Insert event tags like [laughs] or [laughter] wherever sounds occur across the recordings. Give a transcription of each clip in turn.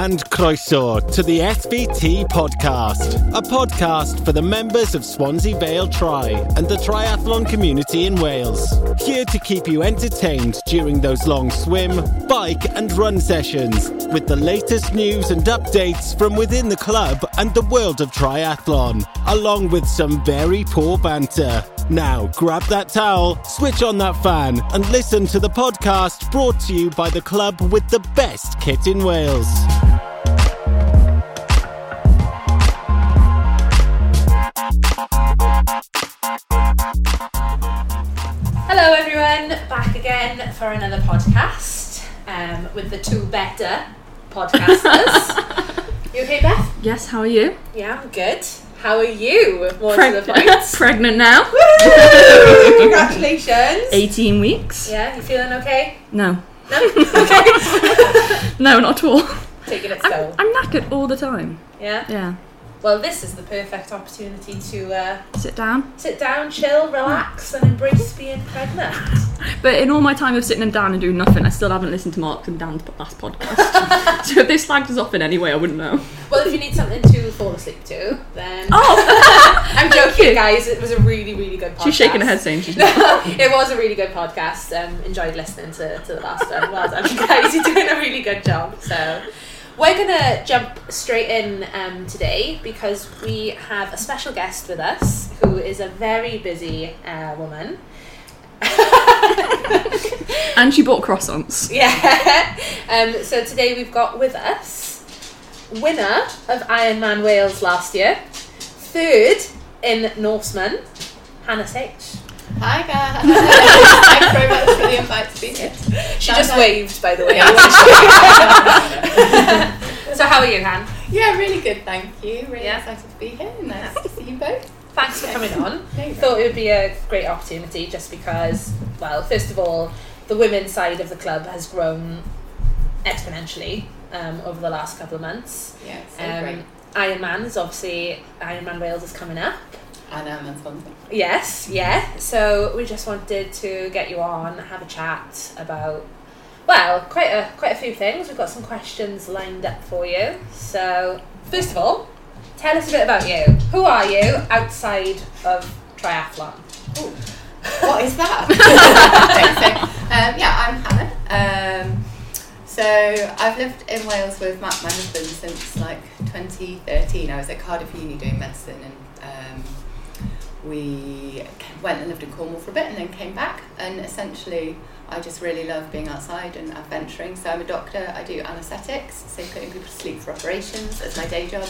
and croeso to the SVT podcast, a podcast for the members of Swansea Vale Tri and the triathlon community in Wales. Here to keep you entertained during those long swim, bike, and run sessions with the latest news and updates from within the club and the world of triathlon, along with some very poor banter. Now, grab that towel, switch on that fan, and listen to the podcast brought to you by the club with the best kit in Wales. For another podcast um, with the two better podcasters. [laughs] you okay, Beth? Yes, how are you? Yeah, I'm good. How are you? More Preg- to the point. [laughs] Pregnant now. Woo! Congratulations. 18 weeks. Yeah, you feeling okay? No. No? [laughs] Okay. No, not at all. Taking it I'm, slow. I'm knackered all the time. Yeah? Yeah. Well, this is the perfect opportunity to uh, Sit down. sit down, chill, relax, and embrace being pregnant. [laughs] But in all my time of sitting and down and doing nothing, I still haven't listened to Mark's and Dan's last podcast. [laughs] so if they slagged us off in any way, I wouldn't know. Well, if you need something to fall asleep to, then. Oh! [laughs] I'm joking, guys. It was a really, really good podcast. She's shaking her head saying she's it was a really good podcast. Um, enjoyed listening to, to the last one. Well done, guys. You're doing a really good job. So, we're gonna jump straight in um, today because we have a special guest with us who is a very busy uh, woman. [laughs] And she bought croissants. Yeah. [laughs] Um, so today we've got with us winner of Ironman Wales last year, third in Norseman, Hannah Saitch. Hi guys. Thanks very much for the invite to be here. She Sounds just like- waved, by the way. [laughs] so how are you, Han? Yeah, really good, thank you. Really Yeah. excited to be here. Nice to see you both. Thanks for coming on. [laughs] Thought it would be a great opportunity just because, well, first of all, the women's side of the club has grown exponentially um, over the last couple of months. Yeah, so Um, great. Ironman is obviously Ironman Wales is coming up. I know, that's something. Yes, yeah. So we just wanted to get you on, have a chat about well, quite a quite a few things. We've got some questions lined up for you. So first of all, tell us a bit about you. Who are you outside of triathlon? What is that? [laughs] [laughs] okay, so, um, yeah, I'm Hannah. Um, so I've lived in Wales with Matt, my husband, since like 2013. I was at Cardiff Uni doing medicine and um, we went and lived in Cornwall for a bit and then came back and essentially I just really love being outside and adventuring. So I'm a doctor, I do anaesthetics, so putting people to sleep for operations as my day job.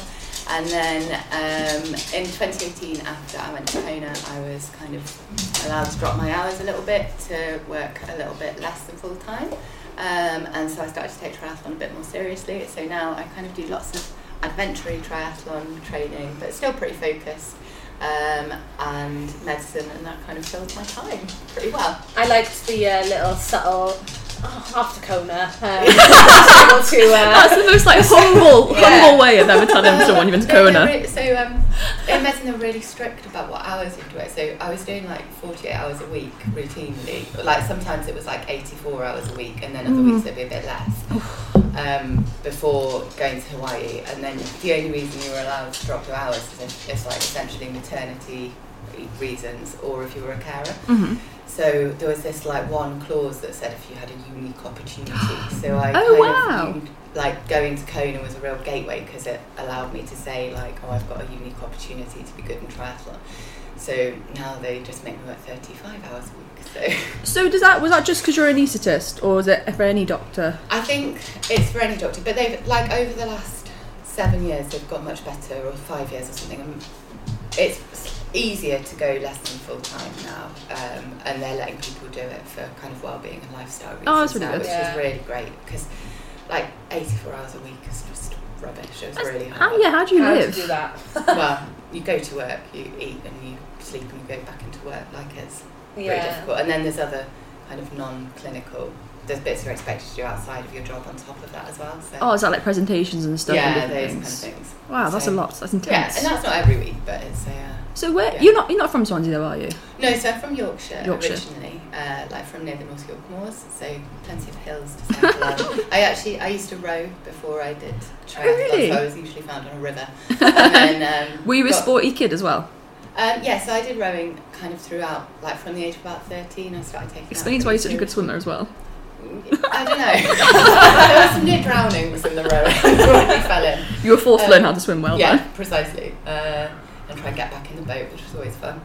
And then um, in 2018, after I went to Kona, I was kind of allowed to drop my hours a little bit to work a little bit less than full time. Um, and so I started to take triathlon a bit more seriously. So now I kind of do lots of adventure triathlon training, but still pretty focused. Um, and medicine, and that kind of fills my time pretty well. I liked the uh, little subtle oh, after Kona. Um, [laughs] able to, That's uh, the most like humble, [laughs] Yeah. humble way of ever telling [laughs] someone you've been to Kona. re- so um, in medicine they're really strict about what hours you have to work. So I was doing like 48 hours a week routinely. But, like sometimes it was like 84 hours a week, and then other weeks it'd be a bit less. Um, before going to Hawaii, and then the only reason you were allowed to drop your hours is if it's like essentially maternity reasons, or if you were a carer. hmm So there was this like one clause that said if you had a unique opportunity. [gasps] So I Oh, kind wow. of like going to Kona was a real gateway because it allowed me to say like, oh, I've got a unique opportunity to be good in triathlon. So now they just make me work 35 hours a week. So [laughs] So does that was that just because you're an anaesthetist, or is it for any doctor? I think it's for any doctor, but they've like over the last seven years they've got much better, or five years or something. And it's easier to go less than full time now, um, and they're letting people do it for kind of well-being and lifestyle reasons Oh, that's really now, good. which Yeah. is really great because like 84 hours a week is just rubbish. It was really How, hard. yeah, how do you how live? to do that? [laughs] well, you go to work, you eat, and you sleep, and you go back into work. Like it's very difficult. And then there's other kind of non-clinical. There's bits you're expected to do outside of your job on top of that as well. So Oh, is that like presentations and stuff? yeah, and those different kind of things? things. Wow, that's a lot. That's intense. Yeah, and that's not every week, but it's a, uh, So where Yeah. you're not you're not from Swansea though, are you? No, so I'm from Yorkshire, Yorkshire. originally, uh, like from near the North York Moors, so plenty of hills to on. [laughs] I actually I used to row before I did triathlon, really? so I was usually found on a river. [laughs] and then, um, Were you a sporty kid as well? Um, yeah, so I did rowing kind of throughout, like from the age of about 13, I started taking. it Explains why you're such a good swimmer as well. I don't know. [laughs] there were some near drownings in the rowing. [laughs] I fell in. You were forced to Um, learn how to swim well. yeah, then. precisely. Uh, and try and get back in the boat, which was always fun.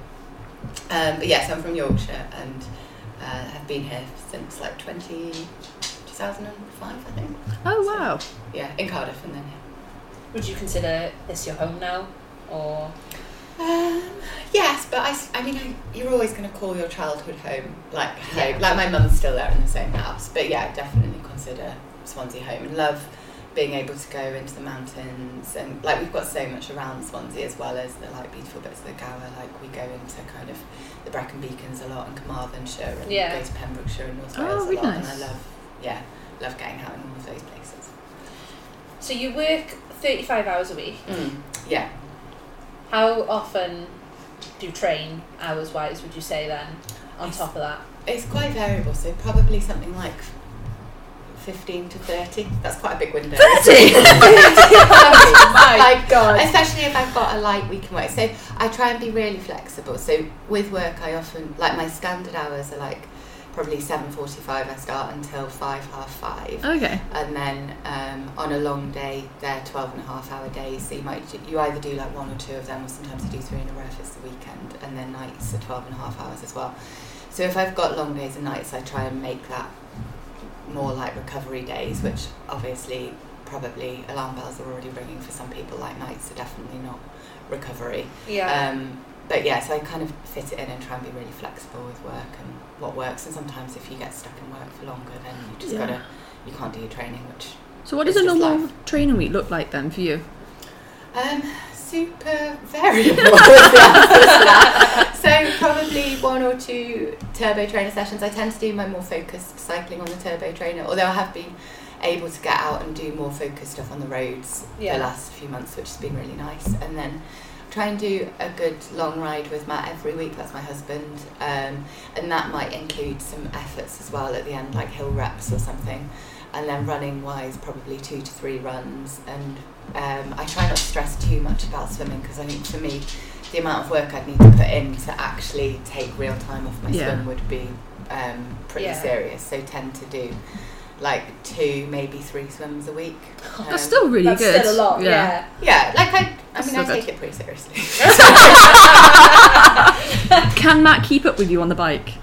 Um, but yes, I'm from Yorkshire and uh, have been here since like 20, 2005, I think. Oh wow. Yeah, in Cardiff and then here. Would you consider this your home now, or Um, yes, but I, I mean, I, you're always going to call your childhood home like home. Yeah. Like my mum's still there in the same house, but yeah, definitely consider Swansea home and love being able to go into the mountains and like we've got so much around Swansea as well as the like beautiful bits of the Gower. Like we go into kind of the Brecon Beacons a lot and Carmarthenshire and Yeah. go to Pembrokeshire and North Oh, Wales a really lot, and. I love yeah love getting out in all of those places. so you work thirty five hours a week? Mm. Yeah. How often do you train hours wise? Would you say then? On top of that, It's quite variable, so probably something like 15 to 30. That's quite a big window. 30? [laughs] [laughs] my [laughs] God. Especially if I've got a light week and work. So I try and be really flexible. So with work, I often, like my standard hours are like probably 7.45 I start until 5, half 5. Okay. And then um, on a long day, they're 12 and a half hour days. So you might do, you either do like one or two of them, or sometimes you do three in a row if it's the weekend. And then nights are 12 and a half hours as well. So if I've got long days and nights, I try and make that more like recovery days, which obviously probably alarm bells are already ringing for some people. Like nights are definitely not recovery. yeah. Um, but yeah, so I kind of fit it in and try and be really flexible with work and what works. And sometimes if you get stuck in work for longer, then you just Yeah. gotta you can't do your training, which So what does a normal life. training week look like then for you? um super variable. is the answer to that. so probably one or two turbo trainer sessions. I tend to do my more focused cycling on the turbo trainer, although I have been able to get out and do more focused stuff on the roads Yeah. the last few months, which has been really nice. And then try and do a good long ride with Matt every week. That's my husband, um, and that might include some efforts as well at the end, like hill reps or something. And then running wise, probably two to three runs. And um, I try not to stress too much about swimming because I think for me, the amount of work I'd need to put in to actually take real time off my Yeah. swim would be um, pretty Yeah. serious. So tend to do like two, maybe three swims a week. That's Um, still really That's good. still a lot. Yeah. yeah, like I, I That's mean, I so take good. it pretty seriously. [laughs] Can Matt keep up with you on the bike?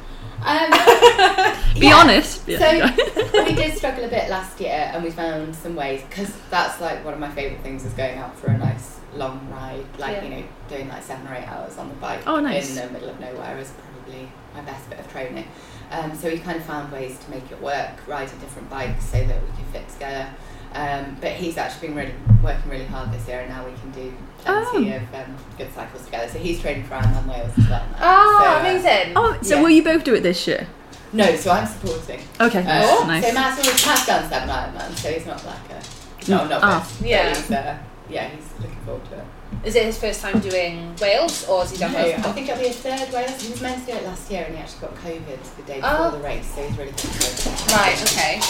Um, [laughs] Be yeah. honest. Yeah. So [laughs] we did struggle a bit last year, and we found some ways because that's like one of my favourite things is going out for a nice long ride, like Yeah. you know, doing like seven or eight hours on the bike Oh, nice. in the middle of nowhere is probably my best bit of training. Um, so we kind of found ways to make it work, riding different bikes so that we can fit together. Um, but he's actually been really working really hard this year, and now we can do plenty Oh. of um, good cycles together. So he's training for Ironman Wales as well. Now. Oh, So, uh, amazing. oh, so Yeah. will you both do it this year? No, so I'm supporting. Okay. Uh, Oh, nice. So Matt's always Matt's done seven Ironman, so he's not like a no, not Ah. this. but Yeah. He's, uh, yeah, he's looking forward to it. Is it his first time doing Wales, or has he done No, Wales? I think it'll be his third Wales. He was meant to do it last year, and he actually got COVID the day before Oh. the race, so he's really looking forward to it. Right. Okay.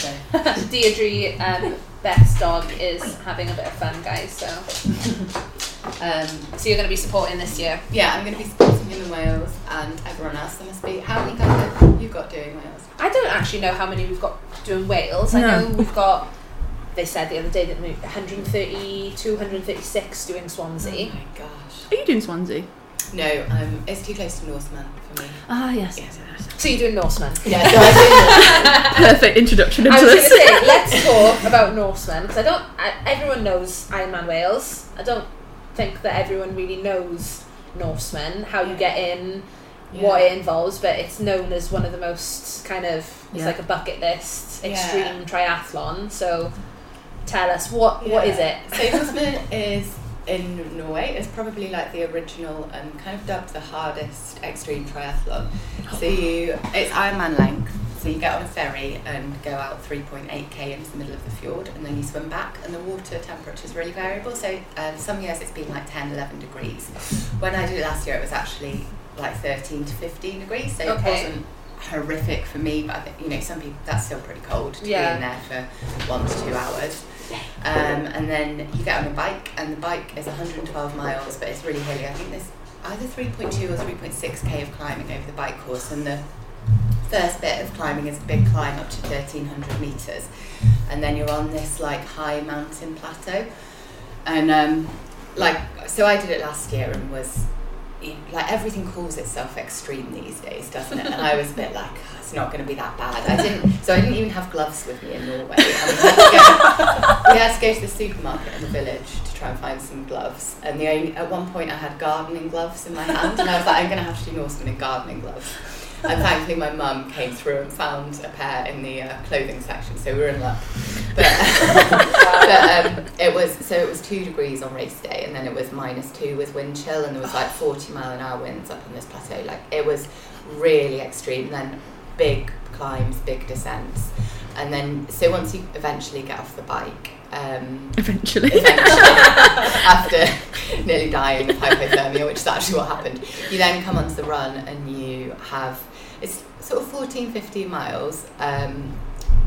So, [laughs] Deirdre, um, Beth's dog is having a bit of fun, guys. So, [laughs] um, so you're going to be supporting this year. yeah, I'm going to be supporting him in Wales, and everyone else. There must be how many guys have you got doing Wales? I don't actually know how many we've got doing Wales. I know we've got. They said the other day that we 132, 136 doing Swansea. Oh my gosh. Are you doing Swansea? No, um, it's too close to Norseman for me. Ah, yes. Yes. So you're doing Norseman. Yeah, so I [laughs] Perfect introduction I into was to this. say, let's talk about Norseman because I don't. I, everyone knows Ironman Wales. I don't think that everyone really knows Norseman, how you get in, do. what it involves, but it's known as one of the most kind of it's Yeah. like a bucket list Yeah. extreme triathlon. So tell us what what is it? So is in Norway. It's probably like the original and kind of dubbed the hardest extreme triathlon. So you, it's Ironman length. So you get on a ferry and go out 3.8k into the middle of the fjord, and then you swim back. And the water temperature is really variable. So um, some years it's been like 10, 11 degrees. When I did it last year, it was actually like 13 to 15 degrees. So Okay. it wasn't horrific for me, but I think you know some people that's still pretty cold to Yeah. be in there for one to two hours. Um, and then you get on a bike, and the bike is 112 miles, but it's really hilly. I think there's either 3.2 or 3.6k of climbing over the bike course, and the first bit of climbing is a big climb up to 1300 meters, and then you're on this like high mountain plateau, and um, like so I did it last year and was like everything calls itself extreme these days, doesn't it? And I was a bit like, "Oh, it's not going to be that bad. I didn't, so I didn't even have gloves with me in Norway. And we, had to go, we had to go to the supermarket in the village to try and find some gloves. And the only, at one point, I had gardening gloves in my hand, and I was like, I'm going to have to do Norseman in gardening gloves. And thankfully, my mum came through and found a pair in the uh, clothing section, so we were in luck. But, [laughs] but um, it was so it was two degrees on race day, and then it was minus two with wind chill, and there was like forty mile an hour winds up on this plateau. Like it was really extreme. And Then big climbs, big descents, and then so once you eventually get off the bike. Um, Eventually. eventually, [laughs] after nearly dying of hypothermia, which is actually what happened. You then come onto the run and you have, it's sort of 14, 15 miles, um,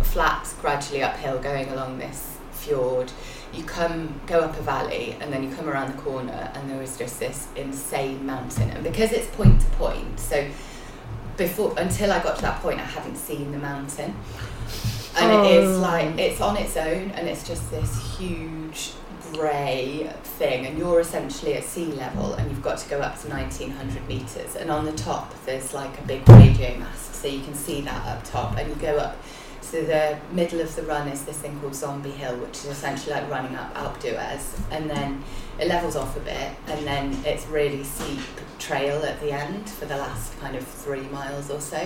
flat, gradually uphill, going along this fjord. You come, go up a valley, and then you come around the corner, and there is just this insane mountain. And because it's point to point, so before until I got to that point, I hadn't seen the mountain and it is Oh. like it's on its own and it's just this huge grey thing and you're essentially at sea level and you've got to go up to 1900 meters and on the top there's like a big radio mast so you can see that up top and you go up so the middle of the run is this thing called Zombie Hill, which is essentially like running up Alpe d'Huez, and then it levels off a bit, and then it's really steep trail at the end for the last kind of three miles or so,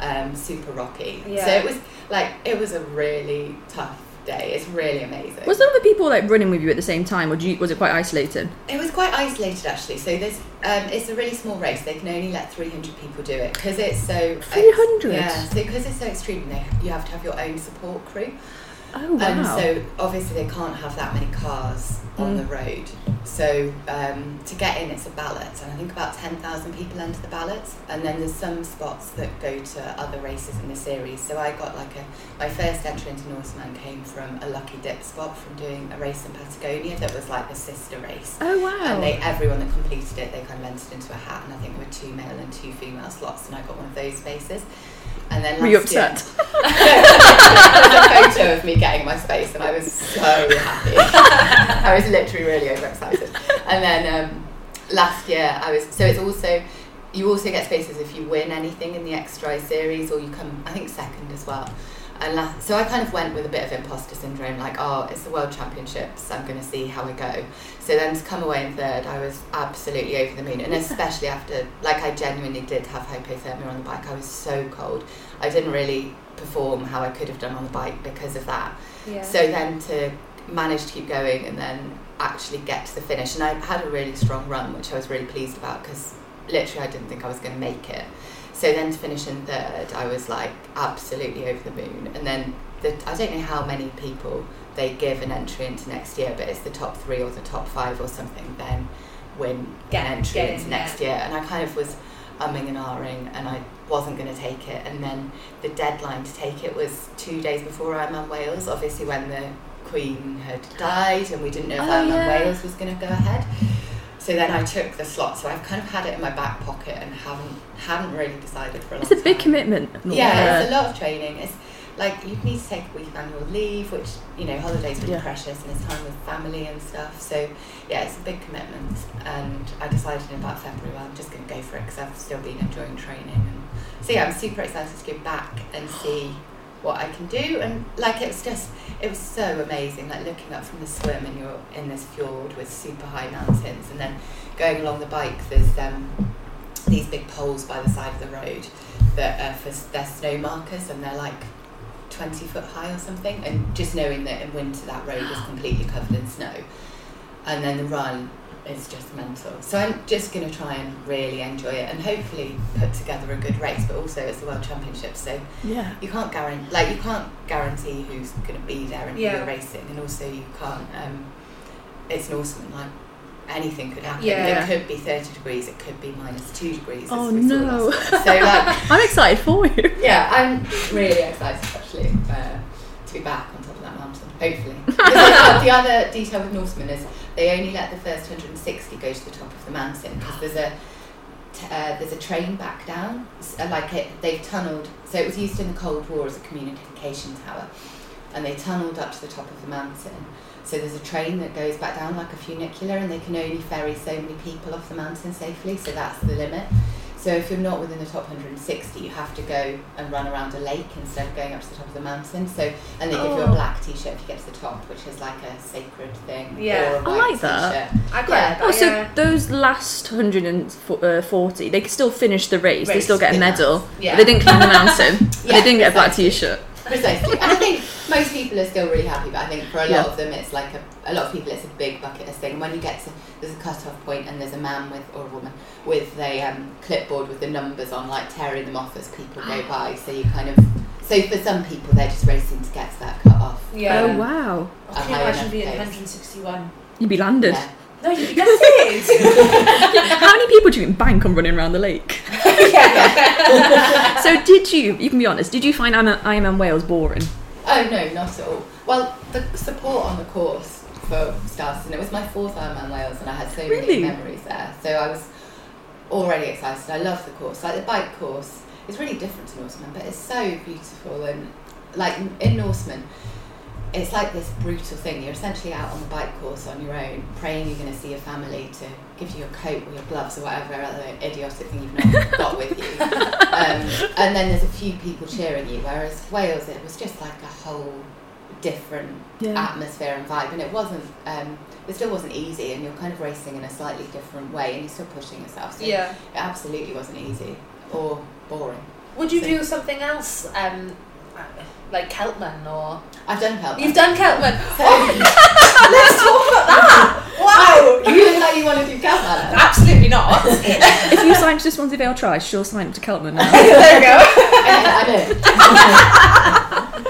um, super rocky. Yeah. So it was like it was a really tough day. It's really amazing. Was there other people like running with you at the same time, or do you, was it quite isolated? It was quite isolated actually. So there's, um, it's a really small race. They can only let 300 people do it because it's so. 300? Yeah. So because it's so extreme, they, you have to have your own support crew. Oh wow. And so obviously they can't have that many cars on Mm. the road. So um, to get in, it's a ballot, and I think about ten thousand people enter the ballot, And then there's some spots that go to other races in the series. So I got like a my first entry into Norseman came from a lucky dip spot from doing a race in Patagonia that was like the sister race. oh wow. And they everyone that completed it, they kind of entered into a hat, and I think there were two male and two female slots, and I got one of those spaces. And then Were you last year- upset? [laughs] [laughs] There's a photo [laughs] of me getting my space, and I was so happy. [laughs] I was literally really overexcited. And then um, last year, I was so it's also you also get spaces if you win anything in the X-Tri series, or you come I think second as well. And la- so I kind of went with a bit of imposter syndrome, like, oh, it's the World Championships, I'm going to see how I go. So then to come away in third, I was absolutely over the moon, and especially after, like, I genuinely did have hypothermia on the bike. I was so cold. I didn't really perform how I could have done on the bike because of that. Yeah. So then to manage to keep going and then actually get to the finish, and I had a really strong run, which I was really pleased about because literally I didn't think I was going to make it. So then to finish in third, I was like absolutely over the moon. And then the, I don't know how many people they give an entry into next year, but it's the top three or the top five or something, then win Get- an entry get into next year. And I kind of was umming and ahhing and I wasn't going to take it. And then the deadline to take it was two days before Ironman Wales, obviously when the Queen had died and we didn't know if Oh, Ironman yeah. Wales was going to go ahead. So then I took the slot. So I've kind of had it in my back pocket and haven't hadn't really decided for a long it's a big time. commitment. Yeah, it's a lot of training. It's like you need to take a week of annual leave, which you know holidays are really Yeah. precious, and it's time with family and stuff. So yeah, it's a big commitment. And I decided in about February, well, I'm just going to go for it because I've still been enjoying training. And so yeah, I'm super excited to go back and see what I can do. And like it was just, it was so amazing. Like looking up from the swim, and you're in this fjord with super high mountains, and then going along the bike. There's um, these big poles by the side of the road that are for their snow markers and they're like 20 foot high or something and just knowing that in winter that road is [gasps] completely covered in snow and then the run is just mental. So I'm just going to try and really enjoy it and hopefully put together a good race. But also it's the World Championship, so Yeah. you can't guarantee like you can't guarantee who's going to be there and who you're racing, and also you can't. Um, it's awesome like anything could happen. Yeah. It could be 30 degrees, it could be minus two degrees. Oh, no. So like, [laughs] I'm excited for you. yeah, I'm really excited actually uh, to be back on top of that mountain. Hopefully, Because [laughs] the, the other detail with Norseman is they only let the first 160 go to the top of the mountain because there's a t- uh, there's a train back down. Uh, Like it, they've tunnelled. So it was used in the Cold War as a communication tower, and they tunnelled up to the top of the mountain. So there's a train that goes back down like a funicular, and they can only ferry so many people off the mountain safely. So that's the limit. So if you're not within the top 160, you have to go and run around a lake instead of going up to the top of the mountain. So and they give you a Oh. black t-shirt if you get to the top, which is like a sacred thing. Yeah. or a I white like that. t-shirt. I quite Yeah. like that, Oh, so yeah. those last 140, uh, they could still finish the race. They still get a medal. that. but Yeah. They didn't climb the mountain. [laughs] but Yeah, they didn't get a black precisely. t-shirt. Precisely. And I think most people are still really happy, but I think for a lot Yeah. of them, it's like a, a lot of people, it's a big bucket list thing. When you get to, there's a cut-off point and there's a man with, or a woman, with a um, clipboard with the numbers on, like tearing them off as people go [gasps] by. So you kind of, so for some people, they're just racing to get to that cut-off. Yeah. Oh, wow. Oh, can A you high imagine enough being 161? You'd be landed. Yeah. No, you'd be. [laughs] How many people do you think bank on running around the lake? [laughs] yeah. so did you, you can be honest, did you find Ironman Ironman Wales boring? Oh no, not at all. Well, the support on the course for starters, and it was my fourth Ironman Wales, and I had so Really? many memories there. So I was already excited. I love the course. Like the bike course, it's really different to Norseman, but it's so beautiful. And like in Norseman, it's like this brutal thing. You're essentially out on the bike course on your own, praying you're going to see your family to give you your coat or your gloves or whatever other idiotic thing you've not [laughs] got with you. Um, and then there's a few people cheering you. Whereas Wales, it was just like a whole different Yeah. atmosphere and vibe, and it wasn't. Um, it still wasn't easy, and you're kind of racing in a slightly different way, and you're still pushing yourself. So yeah. it absolutely wasn't easy or boring. Would you So- do something else, um, like Celtman or? I've done help. You've done Celtman. [laughs] So, Let's talk about that. [laughs] Wow. you look like you want to do Celtman. Absolutely not. [laughs] if you sign to Swansea Vale Tri, she'll sign up to Celtman now. there we go. I know.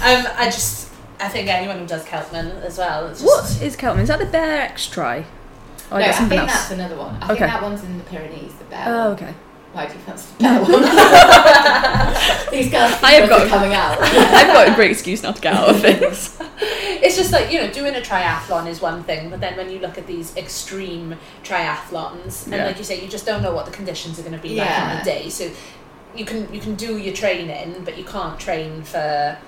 Um, I just, I think anyone who does Celtman as well. It's what just, is Celtman? Is that the Bear X Try? Oh, no, got I think else. that's another one. I Okay. think that one's in the Pyrenees, the bear. Oh, one. okay. Why do you fancy the one? These girls [laughs] I have got- are coming out. I've got a great excuse now to get out of things. [laughs] It's just like you know, doing a triathlon is one thing, but then when you look at these extreme triathlons, and Yeah. like you say, you just don't know what the conditions are going to be like Yeah. on the day. So you can you can do your training, but you can't train for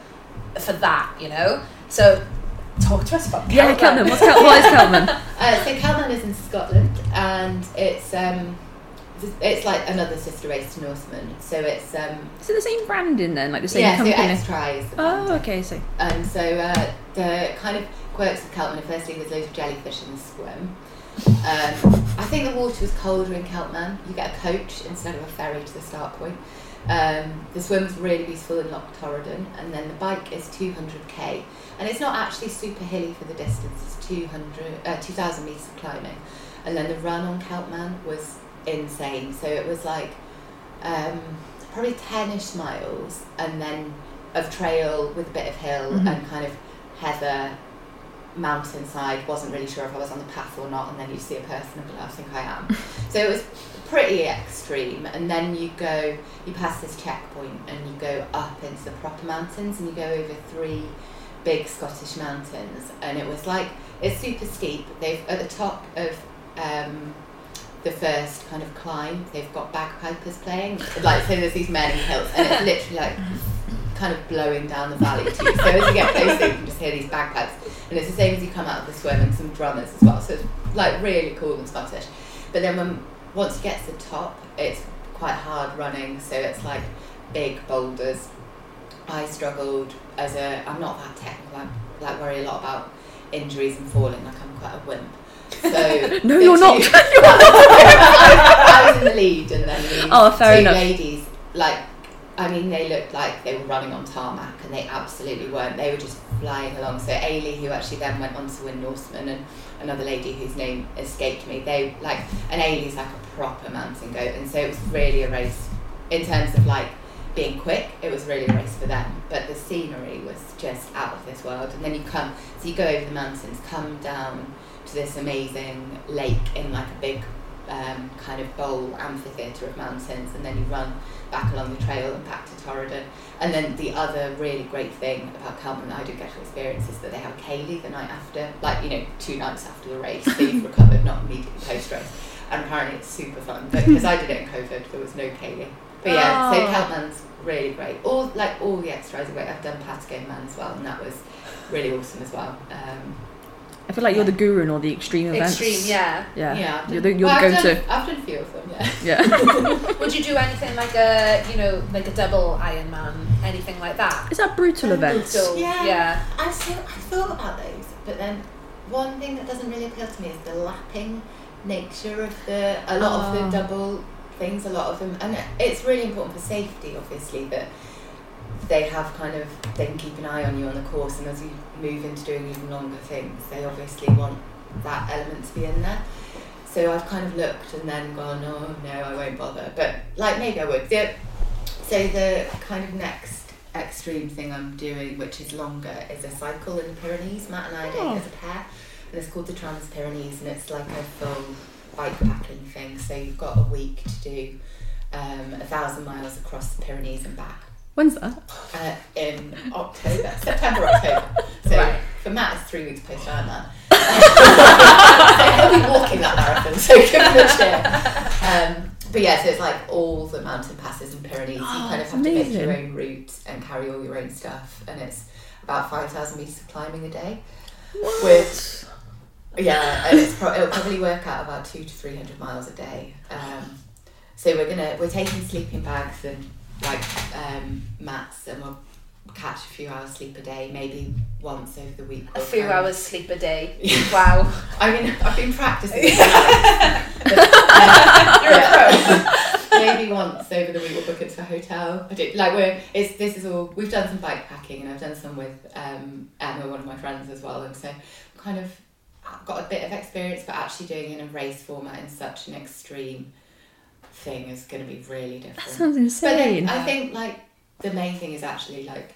for that, you know. So talk to us about Yeah, Celtman. What's Kel- what is [laughs] Celtman? Uh, so Celtman is in Scotland, and it's um, it's like another sister race to Norseman. So it's um, it the same branding then? Like the same yeah, so company? X tries. oh, okay. So And so uh, the kind of quirks of Celtman are firstly there's loads of jellyfish in the swim. Um, I think the water was colder in Celtman. You get a coach instead of a ferry to the start point. Um, the swim's really beautiful in Loch Torridon, and then the bike is 200k, and it's not actually super hilly for the distance. It's 200, uh, 2,000 meters of climbing, and then the run on Celtman was insane. So it was like um, probably 10ish miles, and then of trail with a bit of hill Mhm. and kind of heather mountainside. Wasn't really sure if I was on the path or not and then you see a person and be like, I think I am. [laughs] So it was pretty extreme. And then you go you pass this checkpoint and you go up into the proper mountains and you go over three big Scottish mountains. And it was like it's super steep. They've at the top of um, the first kind of climb they've got bagpipers playing like so there's these men in kilts and it's literally like kind of blowing down the valley too. So as you get closer, you can just hear these bagpipes, and it's the same as you come out of the swim and some drummers as well. So it's like really cool and Scottish. But then when once you get to the top, it's quite hard running. So it's like big boulders. I struggled as a. I'm not that technical. I like worry a lot about injuries and falling. Like I'm quite a wimp. So [laughs] No, you're not. two- [laughs] I, [laughs] I was in the lead, and then these Oh, fair two enough. ladies, like, I mean, they looked like they were running on tarmac, and they absolutely weren't. They were just flying along. So Ailey, who actually then went on to win Norseman, and another lady whose name escaped me. They like, and Ailey's like a proper mountain goat, and so it was really a race in terms of like being quick. It was really a race for them, but the scenery was just out of this world. And then you come, so you go over the mountains, come down to this amazing lake in like a big um, kind of bowl amphitheatre of mountains, and then you run back along the trail and back to Torridon. And then the other really great thing about Celtman that I did get to experience is that they have ceilidh the night after, like, you know, two nights after the race, so you've [laughs] recovered, not immediately post race. And apparently it's super fun. But [laughs] because I did it in COVID, there was no ceilidh. But yeah, so Oh. Celtman's really great. All like all the extras are great. I've done Patagonman as well, and that was really awesome as well. Um, I feel like you're the guru in all the extreme events. Extreme, yeah. Yeah. yeah, I've You're the, you're well, the I've go-to. done, I've done a few of them. Yeah. [laughs] Yeah. [laughs] Would you do anything like a, you know, like a double Ironman, anything like that? Is that brutal events? Brutal, Yeah. yeah. I so I thought about those, but then one thing that doesn't really appeal to me is the lapping nature of the a lot of Oh. the double things. A lot of them, and it's really important for safety, obviously, that they have kind of they can keep an eye on you on the course, and as you move into doing even longer things, they obviously want that element to be in there. So I've kind of looked and then gone, oh no, I won't bother. But like maybe I would. The, so the kind of next extreme thing I'm doing, which is longer, is a cycle in the Pyrenees. Matt and I did Oh. it as a pair, and it's called the Trans Pyrenees, and it's like a full bike packing thing. So you've got a week to do um, a thousand miles across the Pyrenees and back When's that? uh, in October, September, October. So Right. for Matt, it's three weeks post Ironman. [laughs] so he'll be walking that marathon, so [laughs] give him a cheer. Um, but yeah, so it's like all the mountain passes and Pyrenees. you Oh, kind of have to make your own route and carry all your own stuff, and it's about five thousand meters of climbing a day. With yeah, and it's pro- it'll probably work out about two to three hundred miles a day. Um, so we're gonna we're taking sleeping bags and like um, mats, and we'll catch a few hours sleep a day, maybe once over the week. A few hours sleep a day. [laughs] Wow. I mean, I've been practicing. but, [laughs] uh, [laughs] You're a yeah. Maybe once over the week we'll book it to a hotel. I do, like we're it's this is all we've done some bike packing and I've done some with um, Emma, one of my friends as well, and so kind of got a bit of experience, but actually doing it in a race format in such an extreme thing is going to be really different. That sounds insane. But then. I think like the main thing is actually like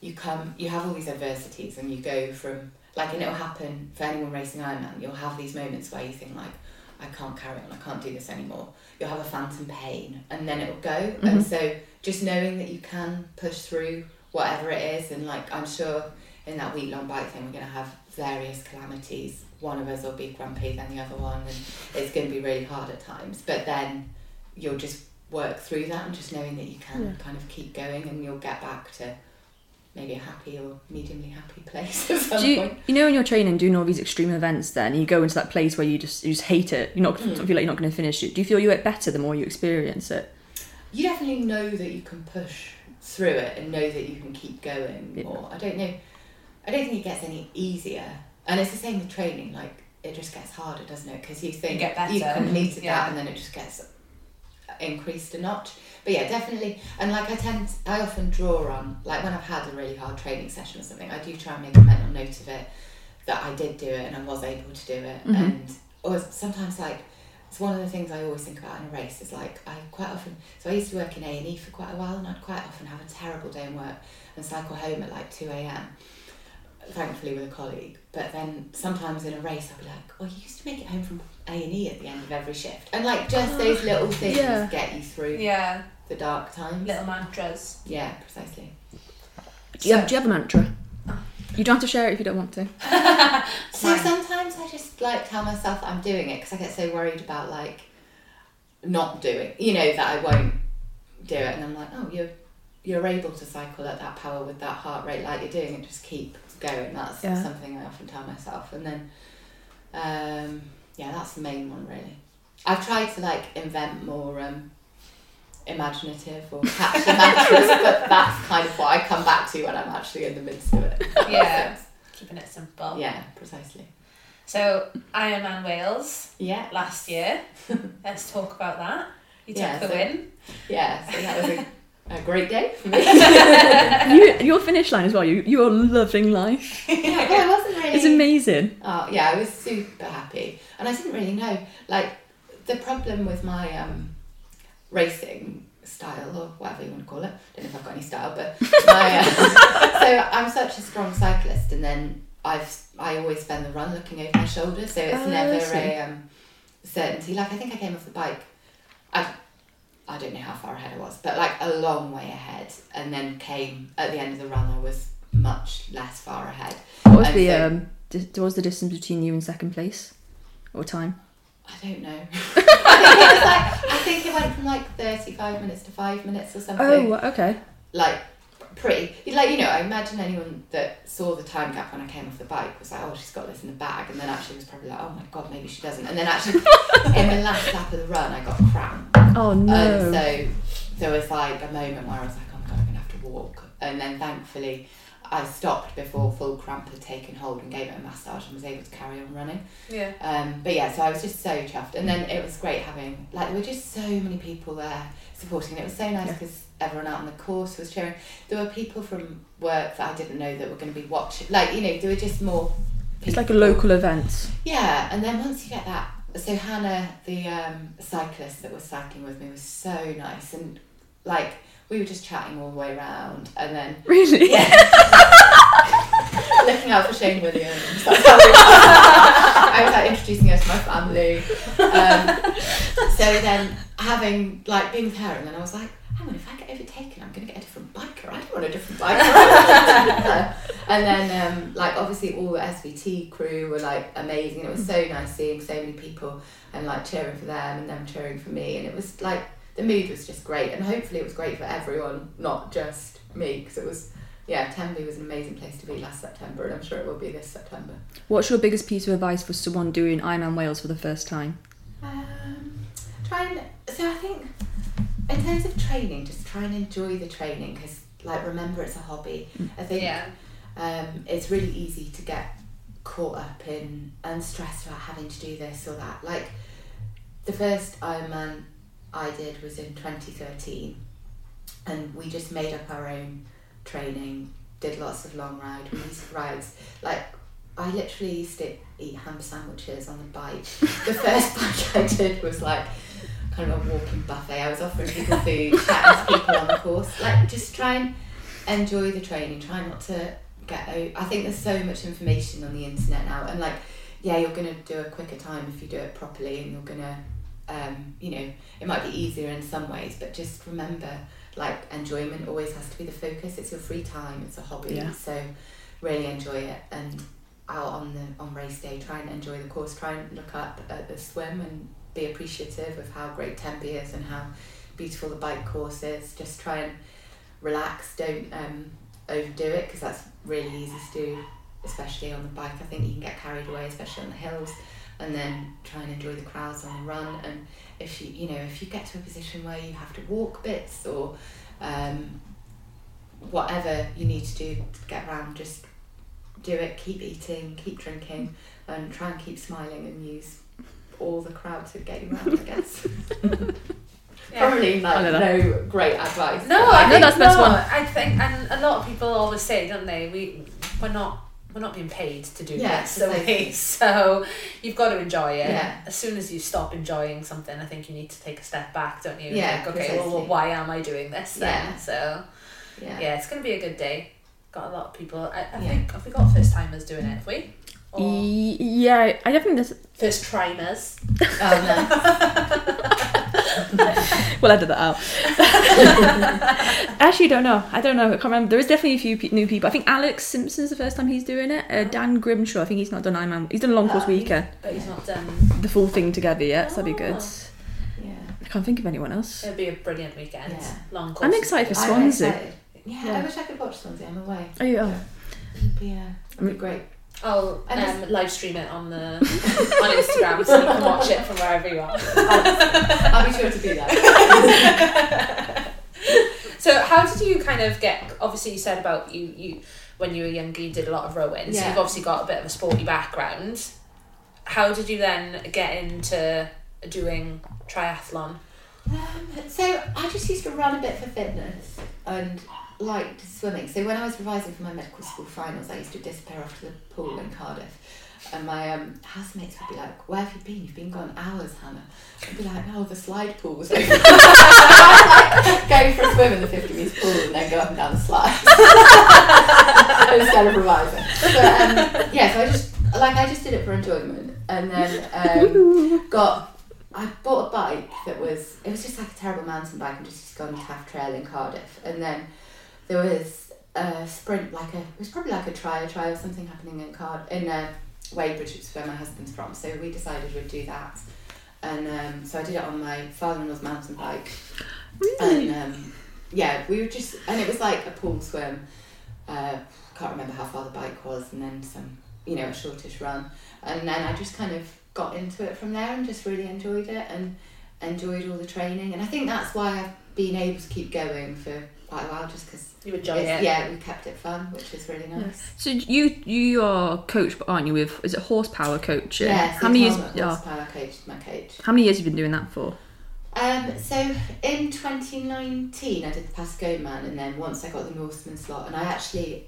you come, you have all these adversities, and you go from like, and it'll happen for anyone racing Ironman. You'll have these moments where you think like, I can't carry on, I can't do this anymore. You'll have a phantom pain, and then it'll go. And Mhm. so just knowing that you can push through whatever it is, and like I'm sure in that week long bike thing, we're gonna have various calamities. One of us will be grumpy than the other one, and it's going to be really hard at times. But then you'll just work through that and just knowing that you can Yeah. kind of keep going and you'll get back to maybe a happy or mediumly happy [laughs] place Do you, you know when you're training doing all these extreme events then you go into that place where you just you just hate it you're not Mm. feel like you're not going to finish it do you feel you get better the more you experience it You definitely know that you can push through it and know that you can keep going Yeah. more. I don't know. I don't think it gets any easier. And it's the same with training. Like it just gets harder, doesn't it? Because you think get better, you've completed yeah. that, and then it just gets increased a notch. But yeah, definitely. And like I tend, I often draw on like when I've had a really hard training session or something, I do try and make a mental note of it that I did do it and I was able to do it. Mhm. And or sometimes like it's one of the things I always think about in a race is like I quite often so I used to work in A and E for quite a while and I'd quite often have a terrible day in work and cycle home at like two a.m. Thankfully with a colleague, but then sometimes in a race I'd be like, "Oh, you used to make it home from A and E at the end of every shift," and like just [gasps] those little things yeah. get you through Yeah. the dark times. Little mantras. Yeah, precisely. do you, have, do you have a mantra you don't have to share it if you don't want to [laughs] So Fine. sometimes I just like tell myself that I'm doing it because I get so worried about like not doing, you know, that I won't do it, and I'm like, oh, you're you're able to cycle at that power with that heart rate, like you're doing it. Just keep going. That's Yeah. something I often tell myself, and then, um, yeah, that's the main one really. I've tried to like invent more um, imaginative or catchy [laughs] mantras, but that's kind of what I come back to when I'm actually in the midst of it. if that makes Yeah. Keeping it simple. Yeah, precisely. So Ironman Wales Yeah. last year. [laughs] Let's talk about that. You took Yeah, the so- win. Yeah, so that was a a great day for me. [laughs] you, your finish line as well. You you're loving life. [laughs] yeah, I wasn't really. It's amazing. Oh yeah, I was super happy, and I didn't really know. Like the problem with my um, racing style or whatever you want to call it. I Don't know if I've got any style, but my, uh, [laughs] so I'm such a strong cyclist, and then I've I always spend the run looking over my shoulder, so it's Oh, never a um, certainty. Like I think I came off the bike. I I don't know how far ahead I was, but like a long way ahead, and then came at the end of the run. I was much less far ahead. What was And the so- um? Di- what was the distance between you and second place, or time? I don't know. [laughs] I think it was like I think it went from like thirty five minutes to five minutes or something. Oh, okay. Like pretty like you know, I imagine anyone that saw the time gap when I came off the bike was like, Oh, she's got this in the bag and then actually was probably like, Oh my god, maybe she doesn't and then actually [laughs] in the last lap of the run I got cramp. Oh no. And so there was like a moment where I was like, Oh my god, I'm gonna have to walk and then thankfully I stopped before full cramp had taken hold and gave it a massage and was able to carry on running. Yeah. Um, but yeah, so I was just so chuffed, and then it was great having like there were just so many people there supporting. It was so nice Yeah. Everyone out on the course was cheering. There were people from work that I didn't know that were going to be watching. Like you know, there were just more. it's like a local event. Yeah, and then once you get that, so Hannah, the um, cyclist that was cycling with me, was so nice, and like we were just chatting all the way around, and then [laughs] Really? [laughs] yeah, [laughs] looking out for Shane Williams. That's how we I was like introducing her to my family. Um, so then having like being with her, and then I was like, hang on, if I get overtaken, I'm going to get a different biker. I don't want a different biker. [laughs] and then um, like obviously all the SVT crew were like amazing. It was so nice seeing so many people and like cheering for them and them cheering for me, and it was like the mood was just great, and hopefully it was great for everyone, not just me, because it was. Yeah, Tenby was an amazing place to be last September, and I'm sure it will be this September. What's your biggest piece of advice for someone doing Ironman Wales for the first time? Um, try and so I think in terms of training, just try and enjoy the training because like remember it's a hobby. I think Yeah. um, it's really easy to get caught up in and stressed about having to do this or that. Like the first Ironman I did was in 2013, and we just made up our own training, did lots of long ride we- rides. Like I literally used to eat ham sandwiches on the bike. The first [laughs] bike I did was like kind of a walking buffet. I was offering people food, [laughs] chatting to people on the course. Like just try and enjoy the training. Try not to get out. I think there's so much information on the internet now, and like yeah, you're gonna do a quicker time if you do it properly, and you're gonna um, you know it might be easier in some ways, but just remember like enjoyment always has to be the focus. It's your free time. It's a hobby. Yeah. So really enjoy it and out on the on race day try and enjoy the course try and look up at the swim and be appreciative of how great Tenby is and how beautiful the bike course is. Just try and relax don't um, overdo it because that's really easy to do especially on the bike. I think you can get carried away especially on the hills and then try and enjoy the crowds on the run. And if you you know if you get to a position where you have to walk bits or um, whatever you need to do to get around just do it. Keep eating keep drinking and try and keep smiling and use all the crowd to get you around I guess [laughs] probably I like no great advice No, but I No, think that's the best one. I think, and a lot of people always say, don't they? We we're not we're not being paid to do Yeah, this, so [laughs] so you've got to enjoy it. Yeah. As soon as you stop enjoying something, I think you need to take a step back, don't you? Yeah, think, okay, well, well, why am I doing this then? Yeah. So yeah, yeah, it's gonna be a good day. Got a lot of people. I, I Yeah. think have we got first timers doing it? Have we? Or yeah, I don't think there's. first trimers? [laughs] oh [laughs] We'll edit that out. [laughs] Actually, don't know. I don't know. I can't remember. There is definitely a few pe- new people. I think Alex Simpson's the first time he's doing it. Uh, Dan Grimshaw, I think he's not done Ironman. He's done a long course Oh, he- weekend. But he's not done. The full thing together yet, so that'd be good. Oh. yeah I can't think of anyone else. It'll be a brilliant weekend. Yeah. Long course. I'm excited for I'm Swansea. excited. yeah, Yeah. I wish I could watch Swansea I'm away Oh, yeah. it'd be, uh, it'd be great I'll And um, live stream it on the [laughs] on Instagram so you can watch it from wherever you are. I'll be sure to do that [laughs] So how did you kind of get? Obviously, you said about you you when you were younger you did a lot of rowing. So you've obviously got a bit of a sporty background. How did you then get into doing triathlon? Um, so I just used to run a bit for fitness and liked swimming. So when I was revising for my medical school finals, I used to disappear off to the pool in Cardiff. And my um, housemates would be like, Where have you been? You've been gone hours, Hannah. I'd be like, Oh, the slide pool was open. Like, [laughs] go for a swim in the 50 metre pool and then go up and down the slide. [laughs] Instead of revising. But um, yeah, so I just, like, I just did it for enjoyment. And then um, [laughs] got I bought a bike that was it was just like a terrible mountain bike and just gone Taff Trail in Cardiff and then there was a sprint like a it was probably like a try a try or something happening in Card in uh, Wadebridge which is where my husband's from. So we decided we'd do that. And um, so I did it on my father-in-law's mountain bike. And um, yeah we were just and it was like a pool swim. Uh, can't remember how far the bike was and then some you know a shortish run. And then I just kind of got into it from there and just really enjoyed it and enjoyed all the training. And I think that's why I've been able to keep going for quite a while just because You enjoy it. yeah we kept it fun which is really nice So you you are coach, but aren't you? With is it horsepower coaching? yeah How many years? Tom at Yeah. Horsepower coach my coach How many years have you been doing that for? um so in 2019 I did the Patagonman and then once I got the Norseman slot and I actually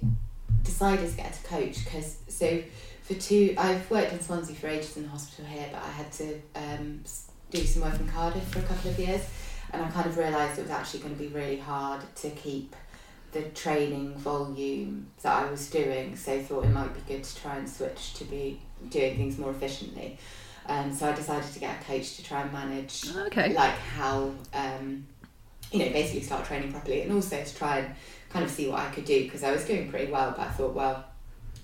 decided to get a coach because so for two I've worked in Swansea for ages in the hospital here but I had to um, do some work in Cardiff for a couple of years and I kind of realised it was actually going to be really hard to keep the training volume that I was doing so I thought it might be good to try and switch to be doing things more efficiently um, so I decided to get a coach to try and manage Okay. like how um, you know basically start training properly and also to try and kind of see what I could do because I was doing pretty well but I thought well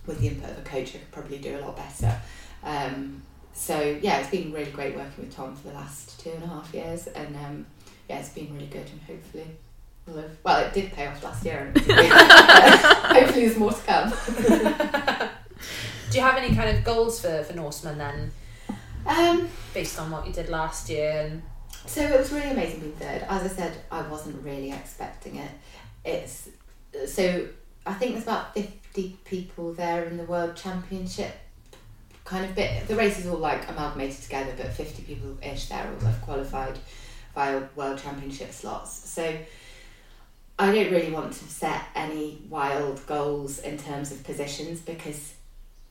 with the input of a coach I could probably do a lot better um, so yeah it's been really great working with Tom for the last two and a half years and um, yeah it's been really good and hopefully will have, well it did pay off last year and it's [laughs] [laughs] hopefully there's more to come [laughs] Do you have any kind of goals for, for Norseman then, um, based on what you did last year? And So it was really amazing being third. As I said, I wasn't really expecting it. It's so I think there's about fifty people there in the World Championship kind of bit. The race is all like amalgamated together, but fifty people ish there all have qualified via World Championship slots. So I don't really want to set any wild goals in terms of positions because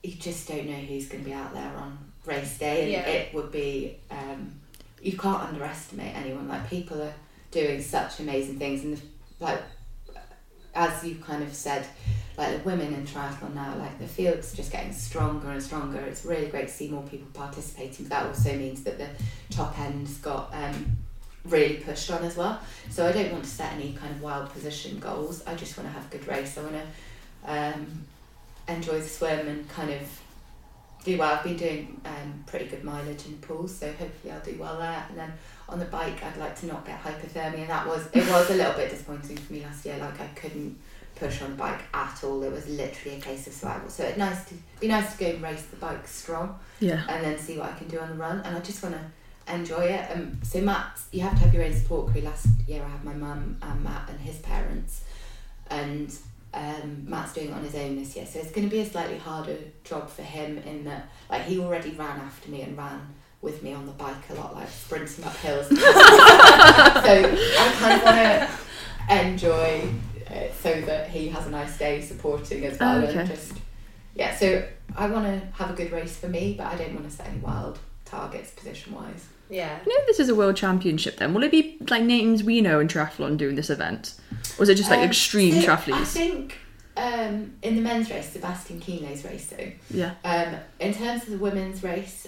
you just don't know who's going to be out there on race day, and Yeah. it would be. Um, you can't underestimate anyone. Like people are doing such amazing things, and the, like as you kind of said, like the women in triathlon now, like the field's just getting stronger and stronger. It's really great to see more people participating. But that also means that the top end's got um, really pushed on as well. So I don't want to set any kind of wild position goals. I just want to have a good race. I want to um, enjoy the swim and kind of do well. I've been doing um, pretty good mileage in the pools, so hopefully I'll do well there. And then on the bike, I'd like to not get hypothermia. And that was it was a little bit disappointing for me last year. Like I couldn't push on the bike at all. It was literally a case of survival. So it's nice to be nice to go and race the bike strong Yeah. and then see what I can do on the run. And I just want to enjoy it. Um, so Matt, you have to have your own support crew. Last year I had my mum and Matt and his parents, and um, Matt's doing it on his own this year. So it's going to be a slightly harder job for him in that, like he already ran after me and ran with me on the bike a lot, like sprinting up hills. [laughs] so I kind of want to enjoy it so that he has a nice day supporting as well, Oh, okay. and just yeah. So I want to have a good race for me, but I don't want to set any wild targets position wise. Yeah. You know, this is a world championship, then will it be like names we know in triathlon doing this event, or is it just like Um, extreme so I think um, in the men's race, Sebastian Kienle's racing. Yeah. Um, in terms of the women's race,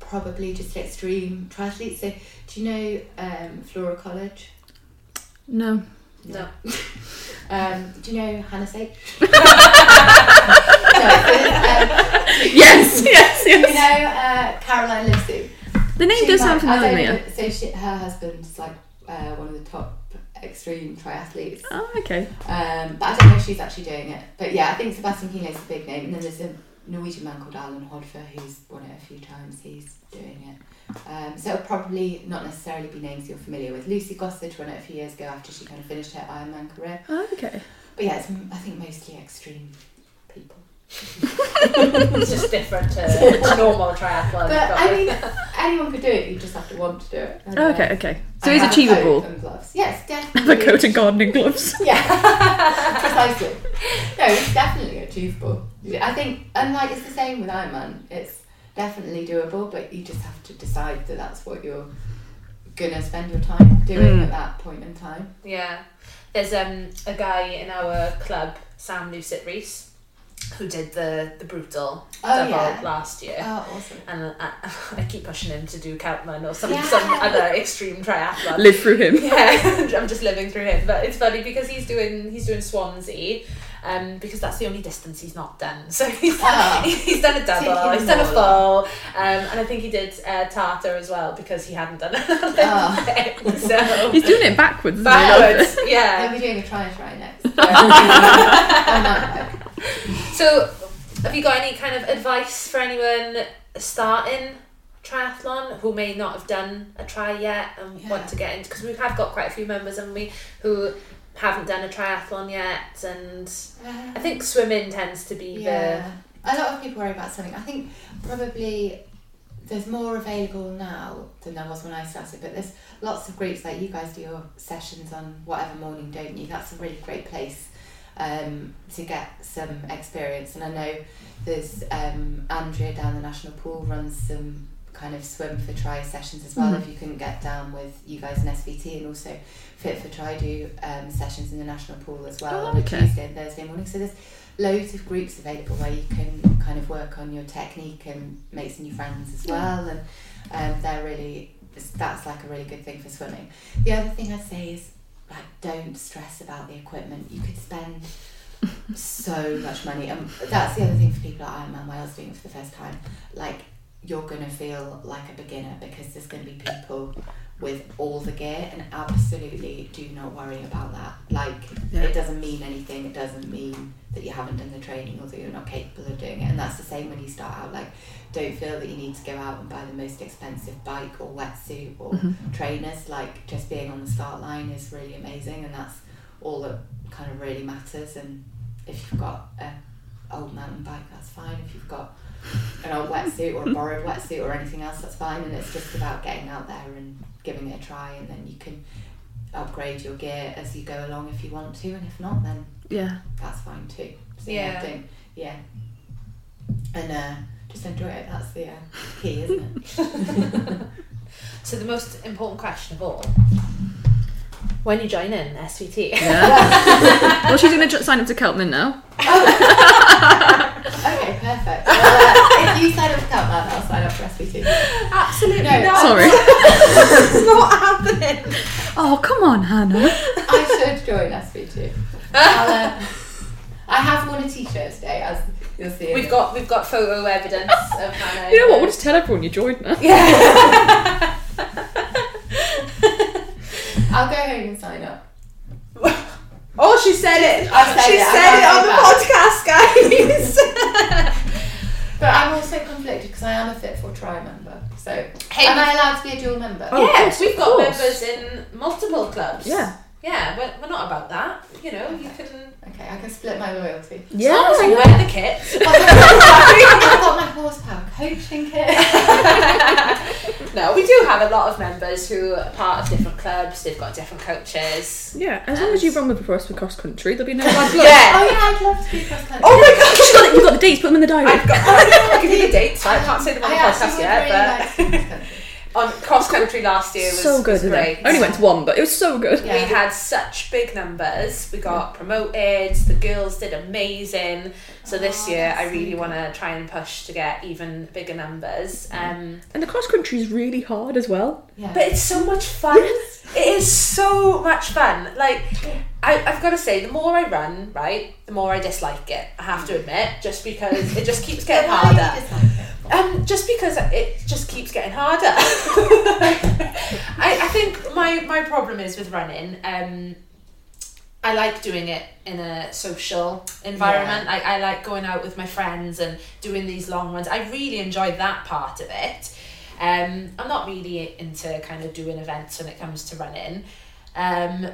probably just extreme triathletes. So, do you know um, Flora Colledge? No. No. [laughs] Um, do you know Hannah Saitch? [laughs] [laughs] no, so, um, Yes. Yes. you know uh, Caroline Lissu? The name She's does like- sound I don't familiar. know, So she, her husband's like uh, one of the top extreme triathletes. Oh, okay. Um, but I don't know if she's actually doing it. But yeah, I think Sebastian Kienle's a big name. And then there's a Norwegian man called Allan Hovda who's won it a few times. He's doing it. Um, so it'll probably not necessarily be names you're familiar with. Lucy Gossage won it a few years ago after she kind of finished her Ironman career. Oh, okay. But yeah, it's I think mostly extreme people. It's just different to, to [laughs] normal triathlon. But but I mean, anyone could do it. You just have to want to do it. And, Oh, uh, okay, okay. So I it's have a coat achievable. and gloves. Yes, [laughs] The definitely. coat and gardening gloves. [laughs] Yeah, precisely. No, it's definitely achievable. I think, and like it's the same with Ironman. It's definitely doable, but you just have to decide that that's what you're gonna spend your time doing Mm. at that point in time. Yeah. There's um a guy in our club, Sam Lucet Reese, who did the the brutal Oh, double yeah. last year. Oh, awesome. And I, [laughs] I keep pushing him to do Celtman or some Yeah. some other extreme triathlon. Live through him. yeah, [laughs] I'm just living through him. But it's funny because he's doing he's doing Swansea, um, because that's the only distance he's not done. [laughs] So he's Ah. he's done a double, he's done a them full, um, and I think he did uh, Tartar as well because he hadn't done it. Ah. so He's doing it backwards. isn't he? backwards, They'll yeah. be doing a try try next. On that note. [laughs] So, have you got any kind of advice for anyone starting triathlon who may not have done a try yet and Yeah. want to get into? Because we have got quite a few members, haven't we, who haven't done a triathlon yet, and I um, think swimming tends to be Yeah, a lot of people worry about something. I think probably there's more available now than there was when I started, but there's lots of groups like you guys do your sessions on whatever morning, don't you? That's a really great place um, to get some experience. And I know there's um, Andrea down the national pool runs some kind of swim for try sessions as well. Mhm. If you couldn't get down with you guys in SVT, and also Fit for Try do um, sessions in the national pool as well Oh, on a. Tuesday and Thursday morning. So there's loads of groups available where you can kind of work on your technique and make some new friends as well and um, they're really that's like a really good thing for swimming the other thing I'd say is like don't stress about the equipment. You could spend so much money. And that's the other thing for people at Ironman Wales doing it for the first time. Like you're gonna feel like a beginner because there's gonna be people with all the gear and absolutely do not worry about that. Like Yeah. it doesn't mean anything. It doesn't mean that you haven't done the training or that you're not capable of doing it. And that's the same when you start out. Like don't feel that you need to go out and buy the most expensive bike or wetsuit or Mhm. trainers. Like just being on the start line is really amazing and that's all that kind of really matters. And if you've got a old mountain bike that's fine. If you've got an old wetsuit or a borrowed wetsuit or anything else that's fine. And it's just about getting out there and giving it a try and then you can upgrade your gear as you go along if you want to. And if not then Yeah. that's fine too. So Yeah. yeah. Don't yeah. And uh, just enjoy it that's the uh, key isn't it [laughs] So the most important question of all: when you join in SVT? Yeah. well, she's going to sign up to Celtman now. [laughs] okay perfect well, uh, if you sign up for Celtman I'll sign up for SVT Absolutely No, not. Sorry. it's [laughs] not happening. Oh, come on, Hannah. I should join SVT I'll, uh, I have worn a t-shirt today as you'll see We've got we've got photo evidence of Hannah. [laughs] You know what? We'll just tell everyone you joined now. Yeah. [laughs] I'll go home and sign up [laughs] oh, she said it. I said she it, said it on the podcast, guys. But I'm also conflicted because I am a Fit for Try member. So Hey, am I allowed to be a dual member? Oh, yes, course, we've got course. members in multiple clubs. Yeah. Yeah, we're, we're not about that. You know, you can. Okay, I can split my loyalty. As long as you wear the kit. [laughs] I've got my horsepower coaching kit. [laughs] no, we do have a lot of members who are part of different clubs. They've got different coaches. Yeah, as long as you run with the us for cross country, there'll be no bad [laughs] blood. Yeah. Oh yeah, I'd love to be cross country. Oh my gosh! You've got, the, you've got the dates, put them in the diary. I've got. I'll give you the dates. I can't say them on the I actually podcast yet, really but like to be cross country. on cross country last year was so good, was isn't great. it? I only went to one, but it was so good. Yeah. We had such big numbers. We got promoted. The girls did amazing. So this Oh, year, I really want to try and push to get even bigger numbers. Um, And the cross country is really hard as well. Yeah. but it's so much fun. It is so much fun. Like, I, I've got to say, the more I run, right, the more I dislike it. I have to admit, just because it just keeps [laughs] getting Why do you harder. Um, just because it just keeps getting harder. [laughs] I, I think my, my problem is with running. Um, I like doing it in a social environment. I, I like going out with my friends and doing these long runs. I really enjoy that part of it. Um, I'm not really into kind of doing events when it comes to running. Um,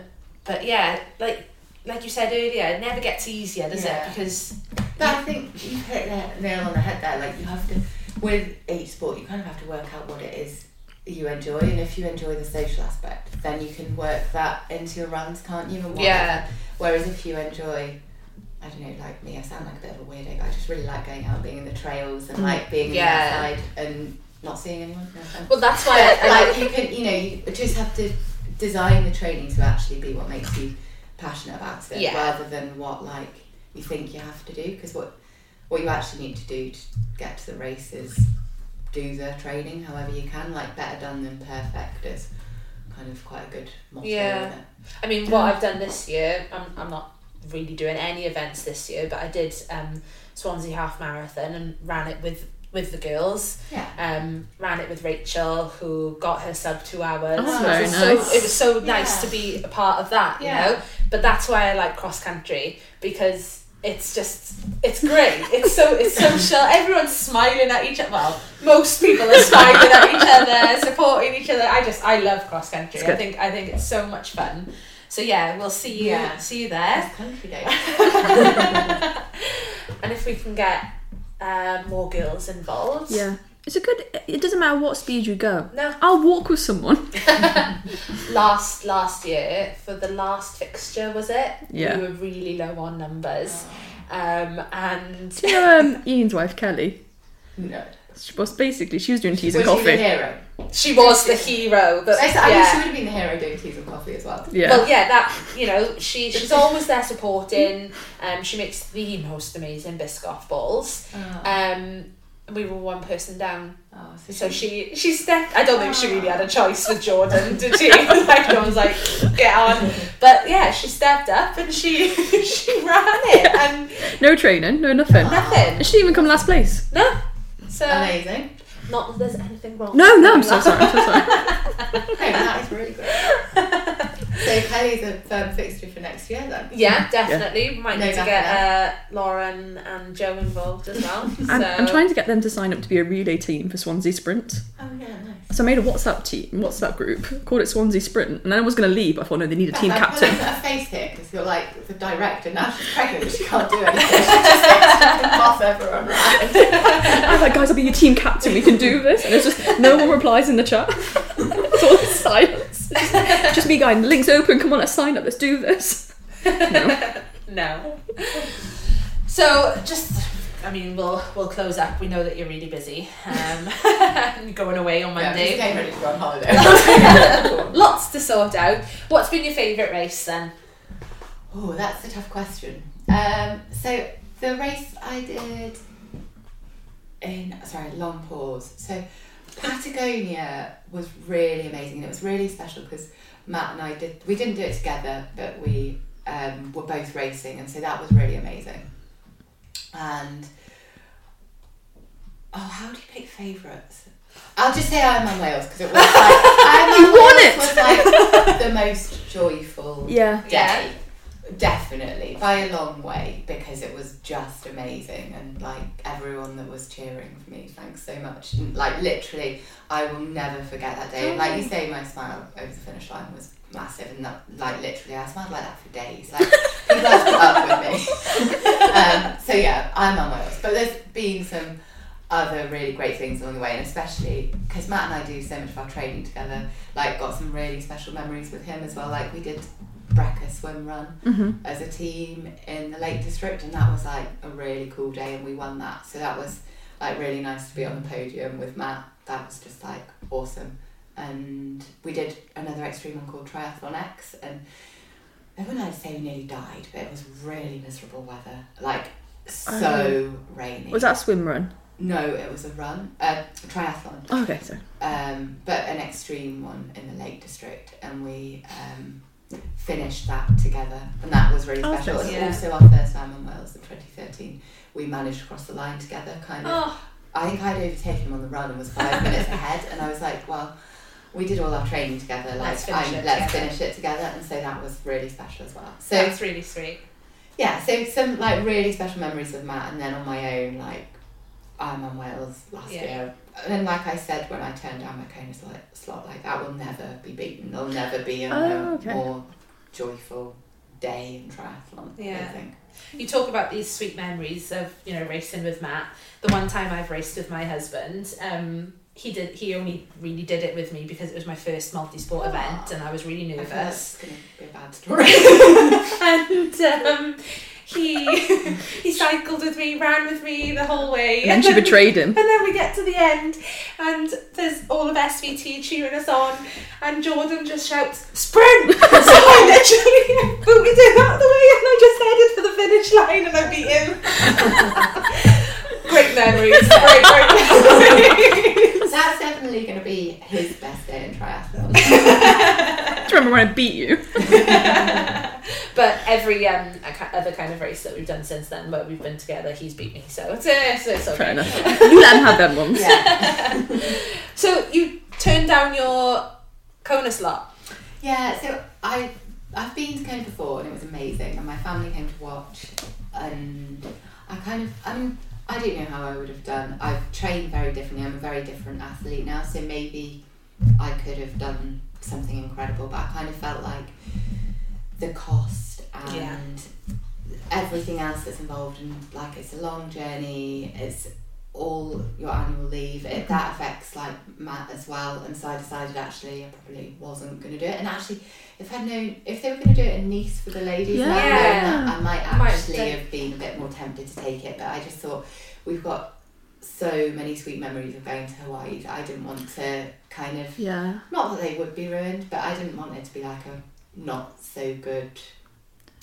but yeah, like like you said earlier, it never gets easier, does Yeah. it? Because But I think you hit the nail on the head there. Like you have to, with each sport, you kind of have to work out what it is you enjoy, and if you enjoy the social aspect, then you can work that into your runs, can't you? Yeah. Whereas if you enjoy, I don't know, like me, I sound like a bit of a weirdo. But I just really like going out, being in the trails, and like mm. being Yeah. outside and not seeing anyone. No. Well, that's why I, like. [laughs] you can, you know, you just have to design the training to actually be what makes you passionate about it, Yeah. rather than what like you think you have to do. Because what what you actually need to do to get to the race is do the training however you can. Like better done than perfect is kind of quite a good motto. Yeah. Isn't it? I mean, what I've done this year, I'm, I'm not really doing any events this year, but I did um, Swansea Half Marathon and ran it with with the girls. Yeah. Um, ran it with Rachel, who got her sub two hours. Oh, very nice. So, it was so nice Yeah. to be a part of that, you Yeah. know. But that's why I like cross country because it's just it's great. It's so it's social. [laughs] Everyone's smiling at each other. Well, most people are smiling at each other, supporting each other. I just I love cross country. I think I think it's so much fun. So yeah, we'll see you Yeah. see you there. Country day. [laughs] [laughs] and if we can get uh, more girls involved. Yeah. It's a good. It doesn't matter what speed you go. No. I'll walk with someone. [laughs] [laughs] last last year for the last fixture was it Yeah. we were really low on numbers um and Do you know um, [laughs] Ian's wife Kelly? No. She was basically she was doing teas Was and she was the coffee. hero? she was the hero but I, I mean, she would have been the hero doing teas and coffee as well. Yeah. well yeah that you know she she's always there supporting um she makes the most amazing biscoff balls Oh, um we were one person down oh, so she she stepped I don't think she really had a ah. choice with Jordan [laughs] did she [laughs] like I was like get on but yeah she stepped up and she [laughs] she ran it and no training, no nothing. nothing And she didn't even come last place. No. So Amazing. not that there's anything wrong. No, no, I'm so sorry. I'm so sorry. Hey, that is really great. So Kelly's a firm fixture for next year then. Yeah, definitely. We Might No need to get uh, Lauren and Joe involved as well. I'm, so I'm trying to get them to sign up to be a relay team for Swansea Sprint. Oh yeah, nice. So I made a WhatsApp team, WhatsApp group, called it Swansea Sprint, and then I was going to leave. I thought, no, they need a team I'm captain. putting a face here because you're like the director now. She's pregnant, she can't do anything. She just [laughs] thinks she can boss everyone around. I was like, guys, I'll be your team captain. We can do this. And it's just no one replies in the chat. [laughs] it's all silence. It's [laughs] Just, just me going, the link's open. Come on, let's sign up. Let's do this. No. [laughs] no. So just, I mean, we'll we'll close up. We know that you're really busy. Um, [laughs] going away on Yeah, Monday. getting ready to go on holiday. Lots to sort out. What's been your favourite race then? Oh, that's a tough question. Um, so the race I did in sorry, long pause. So Patagonia was really amazing. It was really special because Matt and I did we didn't do it together, but we um, were both racing, and so that was really amazing. And oh, how do you pick favourites? I'll just say Ironman Wales because it was like [laughs] Ironman You won Wales it! was like [laughs] the most joyful Yeah. Yeah. Definitely, by a long way, because it was just amazing and like everyone that was cheering for me, thanks so much. And, Like literally, I will never forget that day. Like you say, my smile over the finish line was massive, and that, like literally, I smiled like that for days. Like people to put up with me. [laughs] um, so yeah, Ironman Wales, but there's been some other really great things along the way, and especially because Matt and I do so much of our training together. Like, got some really special memories with him as well. Like, we did Breca swim run hmm as a team in the Lake District, and that was like a really cool day, and we won that. So that was like really nice to be on the podium with Matt. That was just like awesome. And we did another extreme one called Triathlon X, and I wouldn't to say we nearly died, but it was really miserable weather, like so rainy. Was that a swim run? No, it was a run, uh, a triathlon, Oh, okay, so um, but an extreme one in the Lake District, and we um, finished that together, and that was really Oh, special. And yeah. also our first time in Wales in 2013, we managed to cross the line together. Kind of, Oh, I think I'd overtaken him on the run and was five minutes ahead, and I was like, well. We did all our training together. Like, Let's finish it let's together. finish it together, and so that was really special as well. So that's really sweet. yeah, so some like really special memories with Matt, and then on my own, like Ironman Wales last Yeah. year, and like I said when I turned down my Kona slot, slot like that will never be beaten. There'll never be a Oh, okay. more joyful day in triathlon. Yeah. I think. You talk about these sweet memories of you know racing with Matt. The one time I've raced with my husband, um, he did. He only really did it with me because it was my first multi-sport Aw. event, and I was really I nervous. that's gonna be a bad [laughs] story. and um, he [laughs] he cycled with me, ran with me the whole way, And then she betrayed him. [laughs] And then we get to the end, and there's all of SVT cheering us on, and Jordan just shouts, "Sprint!" [laughs] so I literally booted him out of the way, and I just headed for the finish line, and I beat him. great memories, great, great memories. That's definitely going to be his best day in triathlon. Do you remember when I beat you? [laughs] but every um other kind of race that we've done since then, where we've been together, he's beat me, so it's, uh, so it's okay. Fair enough. You let him have them ones. yeah. [laughs] So you turned down your Kona slot. Yeah, so I I've been to Kona before and it was amazing and my family came to watch and I kind of I mean I don't know how I would have done. I've trained very differently. I'm a very different athlete now, so maybe I could have done something incredible, but I kind of felt like the cost and Yeah. everything else that's involved And like it's a long journey, it's all your annual leave. It, that affects like Matt as well, and so I decided actually I probably wasn't going to do it. And actually, if I'd known if they were going to do it in Nice for the ladies, and I'd Yeah. that, I might Might actually have have been a bit more tempted to take it. But I just thought we've got so many sweet memories of going to Hawaii that I didn't want to kind of Yeah. not that they would be ruined, but I didn't want it to be like a not so good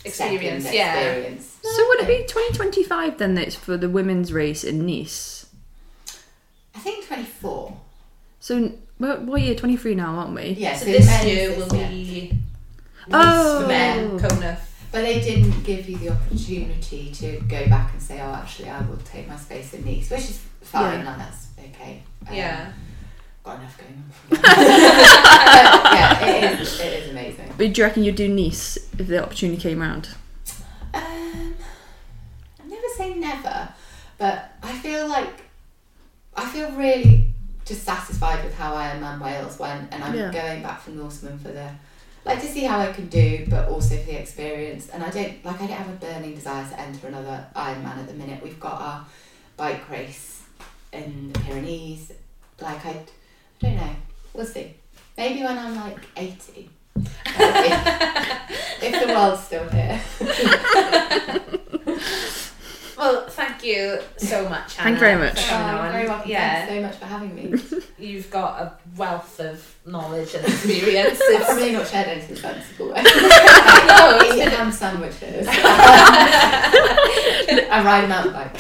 Experience, second yeah. experience. So would it be 2025 then that's for the women's race in Nice? I think twenty four. So what, what year? 23 now, aren't we? Yeah, So so this year will year. be Oh. for men Kona. But they didn't give you the opportunity to go back and say, oh, actually, I will take my space in Nice, which is fine, Yeah. and that's okay. Um, Yeah. Got enough going on. but yeah, it is, it is amazing. But do you reckon you'd do Nice if the opportunity came around? Um, I never say never, but I feel like I feel really just satisfied with how I am Ironman Wales went, and I'm Yeah. going back from Norseman for the like to see how I can do, but also for the experience. And I don't like I don't have a burning desire to enter another Ironman at the minute. We've got our bike race in the Pyrenees. Like I, I don't know. We'll see. Maybe when I'm like eighty. [laughs] if, if the world's still here. [laughs] Well, thank you so much. Thank you very much. for coming Oh, on. very welcome. Yeah, Thanks so much for having me. you've got a wealth of knowledge and experience. I've It's- probably not shared anything sensible. [laughs] No, it's Eat been- ham sandwiches. I ride a mountain bike.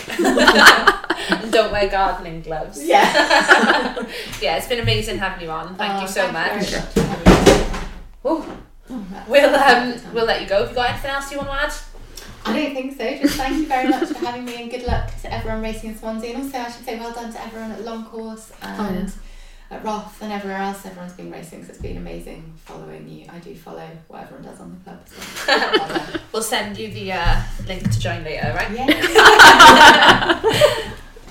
And [laughs] don't wear gardening gloves. Yeah. [laughs] Yeah, it's been amazing having you on. Thank Oh, you so thank much. very for having me. Ooh, Oh, we'll um we'll let you go. Have you got anything else you want to add? I don't think so. Just thank you very much for having me and good luck to everyone racing in Swansea. And also, I should say well done to everyone at Long Course and at Roth and everywhere else. Everyone's been racing, so it's been amazing following you. I do follow what everyone does on the club. So. [laughs] We'll send you the uh, link to join later, right?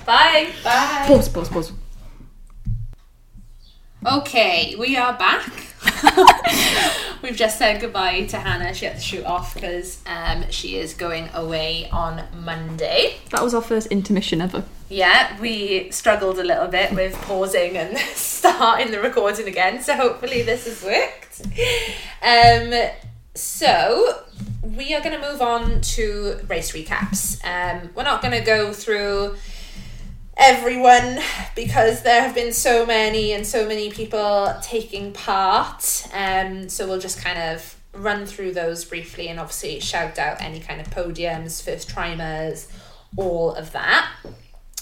Bye. Bye. Pause, pause, pause. Okay, we are back. [laughs] We've just said goodbye to Hannah. She had to shoot off because um, she is going away on Monday. That was our first intermission ever. Yeah, we struggled a little bit with pausing and [laughs] starting the recording again, so hopefully this has worked. Um, so we are going to move on to race recaps. Um, we're not going to go through everyone because there have been so many and so many people taking part. Um, so we'll just kind of run through those briefly and obviously shout out any kind of podiums, first trimers, all of that.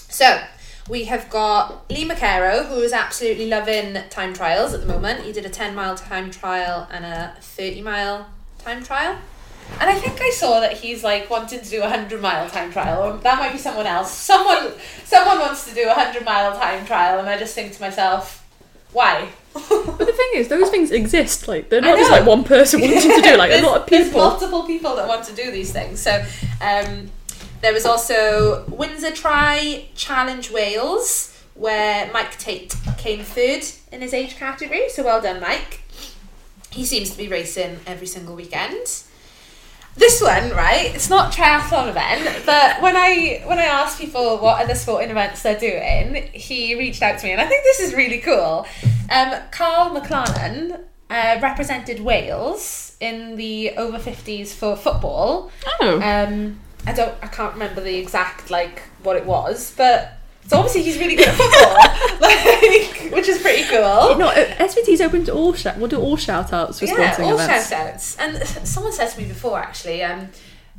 So we have got Lee McCarrow, who is absolutely loving time trials at the moment. He did a 10 mile time trial and a 30 mile time trial. And I think I saw that he's like wanting to do a 100 mile time trial, or that might be someone else. Someone someone wants to do a 100 mile time trial, and I just think to myself, why? But the thing is, those things exist. Like they're not just like one person wanting to do. it, Like a [laughs] lot of people. There's multiple people that want to do these things. So um, there was also Windsor Try Challenge Wales, where Mike Tate came third in his age category. So well done, Mike. He seems to be racing every single weekend. This one, right? It's not triathlon event, but when I when I asked people what other sporting events they're doing, he reached out to me, and I think this is really cool. Um, Carl McLaren uh, represented Wales in the over fifties for football. Oh. Um, I don't, I can't remember the exact like what it was, but so obviously he's really good at football, [laughs] like, which is pretty cool. no, uh, SVT's open to all shout. We'll do all shout outs for yeah, sporting all events. shout outs. And someone said to me before actually, um,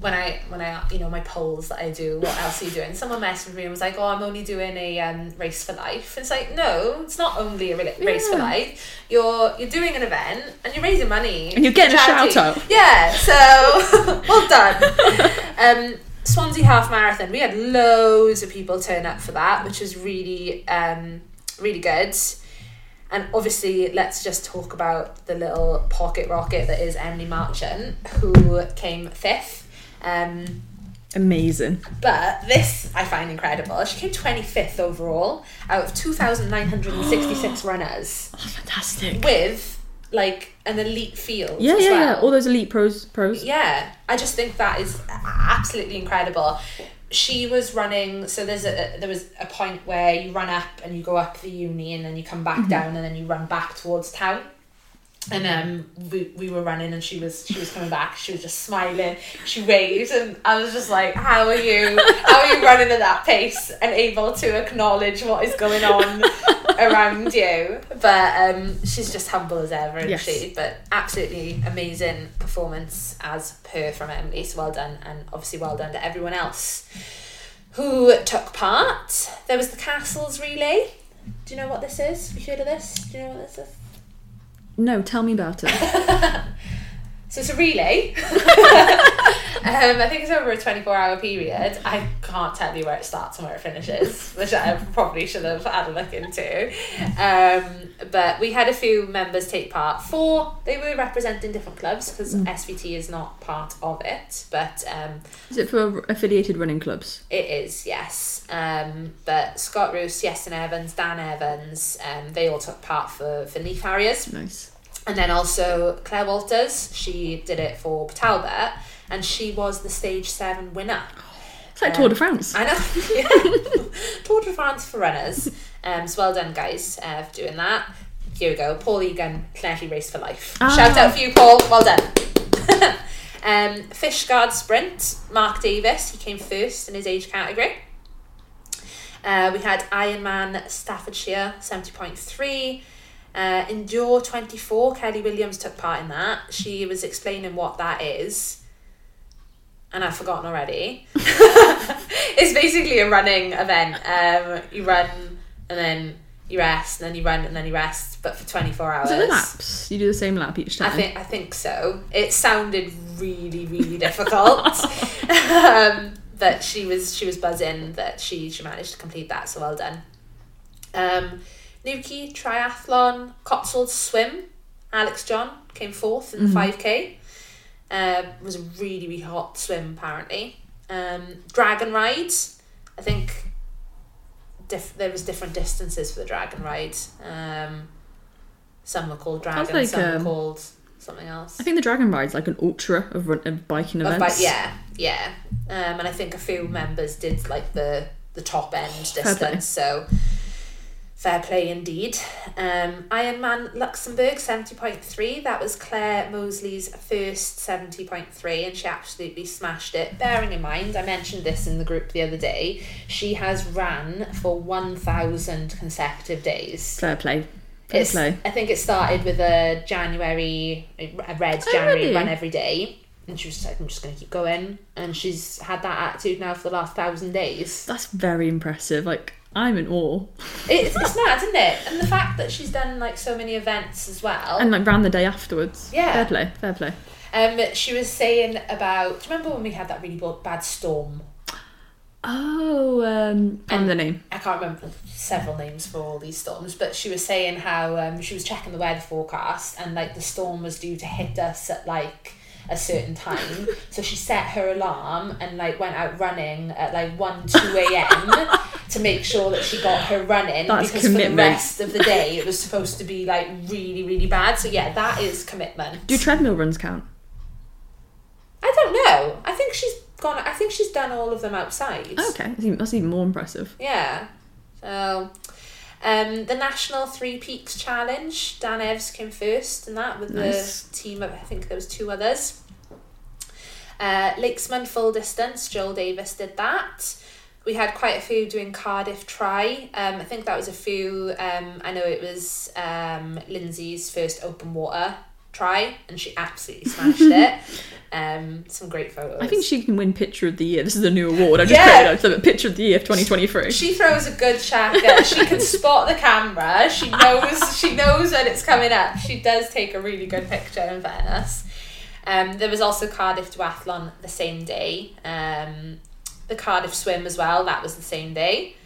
when I when I you know my polls that I do, what else are you doing? Someone messaged me and was like, "Oh, I'm only doing a um, race for life." And it's like, no, it's not only a race for life. You're you're doing an event and you're raising money And you're getting a shout out. Yeah, so [laughs] well done. [laughs] Um, Swansea Half Marathon. We had loads of people turn up for that, which was really um, really good. And obviously, let's just talk about the little pocket rocket that is Emily Marchant, who came fifth. Um, Amazing. but this I find incredible. She came 25th overall out of 2,966 [gasps] runners Oh, fantastic. with like an elite field. Yeah, yeah, well. yeah. All those elite pros, pros. Yeah, I just think that is absolutely incredible. She was running, so there's a there was a point where you run up and you go up the uni and then you come back down and then you run back towards town. And um, we, we were running and she was she was coming back. She was just smiling. She waved and I was just like, "How are you? How are you running at that pace and able to acknowledge what is going on [laughs] around you?" But um, she's just humble as ever, isn't Yes. she? But absolutely amazing performance as per from Emily. So well done, and obviously well done to everyone else who took part. There was the castles relay. Do you know what this is? Have you heard of this? Do you know what this is? No, tell me about it. [laughs] So it's a relay. [laughs] um, I think it's over a 24 hour period. I can't tell you where it starts and where it finishes, which I probably should have had a look into. Um, but we had a few members take part. Four, they were representing different clubs because SVT is not part of it, but um, Is it for affiliated running clubs? it is, yes. Um, but Scott Roos, Iestyn Evans, Dan Evans, um, they all took part for, for Leaf Harriers. Nice. And then also Claire Walters, she did it for Talbot, and she was the stage seven winner. It's like Tour de France. I know. [laughs] [laughs] Tour de France for runners. Um, so well done, guys, uh, for doing that. Here we go. Paul Egan, Plenty Race for Life. Ah. Shout out for you, Paul. Well done. [laughs] um, Fishguard Sprint, Mark Davis, he came first in his age category. Uh, we had Ironman Staffordshire, 70.3. Uh, Endure 24, Kelly Williams took part in that. She was explaining what that is. And I've forgotten already. [laughs] it's basically a running event. Um, you run and then you rest, and then you run and then you rest, but for 24 hours. Is it the laps? You do the same lap each time? I think I think so. It sounded really really difficult, um, but she was she was buzzing that she she managed to complete that. So well done. Um, Nuki triathlon, Cotswold swim. Alex John came fourth in the five k. Um, was a really really hot swim apparently. Um, dragon rides. I think diff- there was different distances for the dragon ride. Um, some were called dragon, like, some were um, called something else. I think the Dragon Ride's like an ultra of, run- of biking Of events. bi- yeah, yeah. Um, and I think a few members did like the the top end distance. So fair play indeed. Um, Ironman Luxembourg seventy point three. That was Claire Mosley's first seventy point three, and she absolutely smashed it. Bearing in mind, I mentioned this in the group the other day. She has ran for one thousand consecutive days. Fair play. Fair It's, play. I think it started with a January, a red Oh, January really? run every day. And she was like, I'm just going to keep going. And she's had that attitude now for the last thousand days. That's very impressive. Like, I'm in awe. It's, it's mad, isn't it? And the fact that she's done like so many events as well. And like ran the day afterwards. Yeah. Fair play. Fair play. um, she was saying about, do you remember when we had that really bad storm? Oh, um, and the name. I can't remember several names for all these storms, but she was saying how um, she was checking the weather forecast and like the storm was due to hit us at like a certain time. so she set her alarm and like went out running at like 1 2 a.m. [laughs] to make sure that she got her running That's because for the rest of the day it was supposed to be like really, really bad. So yeah, that is commitment. Do treadmill runs count? I don't know. I think she's gone. I think she's done all of them outside. Okay, that's even, that's even more impressive. Yeah. So, um, the National Three Peaks Challenge, Dan Evs came first in that with Nice. the team of, I think there was two others. Uh, Lakesman Full Distance, Joel Davis did that. We had quite a few doing Cardiff Try. Um, I think that was a few. Um, I know it was um, Lindsay's first open water try, and she absolutely smashed it. [laughs] Um, some great photos. I think she can win Picture of the Year. This is a new award. I just Yeah. created. So, Picture of the Year 2023. She throws a good shaka. She can [laughs] spot the camera. She knows she knows when it's coming up. She does take a really good picture in fairness. Um, there was also Cardiff Duathlon the same day. Um, the Cardiff Swim as well, that was the same day.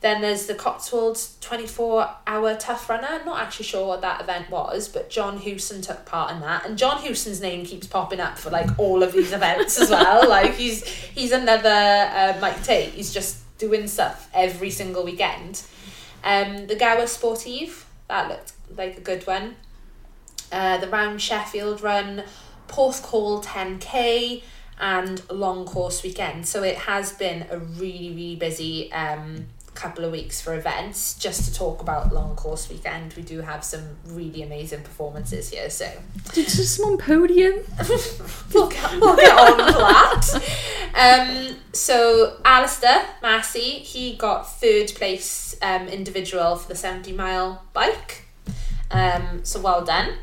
Then there's the Cotswolds 24 hour tough runner. I'm not actually sure what that event was, but John Hewson took part in that. And John Hewson's name keeps popping up for like all of these events as well. [laughs] Like he's he's another uh, Mike Tate. He's just doing stuff every single weekend. Um, the Gower Sportive, that looked like a good one. Uh, the Round Sheffield Run, Porthcawl 10k, and Long Course Weekend. So it has been a really, really busy um, couple of weeks for events. Just to talk about Long Course Weekend, we do have some really amazing performances here. So Did on podium? [laughs] we'll get, we'll get on to that. Um, so Alistair Massey, he got third place um, individual for the 70 mile bike. Um, so well done.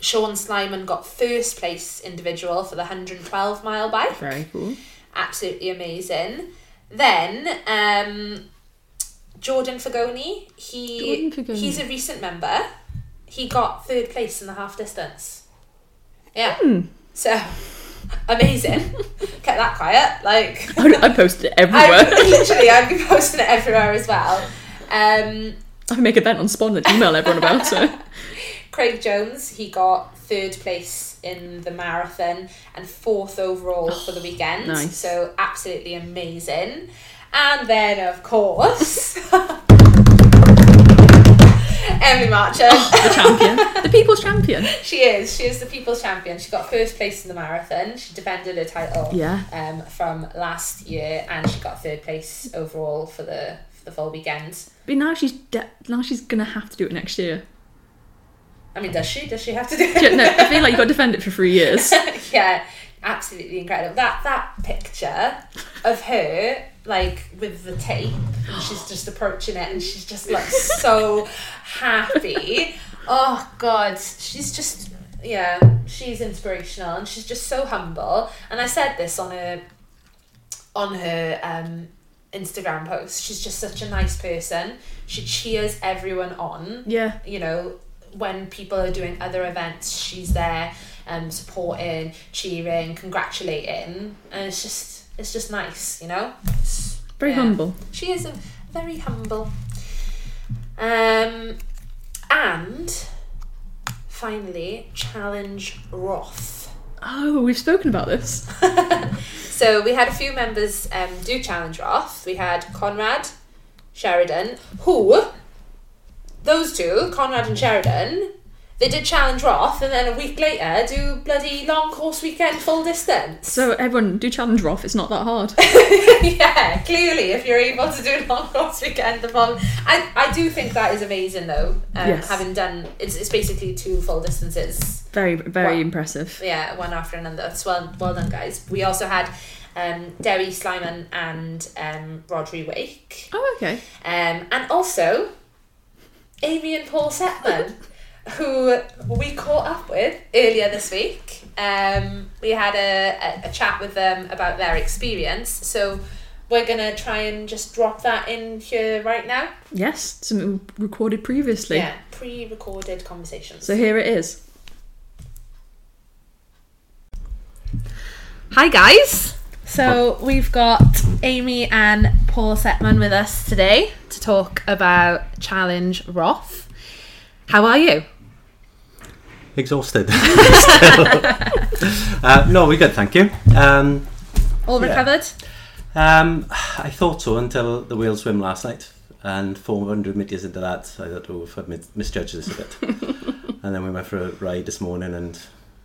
Sean Slyman got first place individual for the 112 mile bike. Very cool. Absolutely amazing. Then um, Jordan Fagoni, he Jordan Fagoni. he's a recent member. He got third place in the half distance. Yeah. Hmm. So amazing. [laughs] Kept that quiet. Like I, I posted it I everywhere. literally I'd be posting it everywhere as well. Um, I make a event on Spond and email everyone about it. [laughs] Craig Jones, he got third place in the marathon and fourth overall for the weekend. nice. So absolutely amazing. And then of course [laughs] Emily Marchand. The champion. The people's champion. [laughs] she is. She is the people's champion. She got first place in the marathon. She defended her title Yeah. um, from last year and she got third place overall for the for the full weekend. But now she's de- now she's gonna have to do it next year. I mean, does she? Does she have to do it? [laughs] Yeah, no, I feel like you've got to defend it for three years. [laughs] yeah, absolutely incredible. That that picture of her like with the tape and she's just approaching it and she's just like so happy. [laughs] Oh god, she's just yeah, she's inspirational and she's just so humble. And I said this on her on her um Instagram post. She's just such a nice person. She cheers everyone on Yeah. you know, when people are doing other events, she's there, um, supporting, cheering, congratulating, and it's just it's just nice, you know. It's- Very yeah. humble. She is a very humble. Um, and finally, challenge Roth. Oh, we've spoken about this. [laughs] [laughs] So we had a few members um, do challenge Roth. We had Conrad, Sheridan, who those two, Conrad and Sheridan, they did challenge Roth, and then a week later do bloody long course weekend full distance. So everyone do challenge Roth. It's not that hard. [laughs] yeah, clearly, if you're able to do long course weekend, the full, I I do think that is amazing though. Um, Yes. having done it's it's basically two full distances. Very very impressive. yeah, one after another. So well, well done, guys. We also had um, Derry Slyman and um, Rodri Wake, Oh, okay. um, and also Amy and Paul Seppman, who we caught up with earlier this week. Um, we had a, a, a chat with them about their experience. So we're gonna try and just drop that in here right now. Yes, something recorded previously. Yeah, pre-recorded conversations. So here it is. Hi guys. So we've got Amy and Paul Seppman with us today to talk about Challenge Roth. How are you? Exhausted. [laughs] uh, no, we're good, thank you. Um, All Yeah. recovered? um, I thought so until the whale swim last night, and 400 metres into that, I thought, oh, if I mis- misjudged this a bit. [laughs] and then we went for a ride this morning, and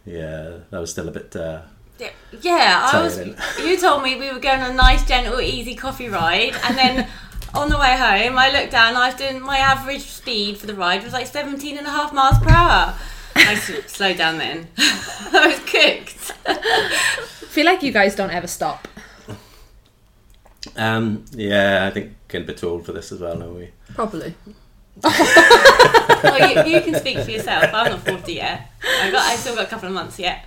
yeah, that was still a bit uh, Yeah, I was. You told me we were going on a nice, gentle, easy coffee ride, and then [laughs] on the way home, I looked down. I was doing my average speed for the ride was like 17 and a half miles per hour. I s- [laughs] slowed down then. [laughs] I was cooked. I feel like you guys don't ever stop. Um, yeah, I think getting a bit too old for this as well, aren't we? Probably. Well, you, you can speak for yourself. I'm not 40 yet. I got. I still got a couple of months yet.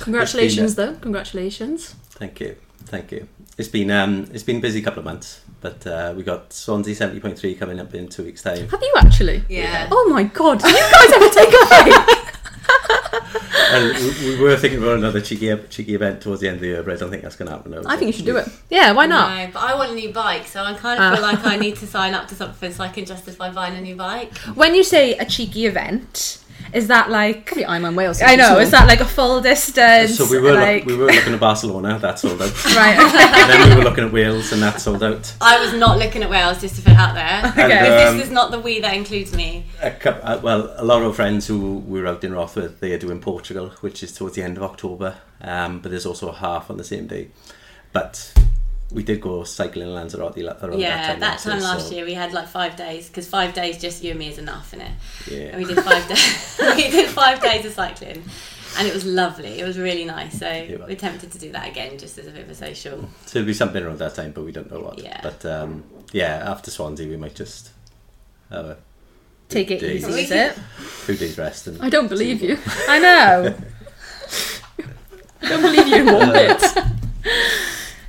Congratulations, though. Congratulations. Thank you, thank you. It's been um, it's been a busy couple of months, but uh, we got Swansea seventy point three coming up in two weeks' time. Have you actually? Yeah. Oh my god! Do you guys ever take a break? [laughs] and we, we were thinking about another cheeky cheeky event towards the end of the year, but I don't think that's going to happen. I think you should do it. Yeah, why not? No, but I want a new bike, so I kind of feel like I need to sign up to something so I can justify buying a new bike. When you say a cheeky event, is that like Probably Ironman Wales. I know, is that like a full distance? So we were like look, we were looking at Barcelona, that sold out. right. Okay. and then we were looking at Wales, and that sold out. I was not looking at Wales just to put it out there. Okay. Because Um, this is not the we that includes me. A coup uh, well, a lot of friends who we were out in Roth with, they are doing Portugal, which is towards the end of October. Um, but there's also a half on the same day. But we did go cycling in Lanzarote la- around Yeah, that time. that last time year, last so, year we had like five days because five days just you and me is enough, innit? Yeah. And we did five days. [laughs] we did five days of cycling, and it was lovely. It was really nice. So Yeah. we're tempted to do that again, just as a bit of a social. So it'll be something around that time, but we don't know what. Yeah. But um, yeah, after Swansea, we might just have a Take it Days. easy, is it? two days rest. And I don't believe you. I know. I [laughs] [laughs] don't believe you in one bit.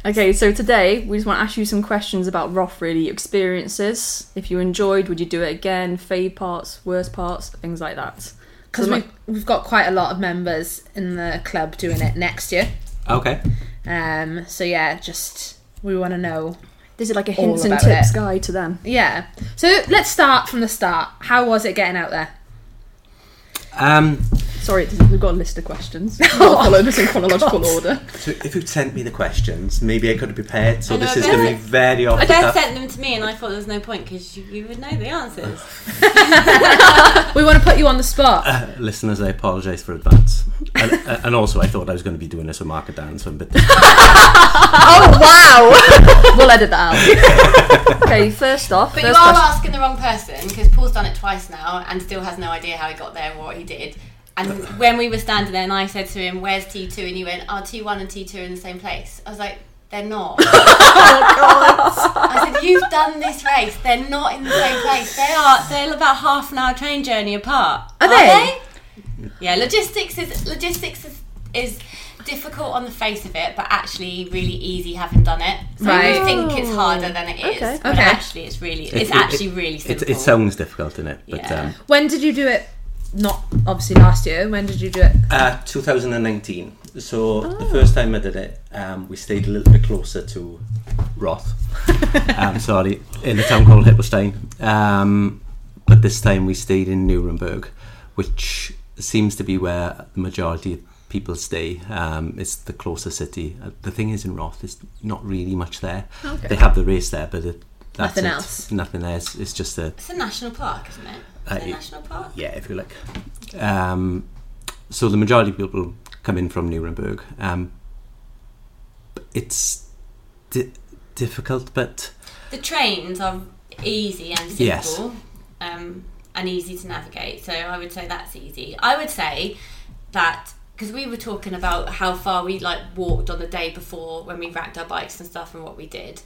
Okay, so today we just want to ask you some questions about Roth, really experiences. If you enjoyed, would you do it again? Fave parts, worst parts, things like that. Because So we've, we've got quite a lot of members in the club doing it next year. Okay. Um, so yeah, just we want to know. This is like a hints and tips it. guide to them. Yeah. So let's start from the start. How was it getting out there? Um, Sorry, we've got a list of questions. We've not [laughs] followed oh, this in chronological order. so if you'd sent me the questions, maybe I could have prepared. So I know, this is going to be very off I the just cuff. sent them to me, and I thought there was no point because you, you would know the answers. [laughs] [laughs] We want to put you on the spot. Uh, listeners, I apologise for advance. and, uh, and also, I thought I was going to be doing this with Mark Dan, so I'm a bit. Oh wow! we'll edit that out. okay, first off, But you are question. asking the wrong person because Paul's done it twice now and still has no idea how he got there or what he did. And when we were standing there and I said to him, Where's T2? And he went, Oh, T1 and T2 are in the same place. I was like, They're not. [laughs] I said, You've done this race. They're not in the same place. They are, they're about half an hour train journey apart. Are they? Yeah, logistics is logistics is, is difficult on the face of it, but actually really easy having done it. So Right. you think it's harder than it is, Okay. but Okay. actually it's really it's It- it- actually it- really It, simple. it sounds difficult, isn't it? But Yeah. um, When did you do it? Not obviously last year. When did you do it? uh, 2019. So the first time I did it, um, we stayed a little bit closer to Roth. [laughs] um, sorry, in a town called Hilpoltstein. Um, but this time we stayed in Nuremberg, which seems to be where the majority of people stay. Um, it's the closer city. Uh, the thing is, in Roth, there's not really much there. Okay. They have the race there, but it, that's Nothing it. else. Nothing else. It's just a It's a national park, isn't it? Uh, it- national park? yeah, if you like. Um, so the majority of people come in from Nuremberg. Um, it's di- difficult, but The trains are easy and simple, Yes. um, and easy to navigate. So I would say that's easy. I would say that because we were talking about how far we like walked on the day before when we racked our bikes and stuff and what we did,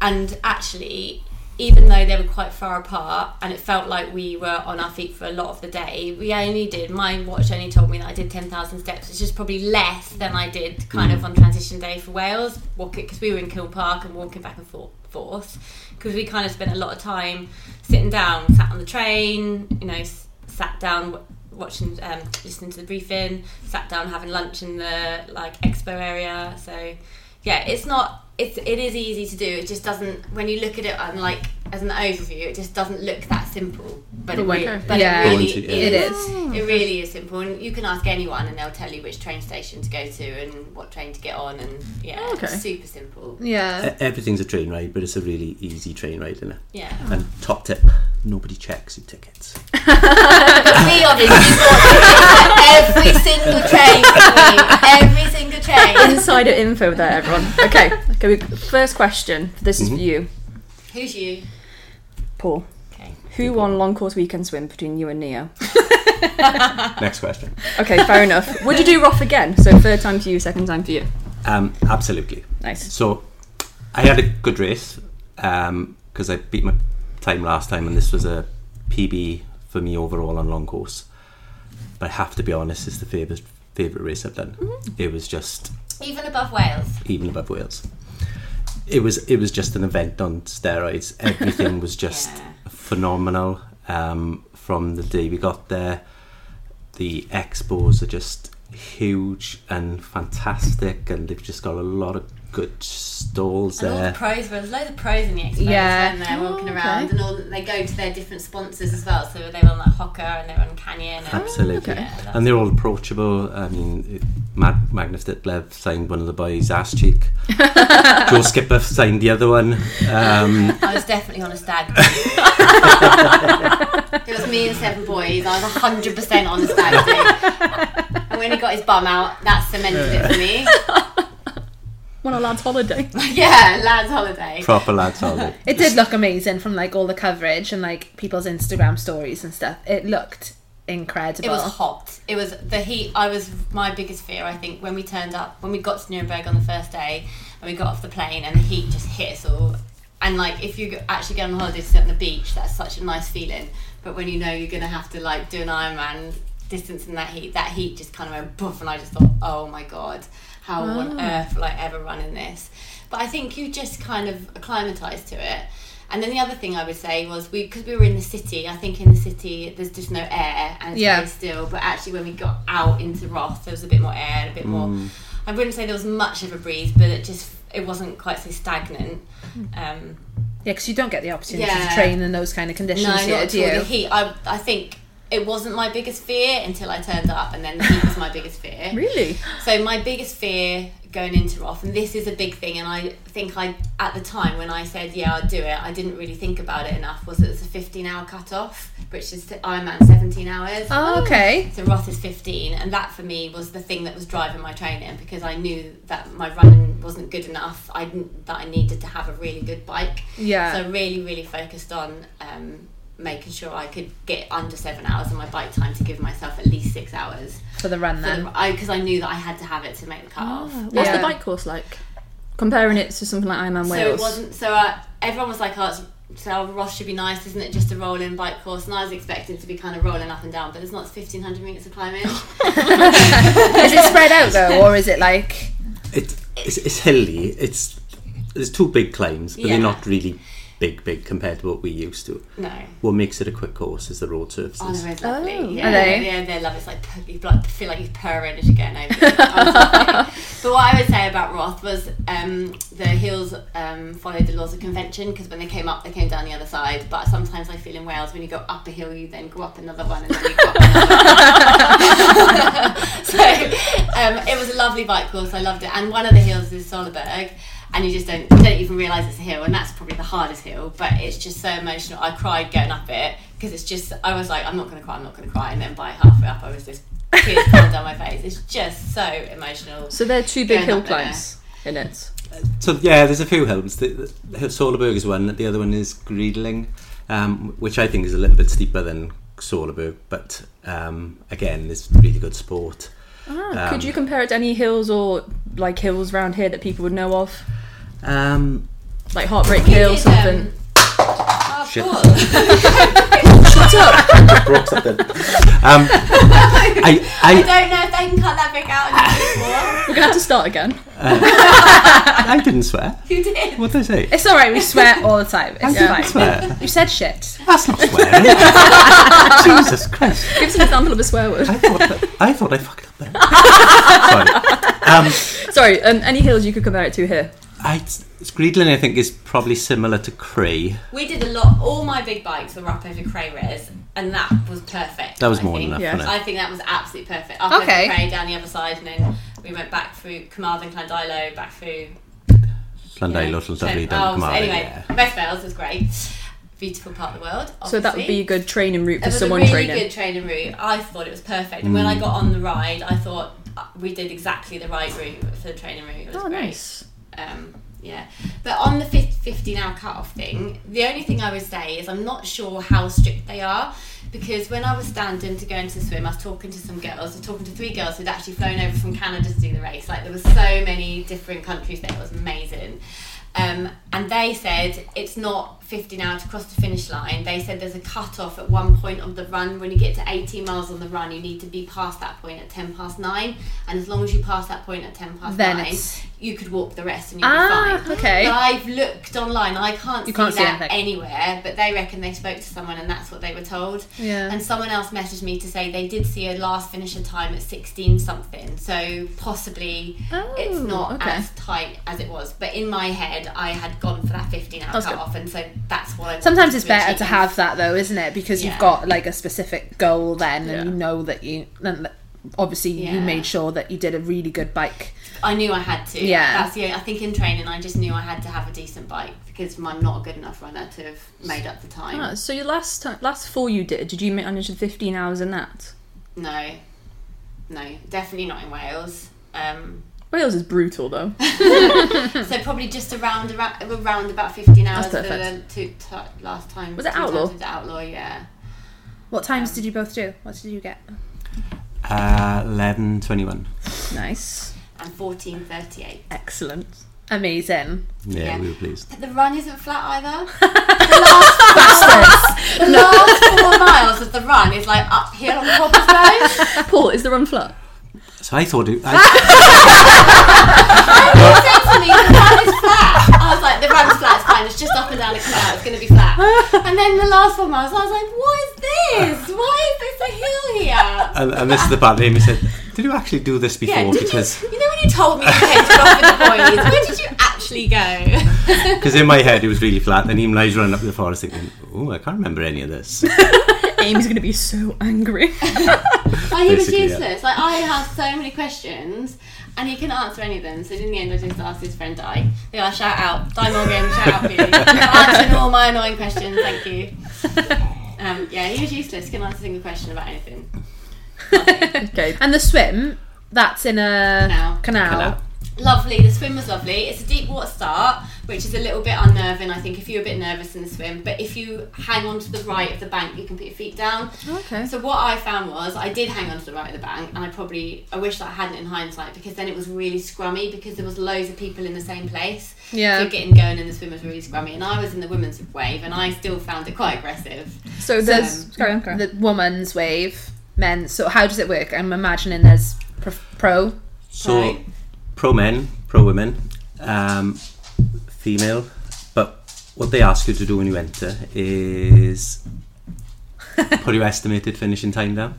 and actually. Even though they were quite far apart and it felt like we were on our feet for a lot of the day, we only did, my watch only told me that I did 10,000 steps, which is probably less than I did kind of on transition day for Wales, walking because we were in Kill Park and walking back and forth, forth because we kind of spent a lot of time sitting down, sat on the train, you know, s- sat down watching, um, listening to the briefing, sat down having lunch in the like expo area. So yeah, it's not. It's it is easy to do. It just doesn't. When you look at it on like as an overview, it just doesn't look that simple. But it, But re- but Yeah. it really Once yeah. is. It is. It really is simple, and you can ask anyone, and they'll tell you which train station to go to and what train to get on, and yeah, Okay. it's super simple. Yeah. everything's a train ride, but it's a really easy train ride, isn't it? Yeah. And top tip: nobody checks your tickets. [laughs] we obviously bought tickets for every single train. Every single chain. Insider info there, everyone. Okay, okay. we- First question. This is for you, Who's you? Paul. Okay. Who won long course weekend swim between you and Neo? [laughs] Next question. Okay, fair enough. Would you do Roth again? So third time for you, second time for you. Um, absolutely. Nice. So I had a good race um, because I beat my time last time, and this was a PB for me overall on long course. But I have to be honest, it's the favourite favourite race I've done. It was just Even above Wales. even above Wales. It was it was just an event on steroids. Everything was [laughs] just Yeah. phenomenal. Um, from the day we got there, the expos are just huge and fantastic, and they've just got a lot of good stalls And all the there. pros, there was loads of pros in the expo Yeah. when they're walking Oh, around, okay. and all they go to their different sponsors as well. So they were on like Hoka and they were on Canyon. And, Absolutely, okay. Yeah, and they're all approachable. I mean, it- Mag- Magnus Ditlev signed one of the boys' ass cheek. [laughs] Joe Skipper signed the other one. Um, I was definitely on a stag. [laughs] it was me and seven boys. I was hundred percent on a stag do. And when he got his bum out, that cemented it for me. [laughs] What a lad's holiday. [laughs] yeah, lads' holiday. proper lads [laughs] holiday. It did look amazing from like all the coverage and like people's Instagram stories and stuff. It looked incredible. It was hot. It was the heat. I was my biggest fear. I think when we turned up, when we got to Nuremberg on the first day, and we got off the plane, and the heat just hit us all. And like, if you actually go on holiday to sit on the beach, that's such a nice feeling. But when you know you're gonna have to like do an Ironman distance in that heat, that heat just kind of went poof, and I just thought, oh my god, how on ah. earth will I ever run in this? But I think you just kind of acclimatise to it. And then the other thing I would say was we because we were in the city. I think in the city there's just no air and it's Yeah. very still. But actually, when we got out into Roth, there was a bit more air, and a bit more. Mm. I wouldn't say there was much of a breeze, but it just it wasn't quite so stagnant. Hmm. Um, yeah, because you don't get the opportunity Yeah. to train in those kind of conditions no, here, not do at all. you? The heat. I I think it wasn't my biggest fear until I turned up, and then the heat was my biggest fear. [laughs] Really? So my biggest fear going into Roth, and this is a big thing, and I think I at the time when I said yeah I'd do it, I didn't really think about it enough. Was that it's a 15 hour cut off, which is Ironman 17 hours. Oh, okay. So Roth is 15, and that for me was the thing that was driving my training because I knew that my running wasn't good enough. I that I needed to have a really good bike. Yeah. So I really, really focused on um, making sure I could get under seven hours on my bike time to give myself at least six hours. for the run then. Because I, knew that I had to have it to make the cut off. What's Yeah. the bike course like? Comparing it to something like Ironman So Wales. So it wasn't. So uh, everyone was like, "Oh, it's, so Roth should be nice, isn't it? Just a rolling bike course." And I was expecting to be kind of rolling up and down, but it's not. Fifteen hundred meters of climbing. [laughs] is it spread out though, or is it like? It, it's, it's hilly. It's there's two big climbs, but Yeah. they're not really big, big compared to what we used to. no. What makes it a quick course is the road surfaces. Oh, they're lovely. Oh. yeah, Are they? Yeah, they're lovely. It's like you like, feel like you're purring as you're getting over. it. Honestly. [laughs] but what I would say about Roth was um, the hills um, followed the laws of convention because when they came up, they came down the other side. But sometimes I feel in Wales when you go up a hill, you then go up another one, and then you go up another one. [laughs] [laughs] so um, it was a lovely bike course. I loved it. And one of the hills is Solarberg. And you just don't, you don't even realise it's a hill, and that's probably the hardest hill. But it's just so emotional. I cried going up it because it's just. I was like, I'm not going to cry, I'm not going to cry, and then by halfway up, I was just tears [laughs] coming down my face. It's just so emotional. So they're two big hill climbs in it. So yeah, there's a few hills. The, the Solarberg is one. The other one is Greding, um, which I think is a little bit steeper than Solarberg, but um, again, it's really good sport. Ah, Um, could you compare it to any hills or like hills around here that people would know of? Um, Like Heartbreak We Hill, did, something. um, oh, Shit. Shut up! [laughs] broke something. Um, I, I I, don't know if they can cut that bit out anymore. We're gonna have to start again. I didn't swear. You did. What did I say? It's all right. We swear all the time. It's didn't fine. swear. You said shit. That's not swearing. [laughs] Jesus Christ! Give us an example of a swear word. I thought that, I thought I fucked up there. [laughs] Sorry. Um, Sorry, um, any hills you could compare it to here? I, Greding, I think, is probably similar to Cray. We did a lot. All my big bikes were up over Cray Res, and that was perfect. That was I more think. than enough, Yeah. I think that was absolutely perfect. Up Okay. over Cray, down the other side, and then we went back through Carmarthen, Llandeilo, back through. Llandilo, you know, Llandudley, so- down oh, Carmarthen, Anyway, yeah. West Wales was great. Beautiful part of the world. So that would be a good training route for someone training. It was someone a really training. good training route. I thought it was perfect. And when I got on the ride, I thought uh, we did exactly the right route for the training route. It was Oh, great. nice. Um, yeah, but on the 50, 50 now cut off thing, the only thing I would say is I'm not sure how strict they are because when I was standing to go into the swim, I was talking to some girls. I was talking to three girls who'd actually flown over from Canada to do the race. Like there was so many different countries there. It was amazing. Um, and they said it's not 50 now to cross the finish line. They said there's a cut off at one point of the run. When you get to 18 miles on the run, you need to be past that point at 10 past 9. And as long as you pass that point at 10 past Then 9, it's- you could walk the rest and you'll Ah, be fine. okay. But I've looked online, I can't, You see can't see that anywhere, but they reckon they spoke to someone and that's what they were told. Yeah. And someone else messaged me to say they did see a last finisher time at 16 something, so possibly it's Oh, not okay. as tight as it was. But in my head, I had gone for that 15 hour That's cut good. off, and so that's what I Sometimes it's better achieve. to have that though, isn't it? Because Yeah. you've got like a specific goal then, Yeah. and you know that you. And that- obviously, you made sure that you did a really good bike. I knew I had to. Yeah. That's the. I think in training, I just knew I had to have a decent bike because I'm not a good enough runner to have made up the time. Ah, so your last time, last four you did, did you manage the 15 hours in that? No, no, definitely not in Wales. Um, Wales is brutal though. [laughs] so probably just around around, around about 15 hours for the two t- last time. Was it two Outlaw? times the Outlaw, yeah. What times did you both do? What did you get? Uh, 11, 21. Nice. And 14:38. Excellent. Amazing. Yeah, Yeah. we were pleased. But the run isn't flat either. [laughs] the last, the last four miles of the run is like uphill on cobblestone. [laughs] Paul, is the run flat? So I thought it. [laughs] He said to me, the run is flat. I was like, the run's flat, it's fine. It's just up and down a canal. It's going to be flat. And then the last four miles, I was like, what is this? Why is this a hill here? and, and this is the bad part Amy said, Did you actually do this before? Yeah, because you, you know when you told me you came to off with the boys, where did you actually go? [laughs] Because in my head it was really flat, and even I was running up the forest thinking, oh, I can't remember any of this. [laughs] Amy's gonna be so angry. Like, he was Basically, yeah. useless. Like I have so many questions, and he couldn't answer any of them. So in the end, I just asked his friend Di. Yeah, shout out, Di Morgan, shout out, please. [laughs] For answering all my annoying questions. Thank you. [laughs] Um, yeah, he was useless. Couldn't answer a single question about anything. [laughs] okay. And the swim, that's in a Canal. canal. Canal. Lovely. The swim was lovely. It's a deep water start, which is a little bit unnerving. I think if you're a bit nervous in the swim, but if you hang on to the right of the bank, you can put your feet down. Okay. So what I found was I did hang on to the right of the bank, and I probably I wish that I hadn't in hindsight because then it was really scrummy because there was loads of people in the same place. Yeah. So getting going in the swim was really scrummy, and I was in the women's wave, and I still found it quite aggressive. So there's um, carry on. The woman's wave, men. So how does it work? I'm imagining there's pro. pro. So, Right. Pro men, pro women, um, female. But what they ask you to do when you enter is [laughs] put your estimated finishing time down.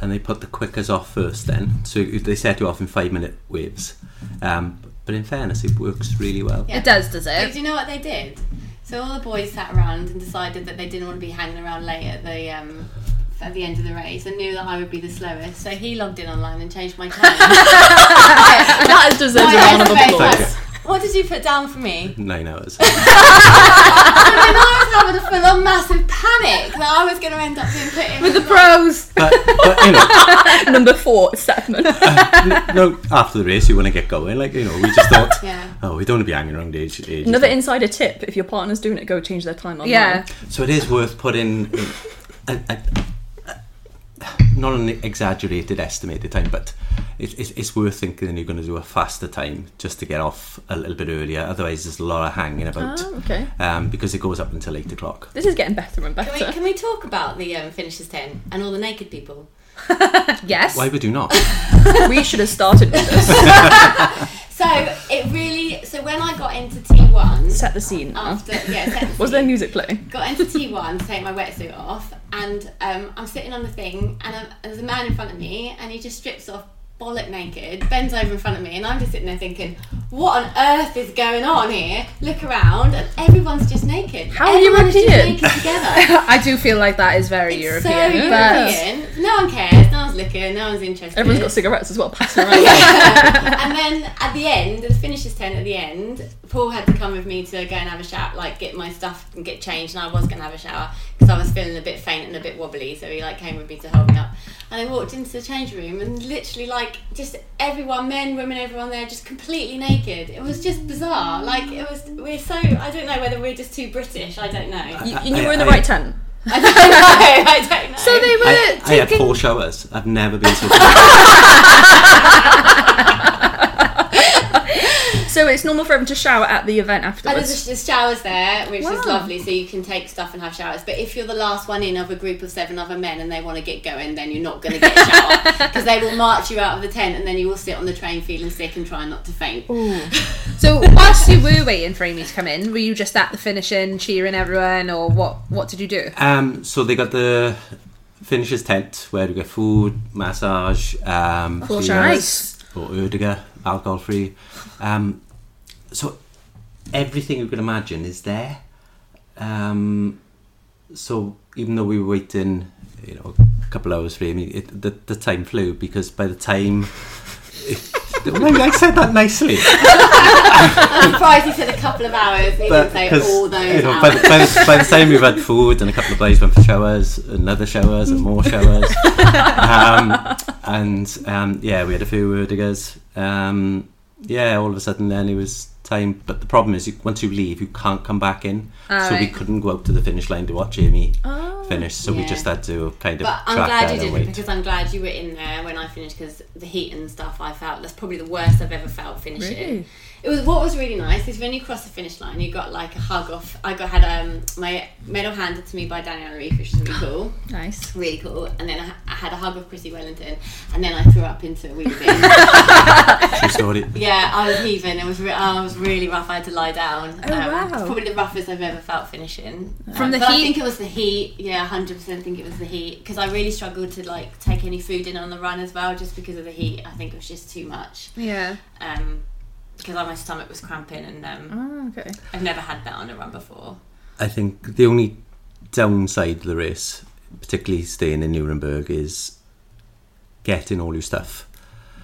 And they put the quickers off first then. So they set you off in five minute waves. Um, but in fairness, it works really well. Yeah. It does, does But it? do you know what they did? So all the boys sat around and decided that they didn't want to be hanging around late at the um, at the end of the race and knew that I would be the slowest. So he logged in online and changed my [laughs] time. that deserves My a round of applause. What did you put down for me? Nine hours. And I was having a full on massive panic that I was going to end up being put in With the pros. but, but you know, [laughs] Number four, Stefan. Uh, no, after the race, you want to get going. Like, you know, we just thought, [laughs] Yeah. oh, we don't want to be hanging around age. age Another insider tip: if your partner's doing it, go change their time online. Yeah. So it is worth putting a, a, a, not an exaggerated estimated time, but it, it's, it's worth thinking you're going to do a faster time just to get off a little bit earlier. Otherwise, there's a lot of hanging about Oh, okay. um, because it goes up until eight o'clock. This is getting better and Can better. we, can we talk about the um, finishers 10 and all the naked people? [laughs] Yes. Why would you not? [laughs] we should have started with this. [laughs] So it really. So when I got into T1 Set the scene. Now. after yeah, set the [laughs] Was there music playing? got into T1 to take my wetsuit off, and um, I'm sitting on the thing, and um, there's a man in front of me, and he just strips off bollock naked, bends over in front of me, and I'm just sitting there thinking, what on earth is going on here? Look around, and everyone's just naked. How Everyone's European. Just naked together. [laughs] I do feel like that is very It's European. so but European. No one cares. No looking. No one's interested. Everyone's got cigarettes as well passing around. [laughs] and then at the end, the finishers tent at the end, Paul had to come with me to go and have a shower, like get my stuff and get changed. And I was going to have a shower because I was feeling a bit faint and a bit wobbly. So he like came with me to hold me up. And I walked into the change room and literally like just everyone, men, women, everyone there, just completely naked. It was just bizarre. Like it was. We're so. I don't know whether we're just too British. I don't know. you, and you were in the I- right tent. I don't know. I don't know. So they were I, I had four showers. I've never been so. [laughs] [laughs] So it's normal for everyone to shower at the event And afterwards. there's, there's showers there, which Wow. is lovely, so you can take stuff and have showers. But if you're the last one in of a group of seven other men and they want to get going, then you're not going to get a shower [laughs] because they will march you out of the tent and then you will sit on the train feeling sick and trying not to faint. [laughs] So whilst you were waiting for Amy to come in, were you just at the finishing, cheering everyone, or what? What did you do? Um, so they got the finishers tent where you get food, massage, um, Cool, beers, nice. or Erdinger, alcohol free. Um, so everything you can imagine is there. Um, so even though we were waiting, you know, a couple of hours for Amy, it, the, the time flew because by the time. [laughs] Maybe I said that nicely. I'm surprised he said a couple of hours. He didn't say 'cause, all those you know, hours. by, the, by, the, by the time we've had food and a couple of guys went for showers, another showers and more showers, um, and um, yeah, we had a few Erdingers. Um, yeah, all of a sudden then it was time. But the problem is, you, once you leave, you can't come back in. So we couldn't go out to the finish line to watch Amy Oh. finish. So we just had to kind of But I'm glad you didn't wait. because I'm glad you were in there when I finished because the heat and stuff I felt that's probably the worst I've ever felt finishing. Really? It was what was really nice is when you cross the finish line you got like a hug off. I got had um my medal handed to me by Daniela Ryf, which is really [gasps] cool, Nice. really cool. And then I, I had a hug of Chrissie Wellington, and then I threw up into a wee bin. True story. yeah, I was heaving. It was re- I was really rough. I had to lie down. Oh, wow. It's probably the roughest I've ever felt finishing. From Um, the but I think it was the heat. Yeah, hundred percent think it was the heat because I really struggled to like take any food in on the run as well, just because of the heat. I think it was just too much. Yeah. Um, because my stomach was cramping and um, Oh, okay. I've never had that on a run before. I think the only downside of the race, particularly staying in Nuremberg, is getting all your stuff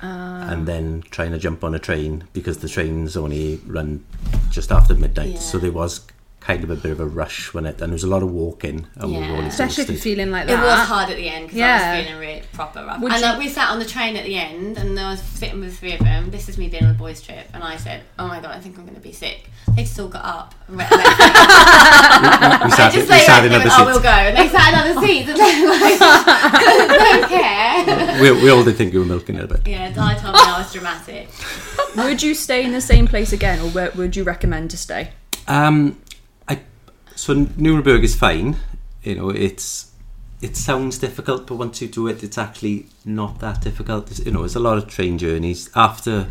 and then trying to jump on a train because the trains only run just after midnight. Yeah. So there was kind of a bit of a rush when it, and there was a lot of walking, and we were all Especially if you're feeling like that. It was hard at the end because I Yeah. was feeling really proper rough. Would and you- like, we sat on the train at the end, and I was sitting with three of them. This is me being on a boys' trip, and I said, "Oh my god, I think I'm going to be sick." They just all got up. And went, [laughs] We I sat, just we like, sat in they other went, "Oh, we'll go," and they sat in other [laughs] seats, and they like, don't care. [laughs] We, we all did think you were milking it a bit. Yeah, Di told me I was dramatic. Would you stay in the same place again, or where would you recommend to stay? Um, I so Nuremberg is fine. You know, it's it sounds difficult, but once you do it, it's actually not that difficult. It's, you know, it's a lot of train journeys after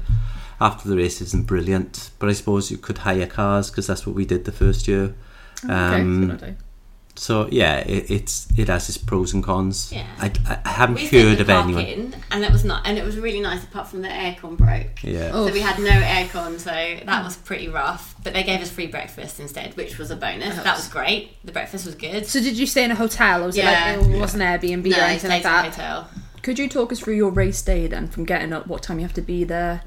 after the race isn't brilliant, but I suppose you could hire cars because that's what we did the first year. Okay, Um. So yeah, it, it's it has its pros and cons. Yeah. I, I, I haven't We stayed heard in of the anyone. parking, and it was not, and it was really nice apart from the aircon broke. Yeah. Oh. So we had no aircon, so that was pretty rough. But they gave us free breakfast instead, which was a bonus. That was great. The breakfast was good. So did you stay in a hotel, or was Yeah. it like it wasn't Airbnb no, or I anything stayed like a that? hotel. Could you talk us through your race day then, from getting up, what time you have to be there?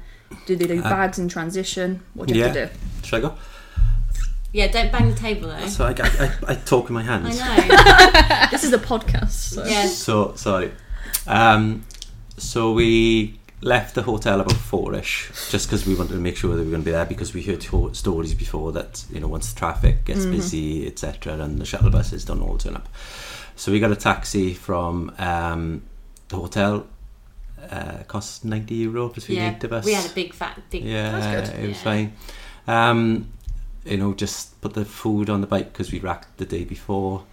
Do they do Uh, bags in transition? What do you have to do? Should I go? Yeah, don't bang the table though. So I, I, I talk in my hands. I know. [laughs] This is a podcast. So. yeah. So sorry. Um, so we left the hotel about four-ish, just because we wanted to make sure that we were going to be there because we heard to- stories before that you know once the traffic gets busy, etc., and the shuttle buses don't all turn up. So we got a taxi from um, the hotel. Uh, cost ninety euro between yeah. eight of us. We had a big fat big Yeah, it was Yeah. fine. Um, you know, just put the food on the bike because we racked the day before.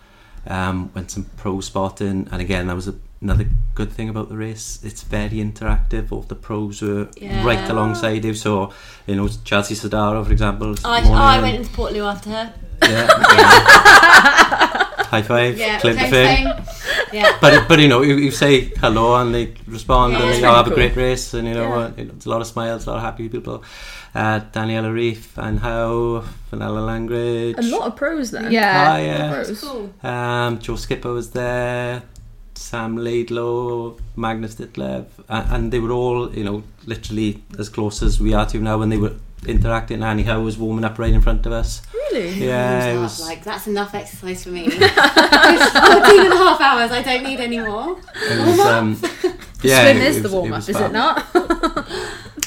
Um, went some pro spotting, and again, that was a, another good thing about the race. It's very interactive. All the pros were Yeah. right alongside you. So, you know, Chelsea Sodaro, for example. this I, morning, I went into Portaloo after her. [laughs] Yeah. High five. Yeah, clip the same, thing. Yeah. But but you know, you, you say hello and they respond Yeah, and they all really have a great race and you know, Yeah. uh, you know it's a lot of smiles, a lot of happy people. Uh, Daniela Ryf and Haug, Fenella Langridge. A lot of pros then. Yeah. Ah, yeah. Pros. Cool. Um, Joe Skipper was there. Sam Laidlow, Magnus Ditlev, and, and they were all, you know, literally as close as we are to now when they were interacting. Annie Haug was warming up right in front of us. Really? Yeah, it was. like that's enough exercise for me. [laughs] It's 14 and a half hours. I don't need any more. It was um, [laughs] yeah, Swim it- is it the was- warm up, was is it not? [laughs]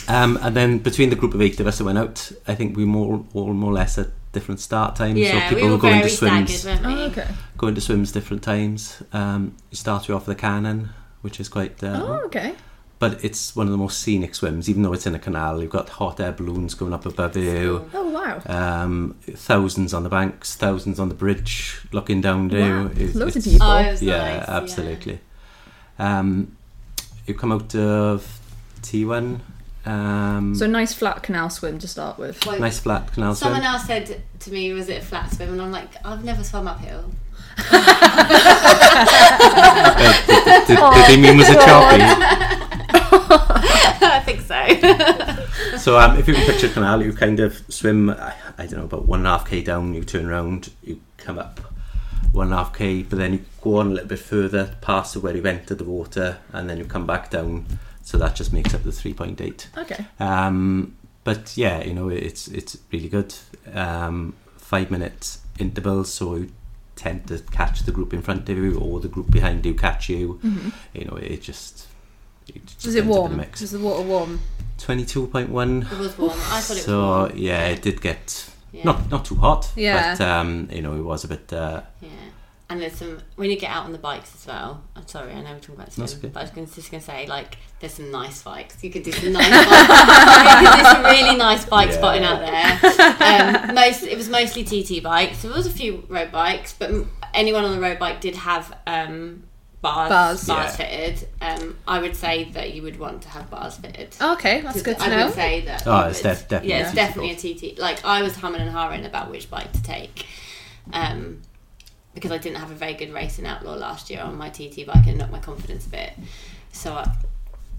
Um, and then between the group of eight of us that went out, I think we more all more or less at different start times. Yeah, so people we were were going very to swims, staggered, weren't we? oh, okay. going to swims different times. Um, you start you off with a cannon, which is quite. Uh, Oh, okay. But it's one of the most scenic swims, even though it's in a canal. You've got hot air balloons going up above you. Oh, wow. Um, thousands on the banks, thousands on the bridge, looking down to Wow. It's- Loads of people. Oh, it was yeah, nice, yeah. absolutely. Um, you come out of T1. Um, So nice flat canal swim to start with. Well, nice flat canal swim. Someone else said to me, "Was it a flat swim?" And I'm like, "I've never swum uphill." Uh, did, did, did they mean was it choppy? [laughs] I think so. [laughs] So um, if you can picture a canal, you kind of swim, I, I don't know, about one and a half k down, you turn around, you come up one and a half k, but then you go on a little bit further past where you've entered the water, and then you come back down. So that just makes up the 3.8. Okay. Um, but yeah, you know, it's it's really good. Um, five minutes intervals, so you tend to catch the group in front of you, or the group behind you catch you. You know, it just. It just Is it ends warm? the mix. Is the water warm? 22.1. It was warm. I thought it was So warm. yeah, it did get Yeah. not not too hot. Yeah. But um, you know, it was a bit. Uh, Yeah. And there's some when you get out on the bikes as well. I'm sorry, I know we're talking about swim, okay. but I was gonna, just going to say like there's some nice bikes. You could do some nice bikes. [laughs] there's some really nice bike Yeah. spotting out there. Um, most it was mostly TT bikes. There was a few road bikes, but anyone on the road bike did have um, bars Bars. bars Yeah. fitted. Um, I would say that you would want to have bars fitted. Okay, that's good to I know. I would say that. Oh, it's def- definitely Yeah, a it's TT definitely a TT. Like I was humming and hawing about which bike to take, um, because I didn't have a very good race in Outlaw last year on my TT bike and knocked my confidence a bit. So, I,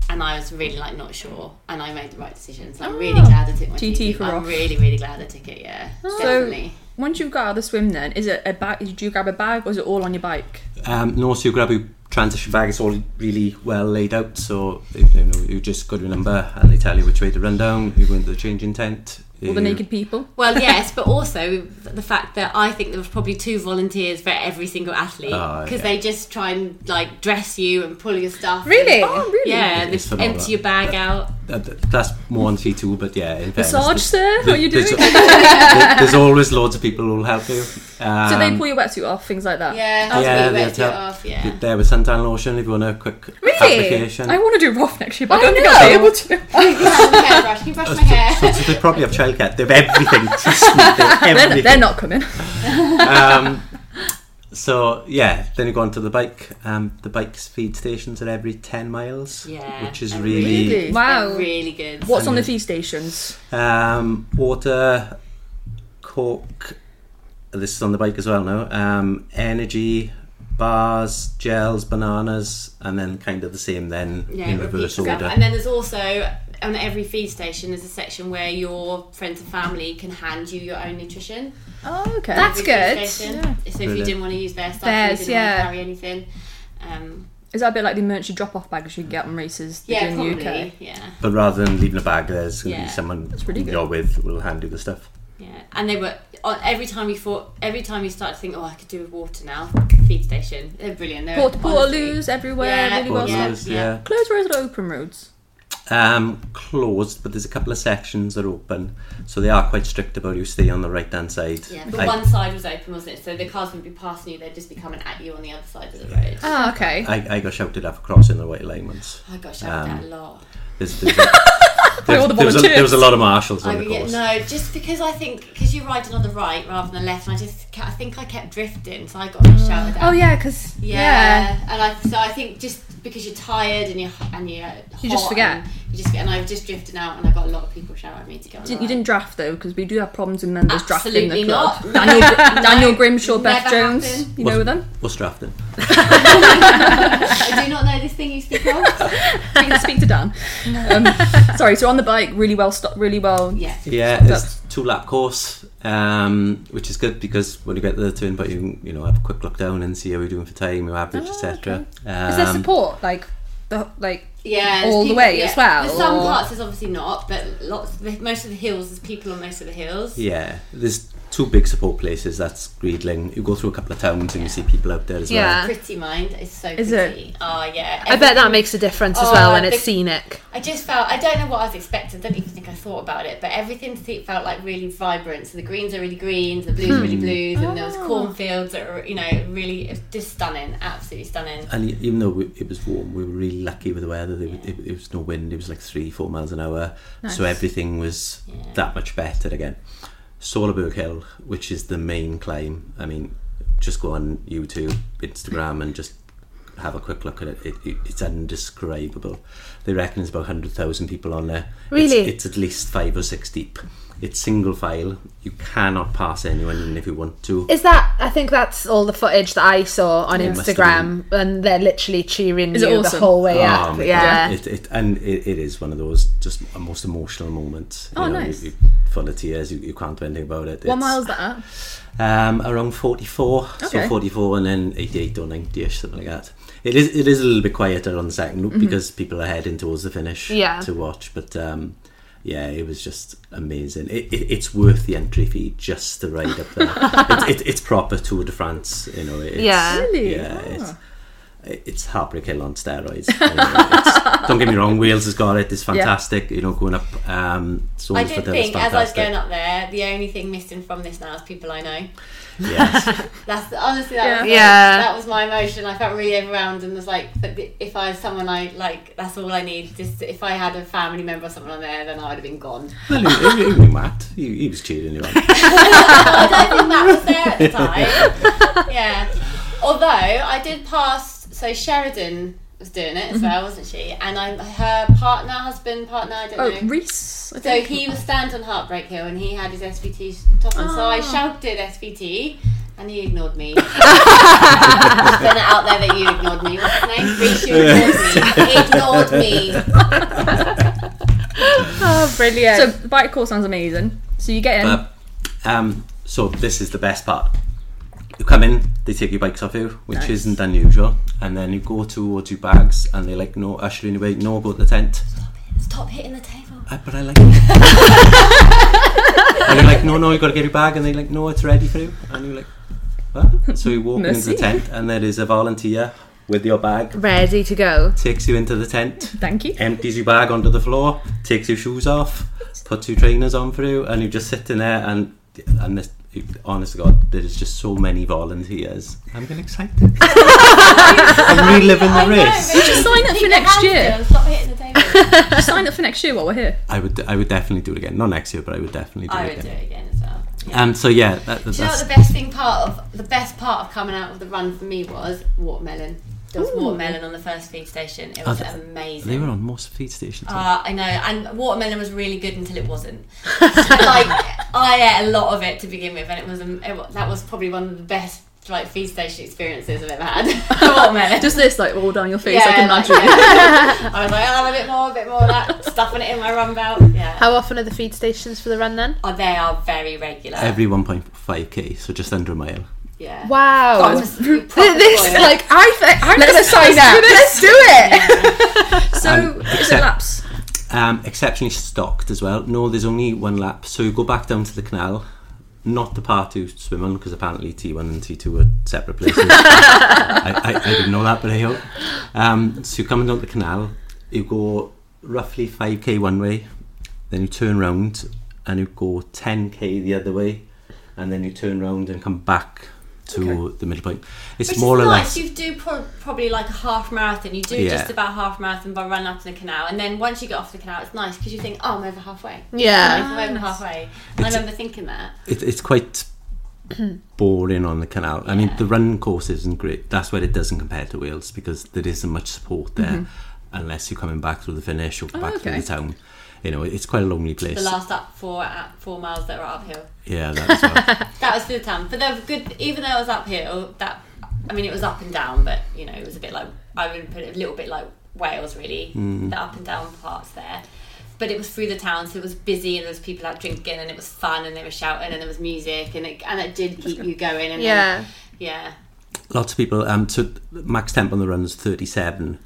and I was really like not sure, and I made the right decision. So I'm really Oh. glad I took my TT TT. for I'm off. really really glad I took it. Yeah, So- definitely. Once you've got out of the swim, then is it a bag? Did you grab a bag, or is it all on your bike? um, no, so you grab your transition bag. It's all really well laid out. So you know, you just got your number, and they tell you which way to run down. You go into the changing tent. All the naked people? Well, yes, but also the fact that I think there was probably two volunteers for every single athlete Oh, because yeah. they just try and like dress you and pull your stuff. Really? Oh, really? Yeah, It's they empty your bag out. Uh, that's more on T two, but yeah, in fairness, Massage, sir? there's- What are you doing? [laughs] there- there's always loads of people who'll help you. Um, so they pull your wetsuit off, things like that? Yeah, yeah, yeah, they'll wet it tell- off. Yeah. There with suntan lotion if you want a quick Really? application. I want to do Roth next year, but I, I don't think I'll be able to. Can you have? Can you brush my hair? So, so they probably have childcare. They have everything. Trust me, they have They're, they're not coming. um, so yeah, then you go onto the bike. Um, the bike feed stations are every ten miles, Yeah, which is really, Really? Wow. They're really good. What's on the And- feed stations? um, water, coke. This is on the bike as well now. Um, energy, bars, gels, bananas, and then kind of the same then Yeah, in reverse repeats itself. order. And then there's also on every feed station there's a section where your friends and family can hand you your own nutrition. Oh, okay. That's Every good. Yeah. So if you didn't want to use their stuff, Theirs, you didn't yeah. want to carry anything. Um, Is that a bit like the emergency drop-off bags you can get on races yeah, in probably. the UK? Yeah. But rather than leaving a bag, there's going to Yeah. be someone That's really good. you're with will hand you the stuff. Yeah, and they were every time you thought, every time you start to think, oh, I could do with water now. Feed station, they're brilliant. They're Port honestly- Portaloos everywhere, Yeah, really well yeah. Portaloos, yeah. Closed roads or open roads? Um, closed, but there's a couple of sections that are open, so they are quite strict about you stay on the right hand side. Yeah, but I, one side was open, wasn't it? So the cars wouldn't be passing you; they'd just be coming at you on the other side of the road. Oh, okay. I, I got shouted at for crossing the white line once. I got shouted Um, at a lot. There's, there's a, [laughs] there's- the there, was a, there was a lot of marshals I, on the yeah, course. no, just because I think because you're riding on the right rather than the left, and I just I think I kept drifting, so I got shouted at. Oh yeah, because Yeah, and I so I think just because you're tired and you're and you're You just hot forget. and you just and I've just drifted out and I got a lot of people shouting at me to go. On Didn't, you didn't draft though, because we do have problems with members drafting Absolutely the club. not. Daniel, [laughs] Daniel Grimshaw, Beth Jones, happened. you know them. What's drafting? [laughs] I do not know this thing you speak of. [laughs] Speak, speak to Dan. Um, sorry, so on the bike, really well, sto- really well. yeah. Yeah, That's- there's, two lap course, um, which is good because when you get to the turnpike, you you know have a quick look down and see how you're doing for time, your average, Oh, etc. Is there Um, support like the like? Yeah, there's All the way as well, There's some or- parts there's obviously not, but lots. Most of the hills, there's people on most of the hills. Yeah, there's two big support places. That's Greding. You go through a couple of towns and you see people out there as well. Yeah. Pretty mind is so Is it? pretty. Oh yeah. I bet that makes a difference as Oh, well when it's scenic. I just felt I don't know what I was expecting. I don't even think I thought about it, but everything felt like really vibrant. So the greens are really greens, the blues are really hmm. blues, and there was Oh. cornfields that were you know really just stunning, absolutely stunning. And even though we- it was warm, we were really lucky with the weather. There, it, it was no wind. It was like three, four miles an hour. nice. So everything was Yeah. that much better again. Solarberg Hill, which is the main claim. I mean, just go on YouTube, Instagram, and just have a quick look at it. it, it it's indescribable. They reckon there's about 100,000 people on there. Really? It's, it's at least five or six deep. It's single file. You cannot pass anyone even if you want to. Is that? I think that's all the footage that I saw on It must have Instagram, and they're literally cheering Is it you the whole way Oh up. my Yeah. It, it, and it, it is one of those just most emotional moments. You Oh, know, nice. You, you, full of tears. You, you can't do anything about it. What It's, mile's that at? Um, around 44. So 44 and then 88 or 90ish, something like that. It is it is a little bit quieter on the second loop because people are heading towards the finish Mm-hmm. Yeah. to watch. But um, yeah, it was just amazing. It, it, it's worth the entry fee just to ride up there. [laughs] it, it, it's proper Tour de France, you know. It's, Yeah. Really? Yeah, Ah. it's, it's Heartbreak Hill on steroids. You know, [laughs] don't get me wrong, Wales has got it. It's fantastic. You know, going up. Um, so I did think as I was fantastic. going up there, the only thing missing from this now is people I know. Yes. [laughs] That's honestly that Yeah. was Yeah. that was my emotion. I felt really overwhelmed and was like, but if I was someone I like, that's all I need. Just if I had a family member or someone on there, then I would have been gone. [laughs] well, he, he, he, Matt, he, he was cheering you [laughs] on. I don't think Matt was there at the time. Yeah. Although I did pass, so Sheridan was doing it as well, wasn't she? And I'm her partner, husband, partner. I don't know. Oh, know. Reese. I So he was stand on Heartbreak Hill and he had his SVT top on. So I Ah. shouted SVT and he ignored me. [laughs] Just putting it out there that you ignored me. What's his name? Reece, you ignored me. He ignored me. Oh, [laughs] brilliant. So the bike course sounds amazing. So you get in. But um, so this is the best part. You come in, they take your bikes off you, which Nice. isn't unusual, and then you go towards your bags, and they like no usher in your way, no go to the tent. Stop hitting the table. I, but I like it. [laughs] and you're like, no, no, you've got to get your bag, and they're like, no, it's ready for you, and you're like, what? So you walk into the tent, and there is a volunteer with your bag, ready to go. takes you into the tent, Thank you. empties your bag onto the floor, takes your shoes off, puts your trainers on for you, and you just sitting there and and this, honest to God, there's just so many volunteers. I'm getting excited. [laughs] I'm reliving the race. You should sign up for next year. Stop hitting the table. [laughs] Just sign up for next year while we're here. I would I would definitely do it again. Not next year, but I would definitely do I it would do again. it again as well. Um. So yeah, that, Do you know what that's the best thing part of the best part of coming out of the run for me was watermelon. There was watermelon on the first feed station. It Oh, was amazing. they were on most feed stations. Uh, I know, and watermelon was really good until it wasn't. [laughs] like I ate a lot of it to begin with, and it was um, it, that was probably one of the best like feed station experiences I've ever had. [laughs] watermelon. Just this, like all down your face, Yeah, like a like- nudge. I was like, I'll have a bit more, a bit more of that, [laughs] stuffing it in my run belt. Yeah, How often are the feed stations for the run then? oh, they are very regular. Every 1.5k, so just under a mile. Yeah. Wow. Proper- proper this spoiled. like I think I'm Let's- gonna sign let's up. Let's do it. [laughs] So Um, is it laps? Um, exceptionally stocked as well. No, there's only one lap. So you go back down to the canal, not the part two swim on, because apparently T1 and T2 are separate places. [laughs] I, I, I didn't know that, but I hope. Um, so you come down the canal, you go roughly 5k one way, then you turn round and you go 10k the other way, and then you turn round and come back to the middle point. It's Which more is or nice. less. You do pro- probably like a half marathon. You do Yeah. just about half marathon by running up to the canal, and then once you get off the canal, it's nice because you think, "Oh, I'm over halfway." Yeah. I'm over halfway. And I It's- remember thinking that. it, it's quite [clears throat] boring on the canal. I mean, the run course isn't great. That's where it doesn't compare to Wales because there isn't much support there mm-hmm. unless you're coming back through the finish or oh, back through okay. the town. You know, it's quite a lonely place. The last up four at four miles that were uphill. yeah, that as well. [laughs] That was for the town, but they were good. Even though it was uphill, that I mean, it was up and down, but you know, it was a bit like I would put it a little bit like Wales, really. Mm. The up and down parts there. but it was through the town, so it was busy and there was people out drinking and it was fun and they were shouting and there was music and it and it did keep you going. And Yeah. then, yeah. Lots of people. Um, so max temp on the run is thirty-seven.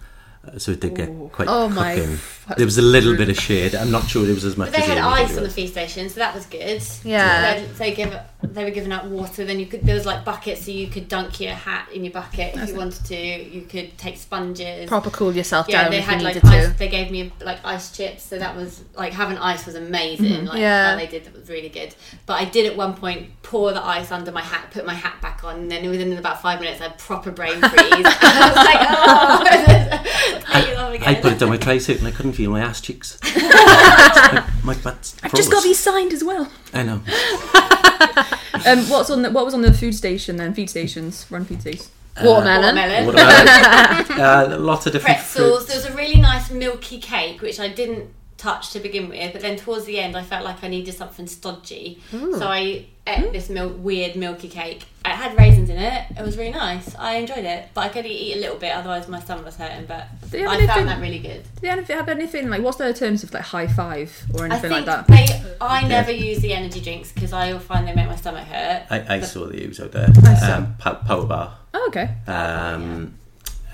Uh, So it did get quite Oh my cooking. There was a little bit of shade. I'm not sure it was as much But they as had ice on the it. feed station, so that was good. Yeah. They, they give they were giving out water. Then you could there was like buckets, so you could dunk your hat in your bucket if you wanted to. You could take sponges. Proper cool yourself yeah, down they if had you like needed ice. to. They gave me like ice chips, so that was like having ice was amazing. Mm-hmm. Like Yeah. how they did that was really good. But I did at one point pour the ice under my hat, put my hat back on, and then within about five minutes I had proper brain freeze. and [laughs] I was like, oh, [laughs] [laughs] take it off again. I put it down my trisuit and I couldn't feel my ass cheeks. my, my butt's I've just got these signed as well. I know. [laughs] Um, what's on the, what was on the food station then? Feed stations, run feed stations. Watermelon. Watermelon. Watermelon. [laughs] uh, lots of different pretzels. fruits. There was a really nice milky cake which I didn't touch to begin with, but then towards the end I felt like I needed something stodgy, so I ate this mil- weird milky cake. It had raisins in it. It was really nice. I enjoyed it, but I could only eat a little bit, otherwise my stomach was hurting. But Do you have I anything- found that really good. Do they have have anything like what's the alternative like high five or I anything think like that? they. I never use the energy drinks because I will find they make my stomach hurt. I, I saw the use out there. Um, power bar. Oh, okay. Um,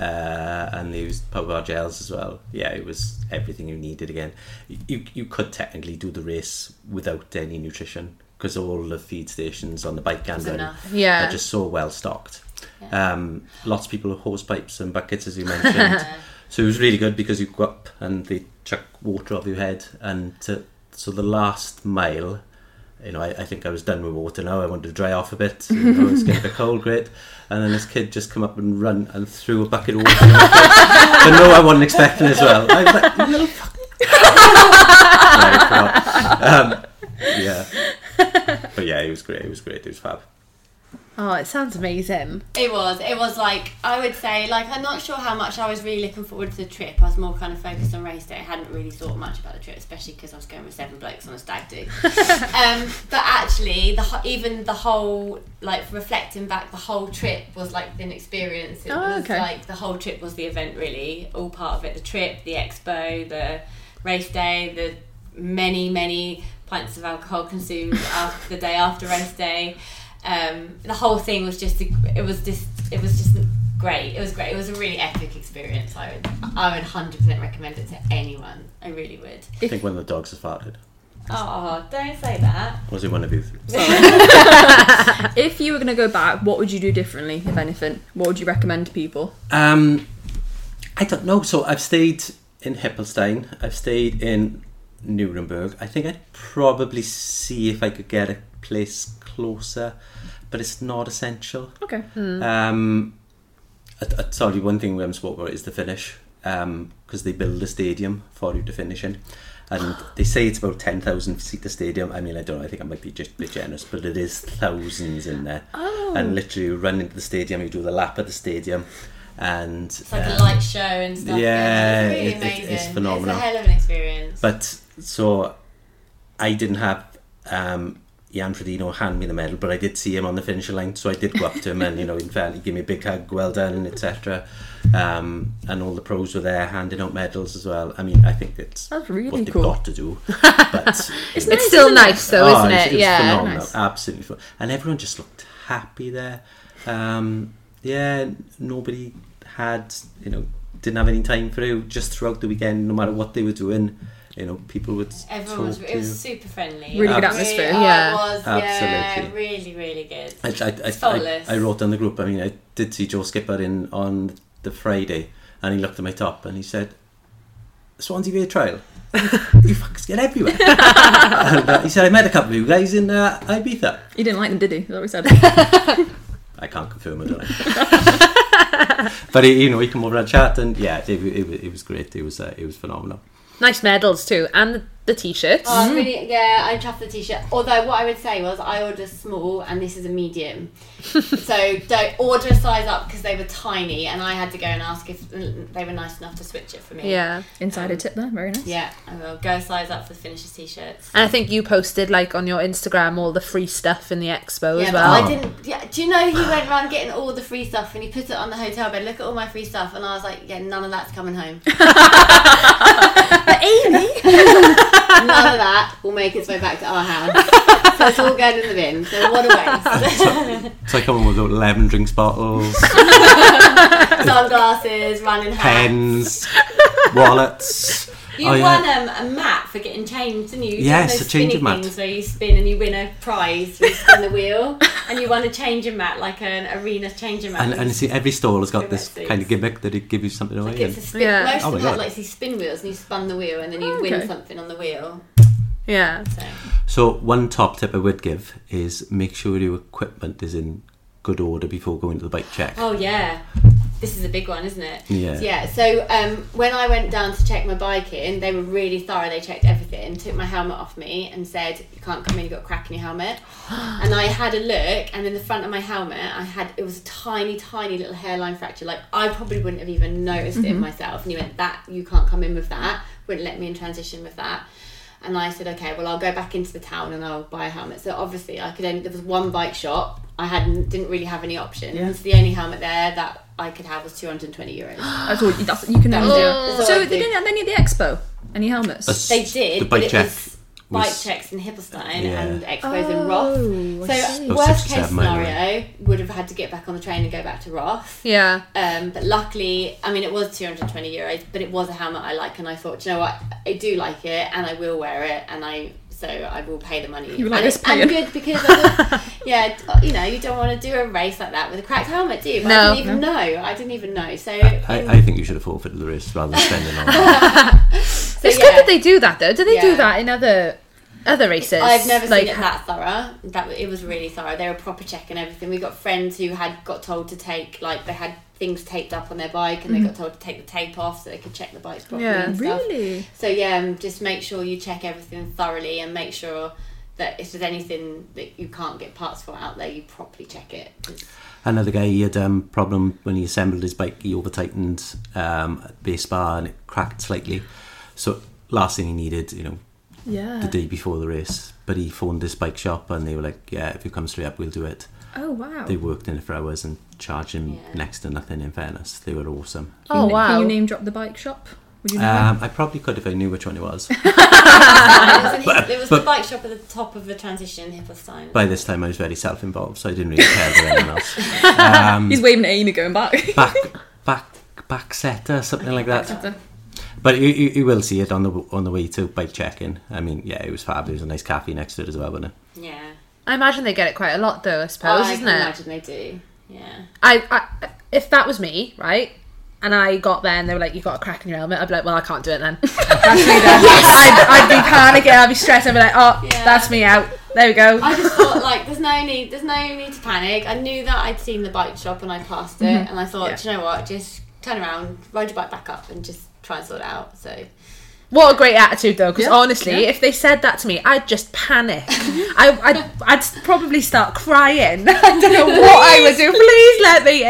uh, and they used power bar gels as well. Yeah, it was everything you needed again. You, you could technically do the race without any nutrition because all the feed stations on the bike and run. Yeah. are just so well stocked. Um, lots of people with hose pipes and buckets, as you mentioned. [laughs] so it was really good because you go up and they chuck water off your head, and to, so the last mile. You know, I, I think I was done with water now. I wanted to dry off a bit. You know, it's getting a bit cold, great. And then this kid just come up and run and threw a bucket of water. but no, I wasn't expecting as well. I was like, "You little fuck. Um, yeah, but yeah, it was great. It was great. It was fab. Oh, it sounds amazing. It was. It was like I would say, like I'm not sure how much I was really looking forward to the trip. I was more kind of focused on race day. I hadn't really thought much about the trip, especially because I was going with seven blokes on a stag do. [laughs] um, but actually, the even the whole like reflecting back, the whole trip was like an experience. It Oh, was okay. like the whole trip was the event, really. All part of it. The trip, the expo, the race day, the many many pints of alcohol consumed [laughs] after the day after race day. Um, the whole thing was just it was just it was just great. It was great. It was a really epic experience. I would I would hundred percent recommend it to anyone. I really would. I think one of the dogs has farted. Oh, don't say that. Was it one of you? [laughs] If you were going to go back, what would you do differently, if anything? What would you recommend to people? Um, I don't know. So I've stayed in Hilpoltstein. I've stayed in Nuremberg. I think I'd probably see if I could get a place closer, but it's not essential. Okay. Um, I, I, sorry, one thing we haven't spoke about is the finish, because they build a stadium for you to finish in. And they say it's about 10,000 seat the stadium. I mean, I don't know, I think I might be just a bit generous, but it is thousands in there. Oh. And literally, you run into the stadium, you do the lap of the stadium, and. It's like um, a light show and stuff. yeah, it's really it- it- it's phenomenal. It's a hell of an experience. But so I didn't have um, Jan Frodeno hand me the medal, but I did see him on the finishing line, so I did go up to him and you know, in fact, he gave me a big hug, well done, etc. Um, and all the pros were there handing out medals as well. I mean, I think it's That's really what they've cool. got to do, [laughs] but It's still nice though, Oh, isn't it it? was yeah. phenomenal, nice. absolutely, ph- and everyone just looked happy there. Um, yeah, nobody had you know didn't have any time for it. Just throughout the weekend, no matter what they were doing, you know, people would Everyone was talk it to was super friendly. Really good atmosphere. oh, Yeah. it was Absolutely. yeah, really really good. I, I, I, I, I wrote down the group. I mean, I did see Joe Skipper in on the Friday, and he looked at my top and he said, "Swansea Bay Trial, [laughs] you fuckers get everywhere." [laughs] and, uh, he said, "I met a couple of you guys in uh, Ibiza." You didn't like them, did he? Is that what he said? [laughs] I can't confirm it, don't but he, you know, he come over and chat, and yeah, it, it, it, it was great. It was uh, it was phenomenal. Nice medals too, and the, the t-shirts. Oh, I'm really, yeah, I chuffed the t-shirt. Although what I would say was I ordered a small and this is a medium. [laughs] so don't order a size up because they were tiny and I had to go and ask if they were nice enough to switch it for me. yeah. Insider um, tip there, very nice. Yeah, I will. Go size up for the finishers t-shirts. And I think you posted like on your Instagram all the free stuff in the expo Yeah, as but well. I didn't. Yeah, do you know he went around getting all the free stuff and he put it on the hotel bed? Look at all my free stuff, and I was like, yeah, none of that's coming home. [laughs] But Amy, [laughs] None of that will make its way back to our house. so it's all going in the bin. So what a waste. [laughs] It's like coming with 11 drinks bottles, [laughs] Sunglasses, running hats. pens, wallets. You Oh, won yeah. um, a mat for getting changed, didn't you? you Yes, did a changing spinny mat. Things where you spin and you win a prize. You spin the wheel, [laughs] and you won a changing mat, like an arena changing mat. And, and you see, every stall has got this message. kind of gimmick that it gives you something away. Like it's a spin. Yeah. Most Oh of my them have like these spin wheels, and you spun the wheel, and then you Okay. win something on the wheel. yeah. So So one top tip I would give is make sure your equipment is in good order before going to the bike check. Oh yeah, this is a big one, isn't it? Yeah. Yeah, so um, when I went down to check my bike in, they were really thorough. They checked everything, took my helmet off me, and said, "You can't come in. You've got a crack in your helmet." [gasps] and I had a look, and in the front of my helmet, I had it was a tiny, tiny little hairline fracture. Like I probably wouldn't have even noticed it myself. And he went, "That you can't come in with that. Wouldn't let me in transition with that." And I said, okay, well, I'll go back into the town and I'll buy a helmet. So obviously, I could only there was one bike shop. I hadn't didn't really have any options. It's the only helmet there that I could have was two hundred and twenty euros. [gasps] That's all. That's you can That only do. That's all So I they could didn't have any at the expo. Any helmets? That's- They did, The but bike it check was bike was- checks in Hilpoltstein Yeah. and expos in Roth. Oh, I So. About worst six or case seven mile scenario would have had to get back on the train and go back to Roth. Yeah. Um, but luckily, I mean, it was 220 euros, but it was a helmet I like, and I thought, "Do you know what, I do like it, and I will wear it, and I so I will pay the money. You like and this it's and good because I [laughs] yeah, you know, you don't want to do a race like that with a cracked helmet, do you? But No. I didn't even know. I didn't even know. So, I, I think you should have forfeited the race rather than spending on it. [laughs] so It's yeah. good that they do that though. Do they do that in other other races? I've never like, seen it that thorough. That it was really thorough. They were proper checking everything. We got friends who had got told to take like they had things taped up on their bike and they got told to take the tape off so they could check the bikes properly Yeah, and stuff. Really? So yeah, um, just make sure you check everything thoroughly and make sure that if there's anything that you can't get parts for out there, you properly check it. 'Cause- Another guy, he had um, problem when he assembled his bike. He over tightened um, base bar and it cracked slightly. So last thing he needed, you know, Yeah. the day before the race. But he phoned this bike shop and they were like, "Yeah, if you come straight up, we'll do it." Oh wow. They worked in it for hours and charged him Yeah. next to nothing. In fairness, they were awesome. Can you Oh na- wow. Can you name drop the bike shop? Would you? Um, I probably could if I knew which one it was. it was, in, But- it was but- the bike shop at the top of the transition in Hilpoltstein. By this time, I was very self-involved, so I didn't really care about anyone else. [laughs] Um, He's waving at Amy going back. back, back, back setter, something like that. But you, you, you will see it on the on the way to bike checking. I mean, yeah, it was fab. There was a nice cafe next to it as well, wasn't it? yeah. I imagine they get it quite a lot though. I oh, suppose, I isn't can it? imagine they do. Yeah. I, I if that was me, right? And I got there and they were like, "You've got a crack in your helmet." I'd be like, "Well, I can't do it then." [laughs] that's me then. I'd, I'd be panicking. I'd be stressed. I'd be like, "Oh, Yeah. that's me out." There we go. I just thought like there's no need there's no need to panic. I knew that I'd seen the bike shop and I passed it mm-hmm. and I thought, Yeah. Do you know what, just turn around, ride your bike back up and just try and sort it out. So What a great attitude though, because Yeah, honestly, yeah. if they said that to me, I'd just panic. I, I'd, I'd probably start crying. [laughs] I don't know what I would do. Please let me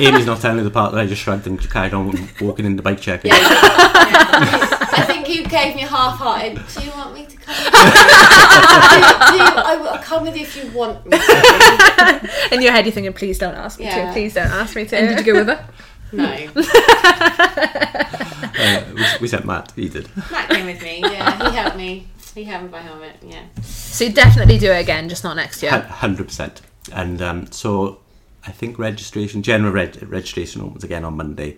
in. Amy's not telling you the part that I just shrugged and carried on walking in the bike checking. I think you gave me a half hearted, do you want me to come [laughs] with you? do, do you, I will come with you if you want me to. In your head, you're thinking, "Please don't ask me to. Please don't ask me to." and did you go with her? No. [laughs] [laughs] Uh, we, we sent Matt. He did. Matt came with me, yeah, he helped me. He helped me buy helmet, yeah. So you definitely do it again, just not next year. Hundred percent. And um, so I think registration, general reg- registration opens again on Monday.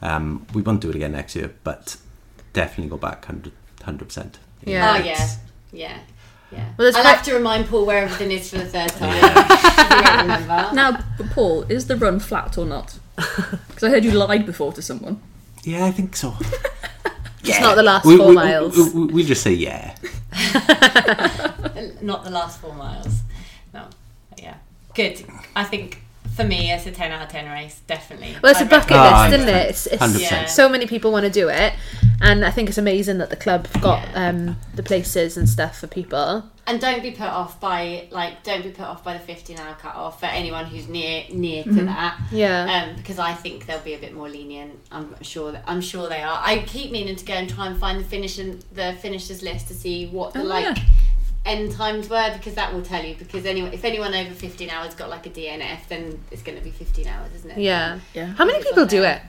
Um, we won't do it again next year, but definitely go back 100 percent. Yeah. Oh yeah. Yeah. Yeah. Well, there's I'll quite- have to remind Paul where everything is for the third time. Yeah. If you don't remember. Now, Paul, is the run flat or not? [laughs] Because I heard you lied before to someone. Yeah, I think so. [laughs] It's not the last we, four we, miles. We, we, we just say yeah. [laughs] Not the last four miles. No. Yeah. Good. I think for me, it's a 10 out of 10 race, definitely. Well, it's a bucket list, isn't it? It's, it's 100%. Yeah. so many people want to do it, and I think it's amazing that the club got Yeah. um, the places and stuff for people. And don't be put off by like don't be put off by the 15 hour cut off for anyone who's near near to that. Yeah. Um, because I think they'll be a bit more lenient. I'm sure that I'm sure they are. I keep meaning to go and try and find the finish and the finishers list to see what the Oh, like yeah. End times were because that will tell you. Because anyone if anyone over 15 hours got like a DNF, then it's going to be 15 hours, isn't it? Yeah. Yeah. How many people do it?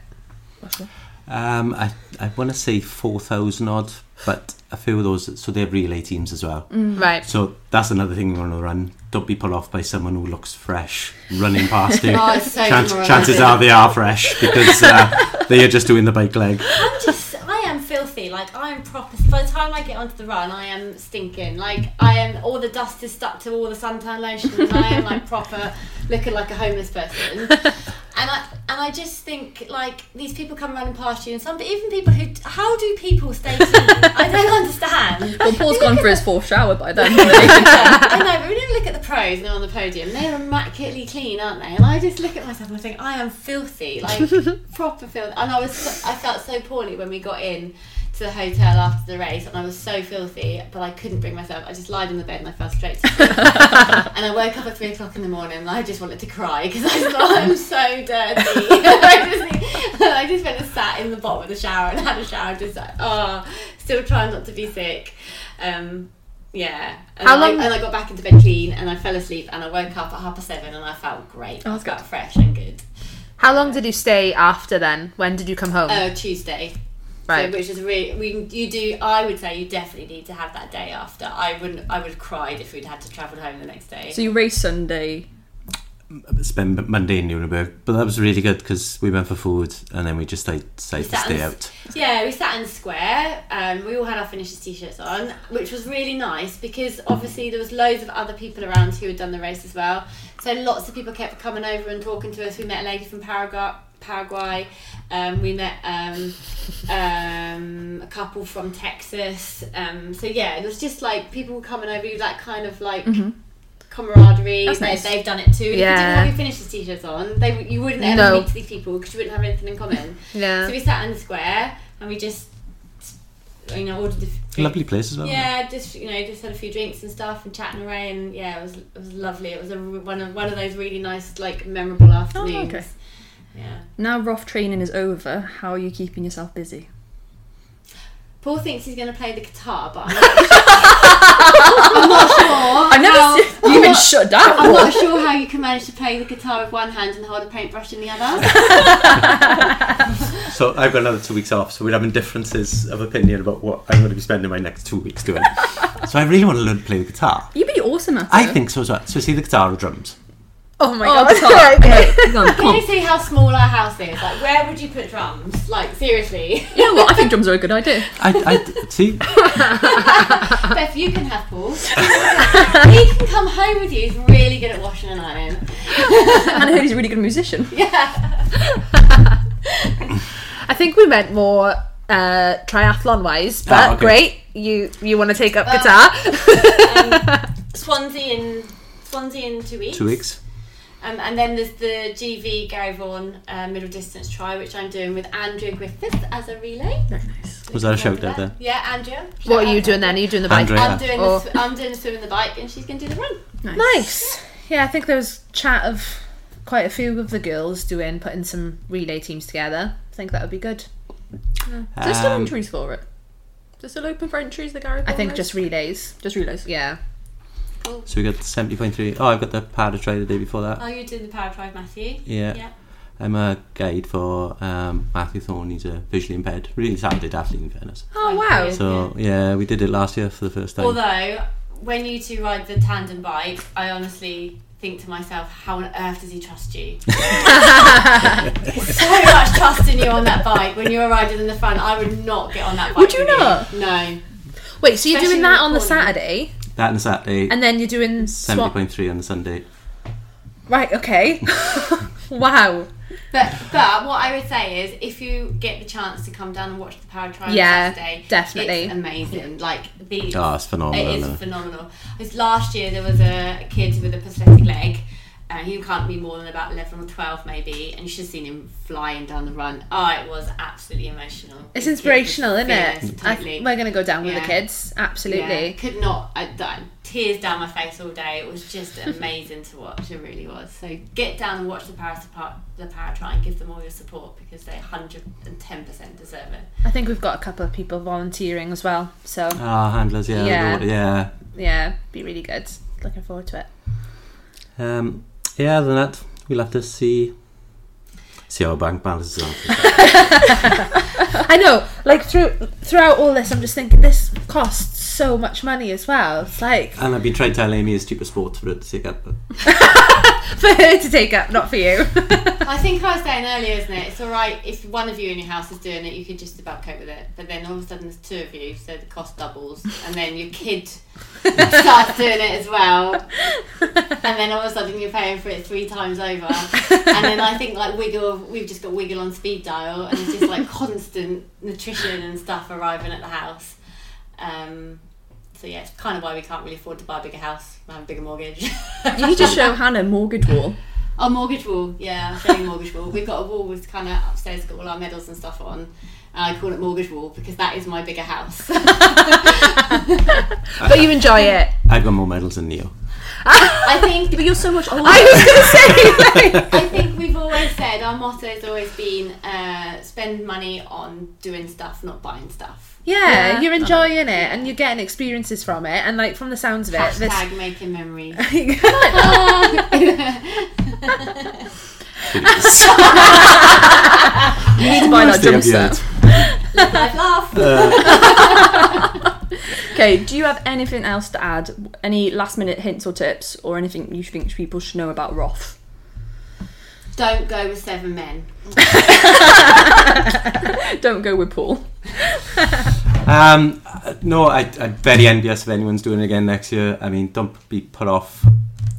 Um, I, I want to say 4,000 odd, but a few of those, so they're relay teams as well. Right. So that's another thing we want to run. Don't be put off by someone who looks fresh running past you. [laughs] Oh, so Chan- chances are they are fresh because uh, they are just doing the bike leg. [laughs] I'm just, I am filthy. Like I am proper. By the time I get onto the run, I am stinking. Like I am. All the dust is stuck to all the suntan lotion, and I am like proper looking like a homeless person. [laughs] And I and I just think like these people come running past you, and some even people who how do people stay clean? I don't [laughs] understand. Well, Paul's gone for his fourth shower by then. [laughs] I know, but when you look at the pros and they're on the podium, they're immaculately clean, aren't they? And I just look at myself and I think I am filthy, like proper filthy. And I was, so, I felt so poorly when we got in to the hotel after the race, and I was so filthy, but I couldn't bring myself. I just lied in the bed and I fell straight to sleep. [laughs] and I woke up at three o'clock in the morning and I just wanted to cry because I thought I'm so dirty. [laughs] I just, [laughs] I just went and sat in the bottom of the shower and had a shower, just like, oh, still trying not to be sick. Um, yeah. And How I, long- And I got back into bed clean and I fell asleep and I woke up at half past seven and I felt great. Oh, I felt good. fresh and good. How long did you stay after then? When did you come home? Uh, Tuesday. Right. So, which is really, we, you do, I would say you definitely need to have that day after. I wouldn't, I would have cried if we'd had to travel home the next day. so you race Sunday. Spend Monday in Nuremberg, but that was really good because we went for food and then we just like, decided to stay in- out. Yeah, we sat in the square. Um, we all had our finishers t-shirts on, which was really nice because obviously there was loads of other people around who had done the race as well. So lots of people kept coming over and talking to us. We met a lady from Paraguay. Paraguay. Um, we met um, um, a couple from Texas. Um, so yeah, it was just like people were coming over. You that kind of like camaraderie. That's They, nice. They've done it too. If you Yeah. didn't have your finishers t-shirts on, they you wouldn't ever No. meet these people because you wouldn't have anything in common. [laughs] yeah. So we sat in the square and we just, you know, ordered a few. Lovely place as well. Yeah, just you know, just had a few drinks and stuff and chatting away, and yeah, it was it was lovely. It was a, one of one of those really nice, like memorable afternoons. okay. Yeah. Now Roth training is over. How are you keeping yourself busy? Paul thinks he's going to play the guitar, but I'm not, [laughs] I'm not sure. I never how, see, you've been shut down. I'm not [laughs] sure how you can manage to play the guitar with one hand and hold a paintbrush in the other. [laughs] So I've got another two weeks off, so we're having differences of opinion about what I'm going to be spending my next two weeks doing. so I really want to learn to play the guitar. You'd be awesome at it. I think so as well. So see the guitar or drums? Oh my Oh, god. guitar. [laughs] okay. Come on, come Can on. you see how small our house is? Like, where would you put drums? Like, seriously. You know what? I think [laughs] drums are a good idea. I, I see. [laughs] Beth, you can have Paul. he can come home with you. He's really good at washing and ironing. And I heard he's a really good musician. Yeah. I think we meant more uh, triathlon wise, but Ah, okay. great. You you want to take up Well, guitar? Swansea in Swansea in two weeks. Two weeks. Um, and then there's the GV Gary Vaughan uh, middle distance try, which I'm doing with Andrea Griffith as a relay. Very nice. Was that a shout Remember out there? Yeah, Andrea. what are you doing then? Are you doing the bike? Andrea. I'm doing Oh. the I'm doing the swim and the bike, and she's going to do the run. Nice. Nice. Yeah, I think there was chat of quite a few of the girls doing putting some relay teams together. I think that would be good. Is there still Um, entries for it? Is it still open for entries, the Gary I think race? just relays. Just relays. Yeah. So we got 70.3. Oh, I've got the Para Tri the day before that. Oh, you're doing the power drive, Matthew. Yeah. Yeah. I'm a guide for um, Matthew Thorne. He's a visually impaired, really talented athlete in fairness. Oh wow. So yeah, we did it last year for the first time. Although, when you two ride the tandem bike, I honestly think to myself, how on earth does he trust you? [laughs] so much trust in you on that bike. When you were riding in the front, I would not get on that bike. Would you with not? No. Wait, so you're Especially doing that on the the. Saturday, that and Saturday, and then you're doing swap. 70.3 on the Sunday. Right. Okay. [laughs] wow. But but what I would say is, if you get the chance to come down and watch the Power Trial Yeah, on Saturday, definitely. it's amazing. Like the Oh, it's phenomenal. It isn't is it? phenomenal. Because last year there was a kid with a prosthetic leg, and he can't be more than about eleven or twelve maybe, and you should have seen him flying down the run. Oh, it was absolutely emotional. It's The inspirational, isn't fearless, it? I, Totally. we're gonna go down with the kids. Absolutely. Yeah, could not. I, I, tears down my face all day. It was just amazing to watch. It really was. So get down and watch the Paris Depart- the Para Tri and give them all your support because they hundred and ten percent deserve it. I think we've got a couple of people volunteering as well. So Ah, handlers, yeah, Yeah. yeah. yeah. yeah, be really good. Looking forward to it. Um, yeah, other than that, we'll have to see see how our bank balance is. [laughs] I know. Like through throughout all this, I'm just thinking this costs so much money as well. It's like And I've been trying to tell Amy it's cheaper sport for her to take up. But [laughs] for her to take up, not for you. [laughs] [laughs] I think I was saying earlier, isn't it? It's all right if one of you in your house is doing it, you can just about cope with it. But then all of a sudden there's two of you, so the cost doubles, and then your kid starts doing it as well, and then all of a sudden you're paying for it three times over. And then I think like Wiggle, we've just got Wiggle on speed dial, and it's just like constant nutrition and stuff arriving at the house. Um, so yeah, it's kind of why we can't really afford to buy a bigger house, we have a bigger mortgage. You need to show [laughs] Hannah mortgage wall. Our mortgage wall, yeah, I'm showing mortgage wall. We've got a wall with kind of upstairs, got all our medals and stuff on. And I call it mortgage wall because that is my bigger house. [laughs] but you enjoy it. I've got more medals than Neo. I think But you're so much older. I was gonna say. Like, [laughs] I think we've always said our motto has always been uh, spend money on doing stuff, not buying stuff. yeah, Yeah. you're enjoying it and you're getting experiences from it, and like from the sounds of it, this. Hashtag making memories. [laughs] [laughs] You need to buy that Stay jump set. Head. Live, laugh. Okay, do you have anything else to add? Any last minute hints or tips, or anything you think people should know about Roth? Don't go with seven men. [laughs] Don't go with Paul. [laughs] Um, uh, no, I, I'm very envious if anyone's doing it again next year. I mean, don't be put off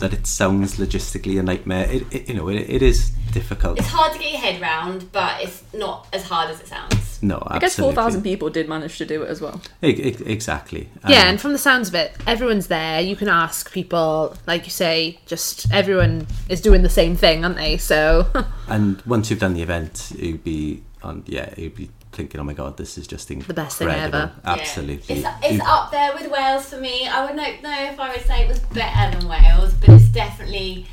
that it sounds logistically a nightmare. It, it you know, it, it is difficult. It's hard to get your head round, but it's not as hard as it sounds. No, I guess absolutely. 4,000 people did manage to do it as well. E- exactly. Yeah, Um, and from the sounds of it, everyone's there. You can ask people, like you say, just everyone is doing the same thing, aren't they? So, [laughs] and once you've done the event, it'd be on. Yeah, it'd be thinking, "Oh my god, this is just incredible." The best thing ever. Absolutely. Yeah. It's, it's up there with Wales for me. I would not know if I would say it was better than Wales, but it's definitely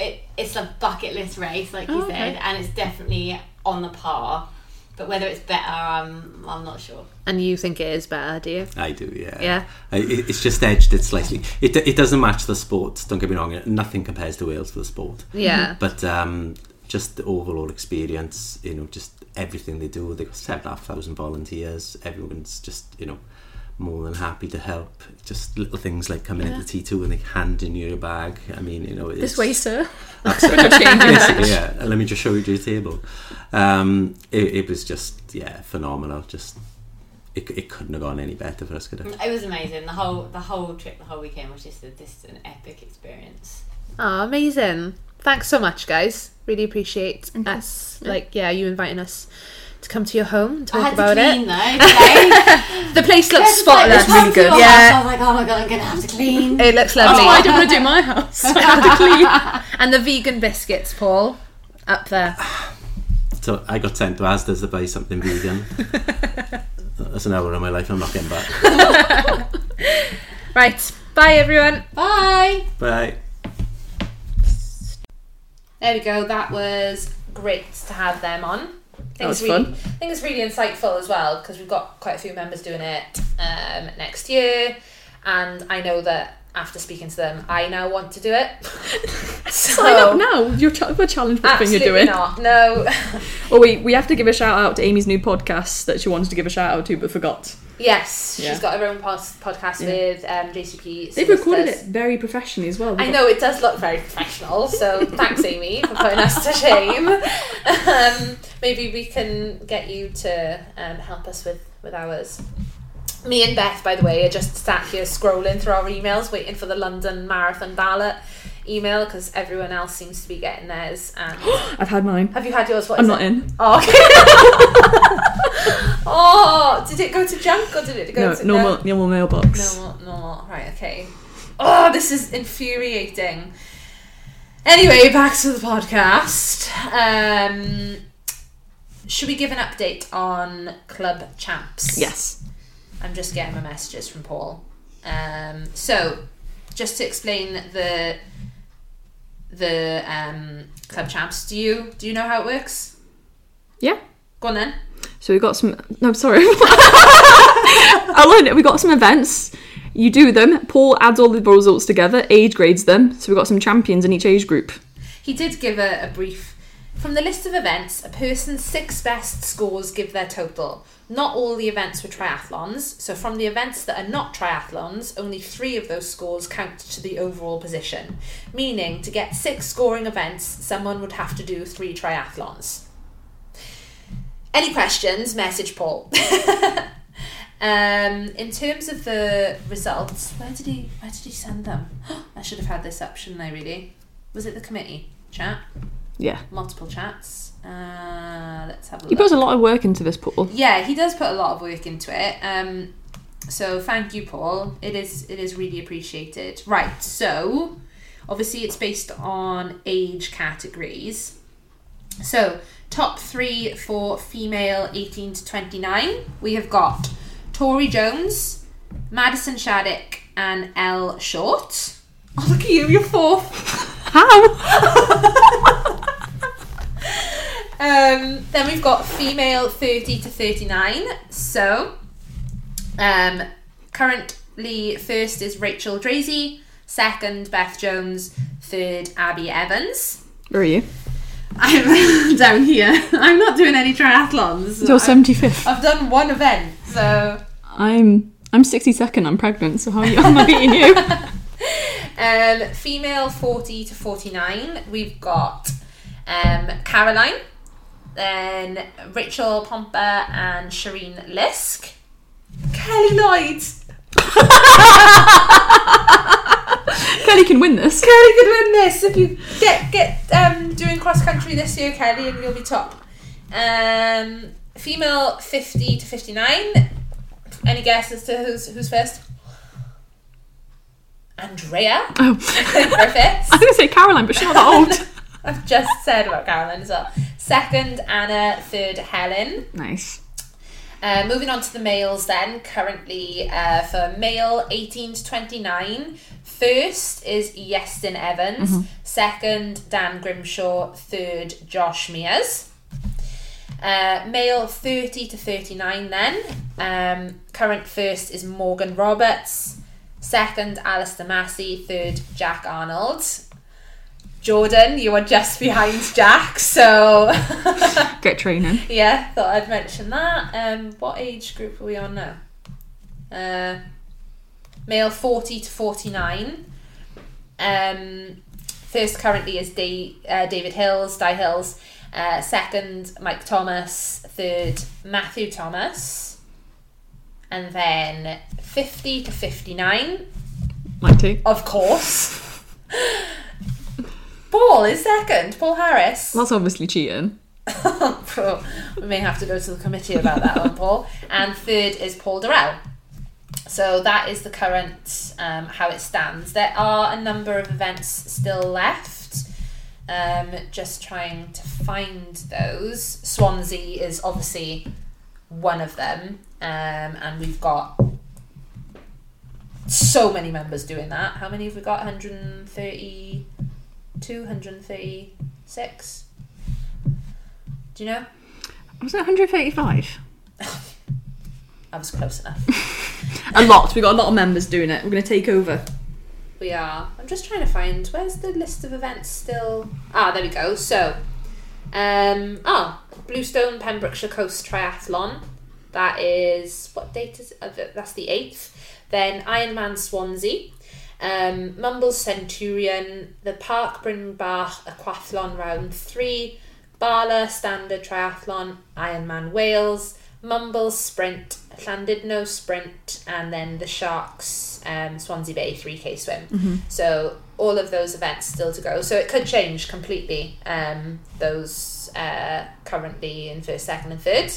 it, it's a bucket list race, like you Oh, okay. said, and it's definitely on the par. But whether it's better, um, I'm not sure. and you think it is better, do you? I do, yeah. Yeah. It- it's just edged it slightly. It, it doesn't match the sports, Don't get me wrong. Nothing compares to Wales for the sport. Yeah. But um, just the overall experience, you know, just everything they do. They've got seven and a half thousand volunteers. Everyone's just, you know, more than happy to help. Just little things like coming into T2 and they hand in your bag. I mean, you know, it's, This way, sir. Absolutely. Put your [laughs] change in Basically, yeah. Let me just show you your table. Um, it, it was just, yeah, phenomenal. Just, it, it couldn't have gone any better for us, could it? It was amazing. The whole the whole trip, the whole weekend was just a, just an epic experience. Oh, amazing. Thanks so much, guys. Really appreciate Okay. us, like, yeah, you inviting us to come to your home and I talk had about to clean it. though. [laughs] Today. The place looks It's like, spotless. it's time for Yeah. house. I was like, oh my god, I'm gonna have to clean. It looks lovely. why I didn't want to do my [laughs] house. I had to clean. [laughs] and the vegan biscuits, Paul, up there. So I got sent to Asda's to buy something vegan. That's an hour of my life I'm not getting back. Right. Bye, everyone. Bye. Bye. There we go. That was great to have them on. Think was really, fun. I think it's really insightful as well because we've got quite a few members doing it um, next year, and I know that after speaking to them, I now want to do it. so, [laughs] Sign up now. You're ch- a challenge what thing you're Absolutely doing. not. No. [laughs] Oh, we, we have to give a shout out to Amy's new podcast that she wanted to give a shout out to but forgot. yes, Yeah. she's got her own pos- podcast Yeah. with um, JCP. They've recorded it very professionally as well. I know it does look very professional, so thanks, Amy, for putting us to shame. [laughs] Um, maybe we can get you to um, help us with, with ours. Me and Beth, by the way, are just sat here scrolling through our emails, waiting for the London Marathon ballot email because everyone else seems to be getting theirs. And [gasps] I've had mine. have you had yours? What I'm not it? in. Oh, okay. [laughs] oh, did it go to junk or did it go No, to normal, normal mailbox. no, no, right, okay. Oh, this is infuriating. Anyway, back to the podcast. Um, should we give an update on Club Champs? Yes. I'm just getting my messages from Paul. Um, so, just to explain the the um, Club Champs, do you do you know how it works? Yeah. Go on then. So we got some. No, sorry. [laughs] I'll learn it. We got some events. You do them. Paul adds all the results together, age grades them. So we got some champions in each age group. He did give a, a brief From the list of events, a person's six best scores give their total. Not all the events were triathlons, so from the events that are not triathlons, only three of those scores count to the overall position. Meaning, to get six scoring events, someone would have to do three triathlons. Any questions? Message Paul. [laughs] um, in terms of the results, where did he where did he send them? [gasps] I should have had this up, shouldn't I? Really? Was it the committee chat? Yeah. Multiple chats. Uh, let's have a He look. puts a lot of work into this, Paul. Yeah, he does put a lot of work into it. Um, so thank you, Paul. It is it is really appreciated. Right. So obviously it's based on age categories. So top three for female eighteen to twenty nine. We have got Tori Jones, Madison Shattuck, and Elle Short. Oh, look at you, you're fourth. How? [laughs] Um, then we've got female 30 to 39. So, um, currently first is Rachel Drazy, second Beth Jones, third Abby Evans. Where are you? I'm [laughs] down here. I'm not doing any triathlons. You're I've, seventy fifth. I've done one event, so I'm I'm sixty second. I'm pregnant. So how, how am I beating you? [laughs] um, female 40 to 49. We've got um, Caroline, then Rachel Pomper and Shireen Lisk. Kelly Lloyd. [laughs] Kelly can win this. Kelly can win this if you get get um, doing cross country this year, Kelly, and you'll be top. Um, female fifty to fifty nine. Any guesses to who's who's first? Andrea Oh, [laughs] Griffiths. I was gonna say Caroline, but she's not that old. [laughs] I've just said about Caroline as well. Second, Anna. Third, Helen. nice. Uh, moving on to the males then, currently uh, for male 18 to 29, first is Iestyn Evans, second, Dan Grimshaw, third, Josh Mears. Uh, male 30 to 39 then, um, current first is Morgan Roberts, second, Alistair Massey, third, Jack Arnold. Jordan, you are just behind Jack, so [laughs] Get training. yeah, thought I'd mention that. Um, what age group are we on now? Uh, male 40 to 49. Um, first currently is Da- uh, David Hills, Di Hills. Uh, second, Mike Thomas. Third, Matthew Thomas. And then 50 to 59, Like two. of course. [laughs] Paul is second, Paul Harris. [laughs] That's obviously cheating. we may have to go to the committee about that one, Paul. And third is Paul Durrell. So that is the current um, how it stands. There are a number of events still left. Um, just trying to find those. Swansea is obviously one of them, um, and we've got so many members doing that. How many have we got? 132, 136? Do you know? Was it 135? [laughs] I was close enough. [laughs] A lot. We've got a lot of members doing it. We're gonna take over. We are. I'm just trying to find where's the list of events still. Ah, there we go. So, um, oh, Bluestone Pembrokeshire Coast Triathlon. That is what date is? Th- that's the eighth. Then Ironman Swansea, um, Mumbles Centurion, the Parc Bryn Bach Aquathlon Round Three, Bala Standard Triathlon, Ironman Wales, Mumbles Sprint, Llandudno Sprint, and then the Sharks um, Swansea Bay 3K swim. So all of those events still to go. So it could change completely. Um, those uh, currently in first, second, and third.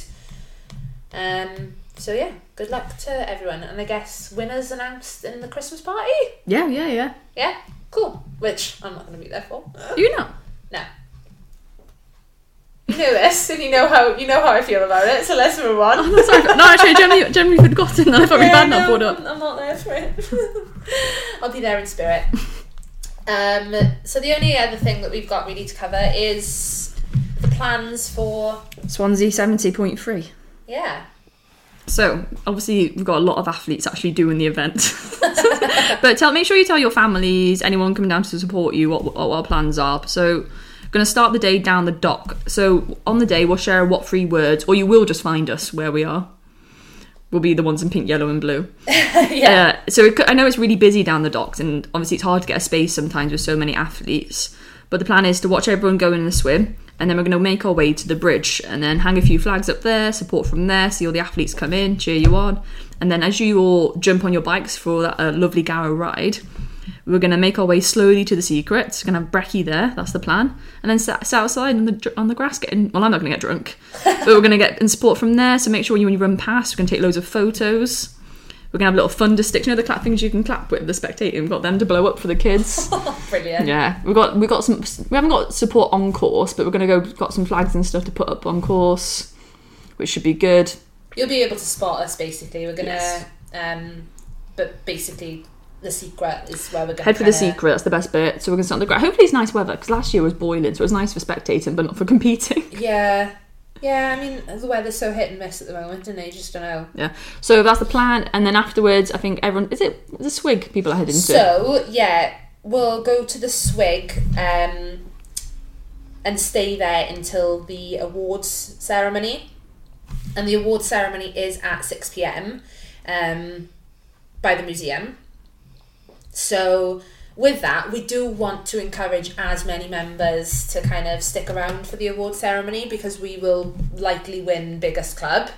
Um, so yeah, good luck to everyone. And I guess winners announced in the Christmas party. Yeah, yeah, yeah. Yeah, cool. Which I'm not going to be there for. You know. No. You know this, and you know how you know how I feel about it. So let's move on. Oh, sorry. No, actually, generally, generally forgotten that I thought we Yeah, bad now no, pulled up. I'm not there for it. [laughs] I'll be there in spirit. Um, so the only other thing that we've got really to cover is the plans for Swansea 70.3. yeah. So, obviously, we've got a lot of athletes actually doing the event. [laughs] but tell, make sure you tell your families, anyone coming down to support you, what, what our plans are. So, going to start the day down the dock. So on the day, we'll share what three words, or you will just find us where we are. We'll be the ones in pink, yellow, and blue. [laughs] yeah. Uh, so it, I know it's really busy down the docks, and obviously it's hard to get a space sometimes with so many athletes. But the plan is to watch everyone go in the swim, and then we're going to make our way to the bridge, and then hang a few flags up there, support from there, see all the athletes come in, cheer you on, and then as you all jump on your bikes for that uh, lovely Gower ride, we're going to make our way slowly to the secret. We're going to have Brecky there. That's the plan. And then sit, sit outside on the on the grass getting. Well, I'm not going to get drunk, [laughs] but we're going to get in support from there. So make sure when you run past, we're going to take loads of photos. We're going to have a little thunder sticks. You know the clap things you can clap with the spectator. We've got them to blow up for the kids. [laughs] Brilliant. yeah, we've got we've got some. We haven't got support on course, but we're going to go. Got some flags and stuff to put up on course, which should be good. You'll be able to spot us basically. We're gonna, Yes. um, but basically the secret is where we're gonna Head for the secret. That's the best bit. So we're going to start on the ground. Hopefully it's nice weather because last year was boiling, so it was nice for spectating, but not for competing. Yeah, yeah. I mean, the weather's so hit and miss at the moment, and they just don't know. Yeah. So that's the plan, and then afterwards, I think everyone is it the swig people are heading to. So yeah, we'll go to the swig um, and stay there until the awards ceremony, and the awards ceremony is at six pm um, by the museum. So with that, we do want to encourage as many members to kind of stick around for the award ceremony because we will likely win biggest club.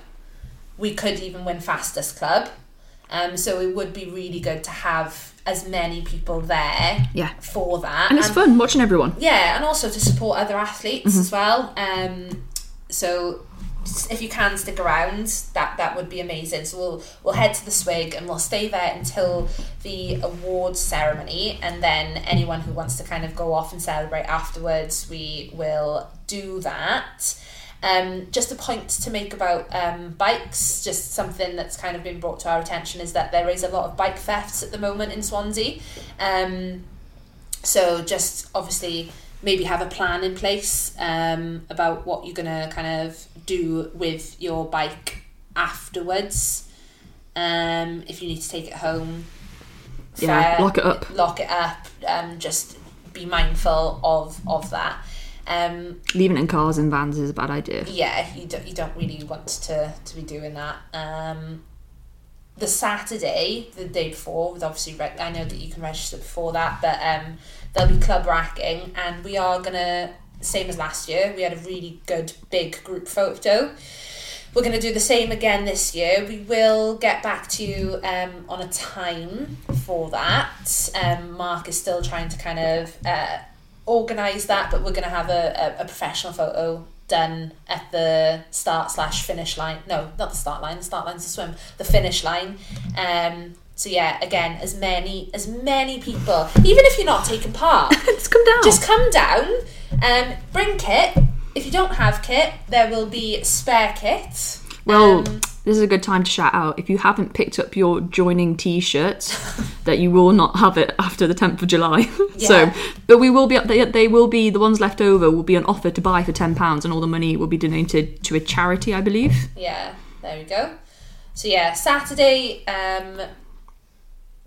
We could even win fastest club. Um, so it would be really good to have as many people there Yeah. for that. And it's fun watching everyone. Yeah, and also to support other athletes Mm-hmm. as well. Um, so if you can stick around, that that would be amazing. So we'll we'll head to the swig and we'll stay there until the awards ceremony, and then anyone who wants to kind of go off and celebrate afterwards, we will do that. Um, just a point to make about um, bikes, just something that's kind of been brought to our attention is that there is a lot of bike thefts at the moment in Swansea. Um, so just obviously maybe have a plan in place um, about what you're gonna kind of do with your bike afterwards. Um, if you need to take it home, Yeah, fair, lock it up. Lock it up. Um, just be mindful of of that. Um, Leaving it in cars and vans is a bad idea. yeah, you don't you don't really want to to be doing that. Um, the Saturday, the day before, with obviously I know that you can register before that, but um, there'll be club racking, and we are gonna same as last year. We had a really good big group photo. We're going to do the same again this year. We will get back to you um, on a time for that. Um, Mark is still trying to kind of uh, organise that, but we're going to have a, a, a professional photo done at the start slash finish line. No, not the start line. The start line's the swim. The finish line. Um, so yeah, again, as many as many people, even if you're not taking part, [laughs] Let's come down. just come down, um, bring kit. If you don't have kit, there will be spare kit. well, Um, this is a good time to shout out. If you haven't picked up your joining T-shirts, [laughs] that you will not have it after the 10th of July. [laughs] so, but we will be up they, they will be the ones left over will be on offer to buy for ten pounds, and all the money will be donated to a charity, I believe. yeah, there we go. So yeah, Saturday, um,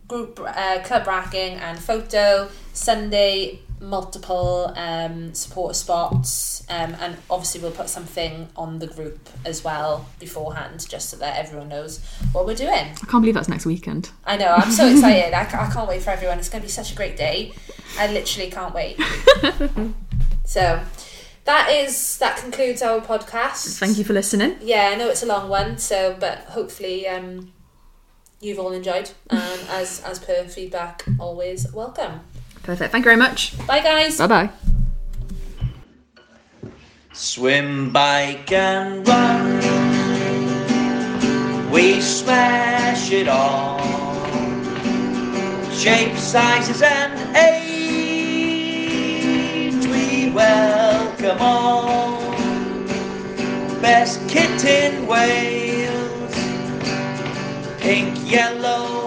group uh, club racking and photo. Sunday, multiple um, supporter spots, um, and obviously we'll put something on the group as well beforehand, just so that everyone knows what we're doing. I can't believe that's next weekend. I know, I'm so excited. I, [laughs] I can't wait for everyone. It's going to be such a great day. I literally can't wait. [laughs] so, that is that concludes our podcast. Thank you for listening. Yeah, I know it's a long one, so but hopefully um, you've all enjoyed. Um, and [laughs] as as per feedback, always welcome. Perfect. Thank you very much. Bye, guys. Bye bye. Swim, bike, and run. We smash it all. Shapes, sizes, and age. We welcome all. Best kit in Wales. Pink, yellow.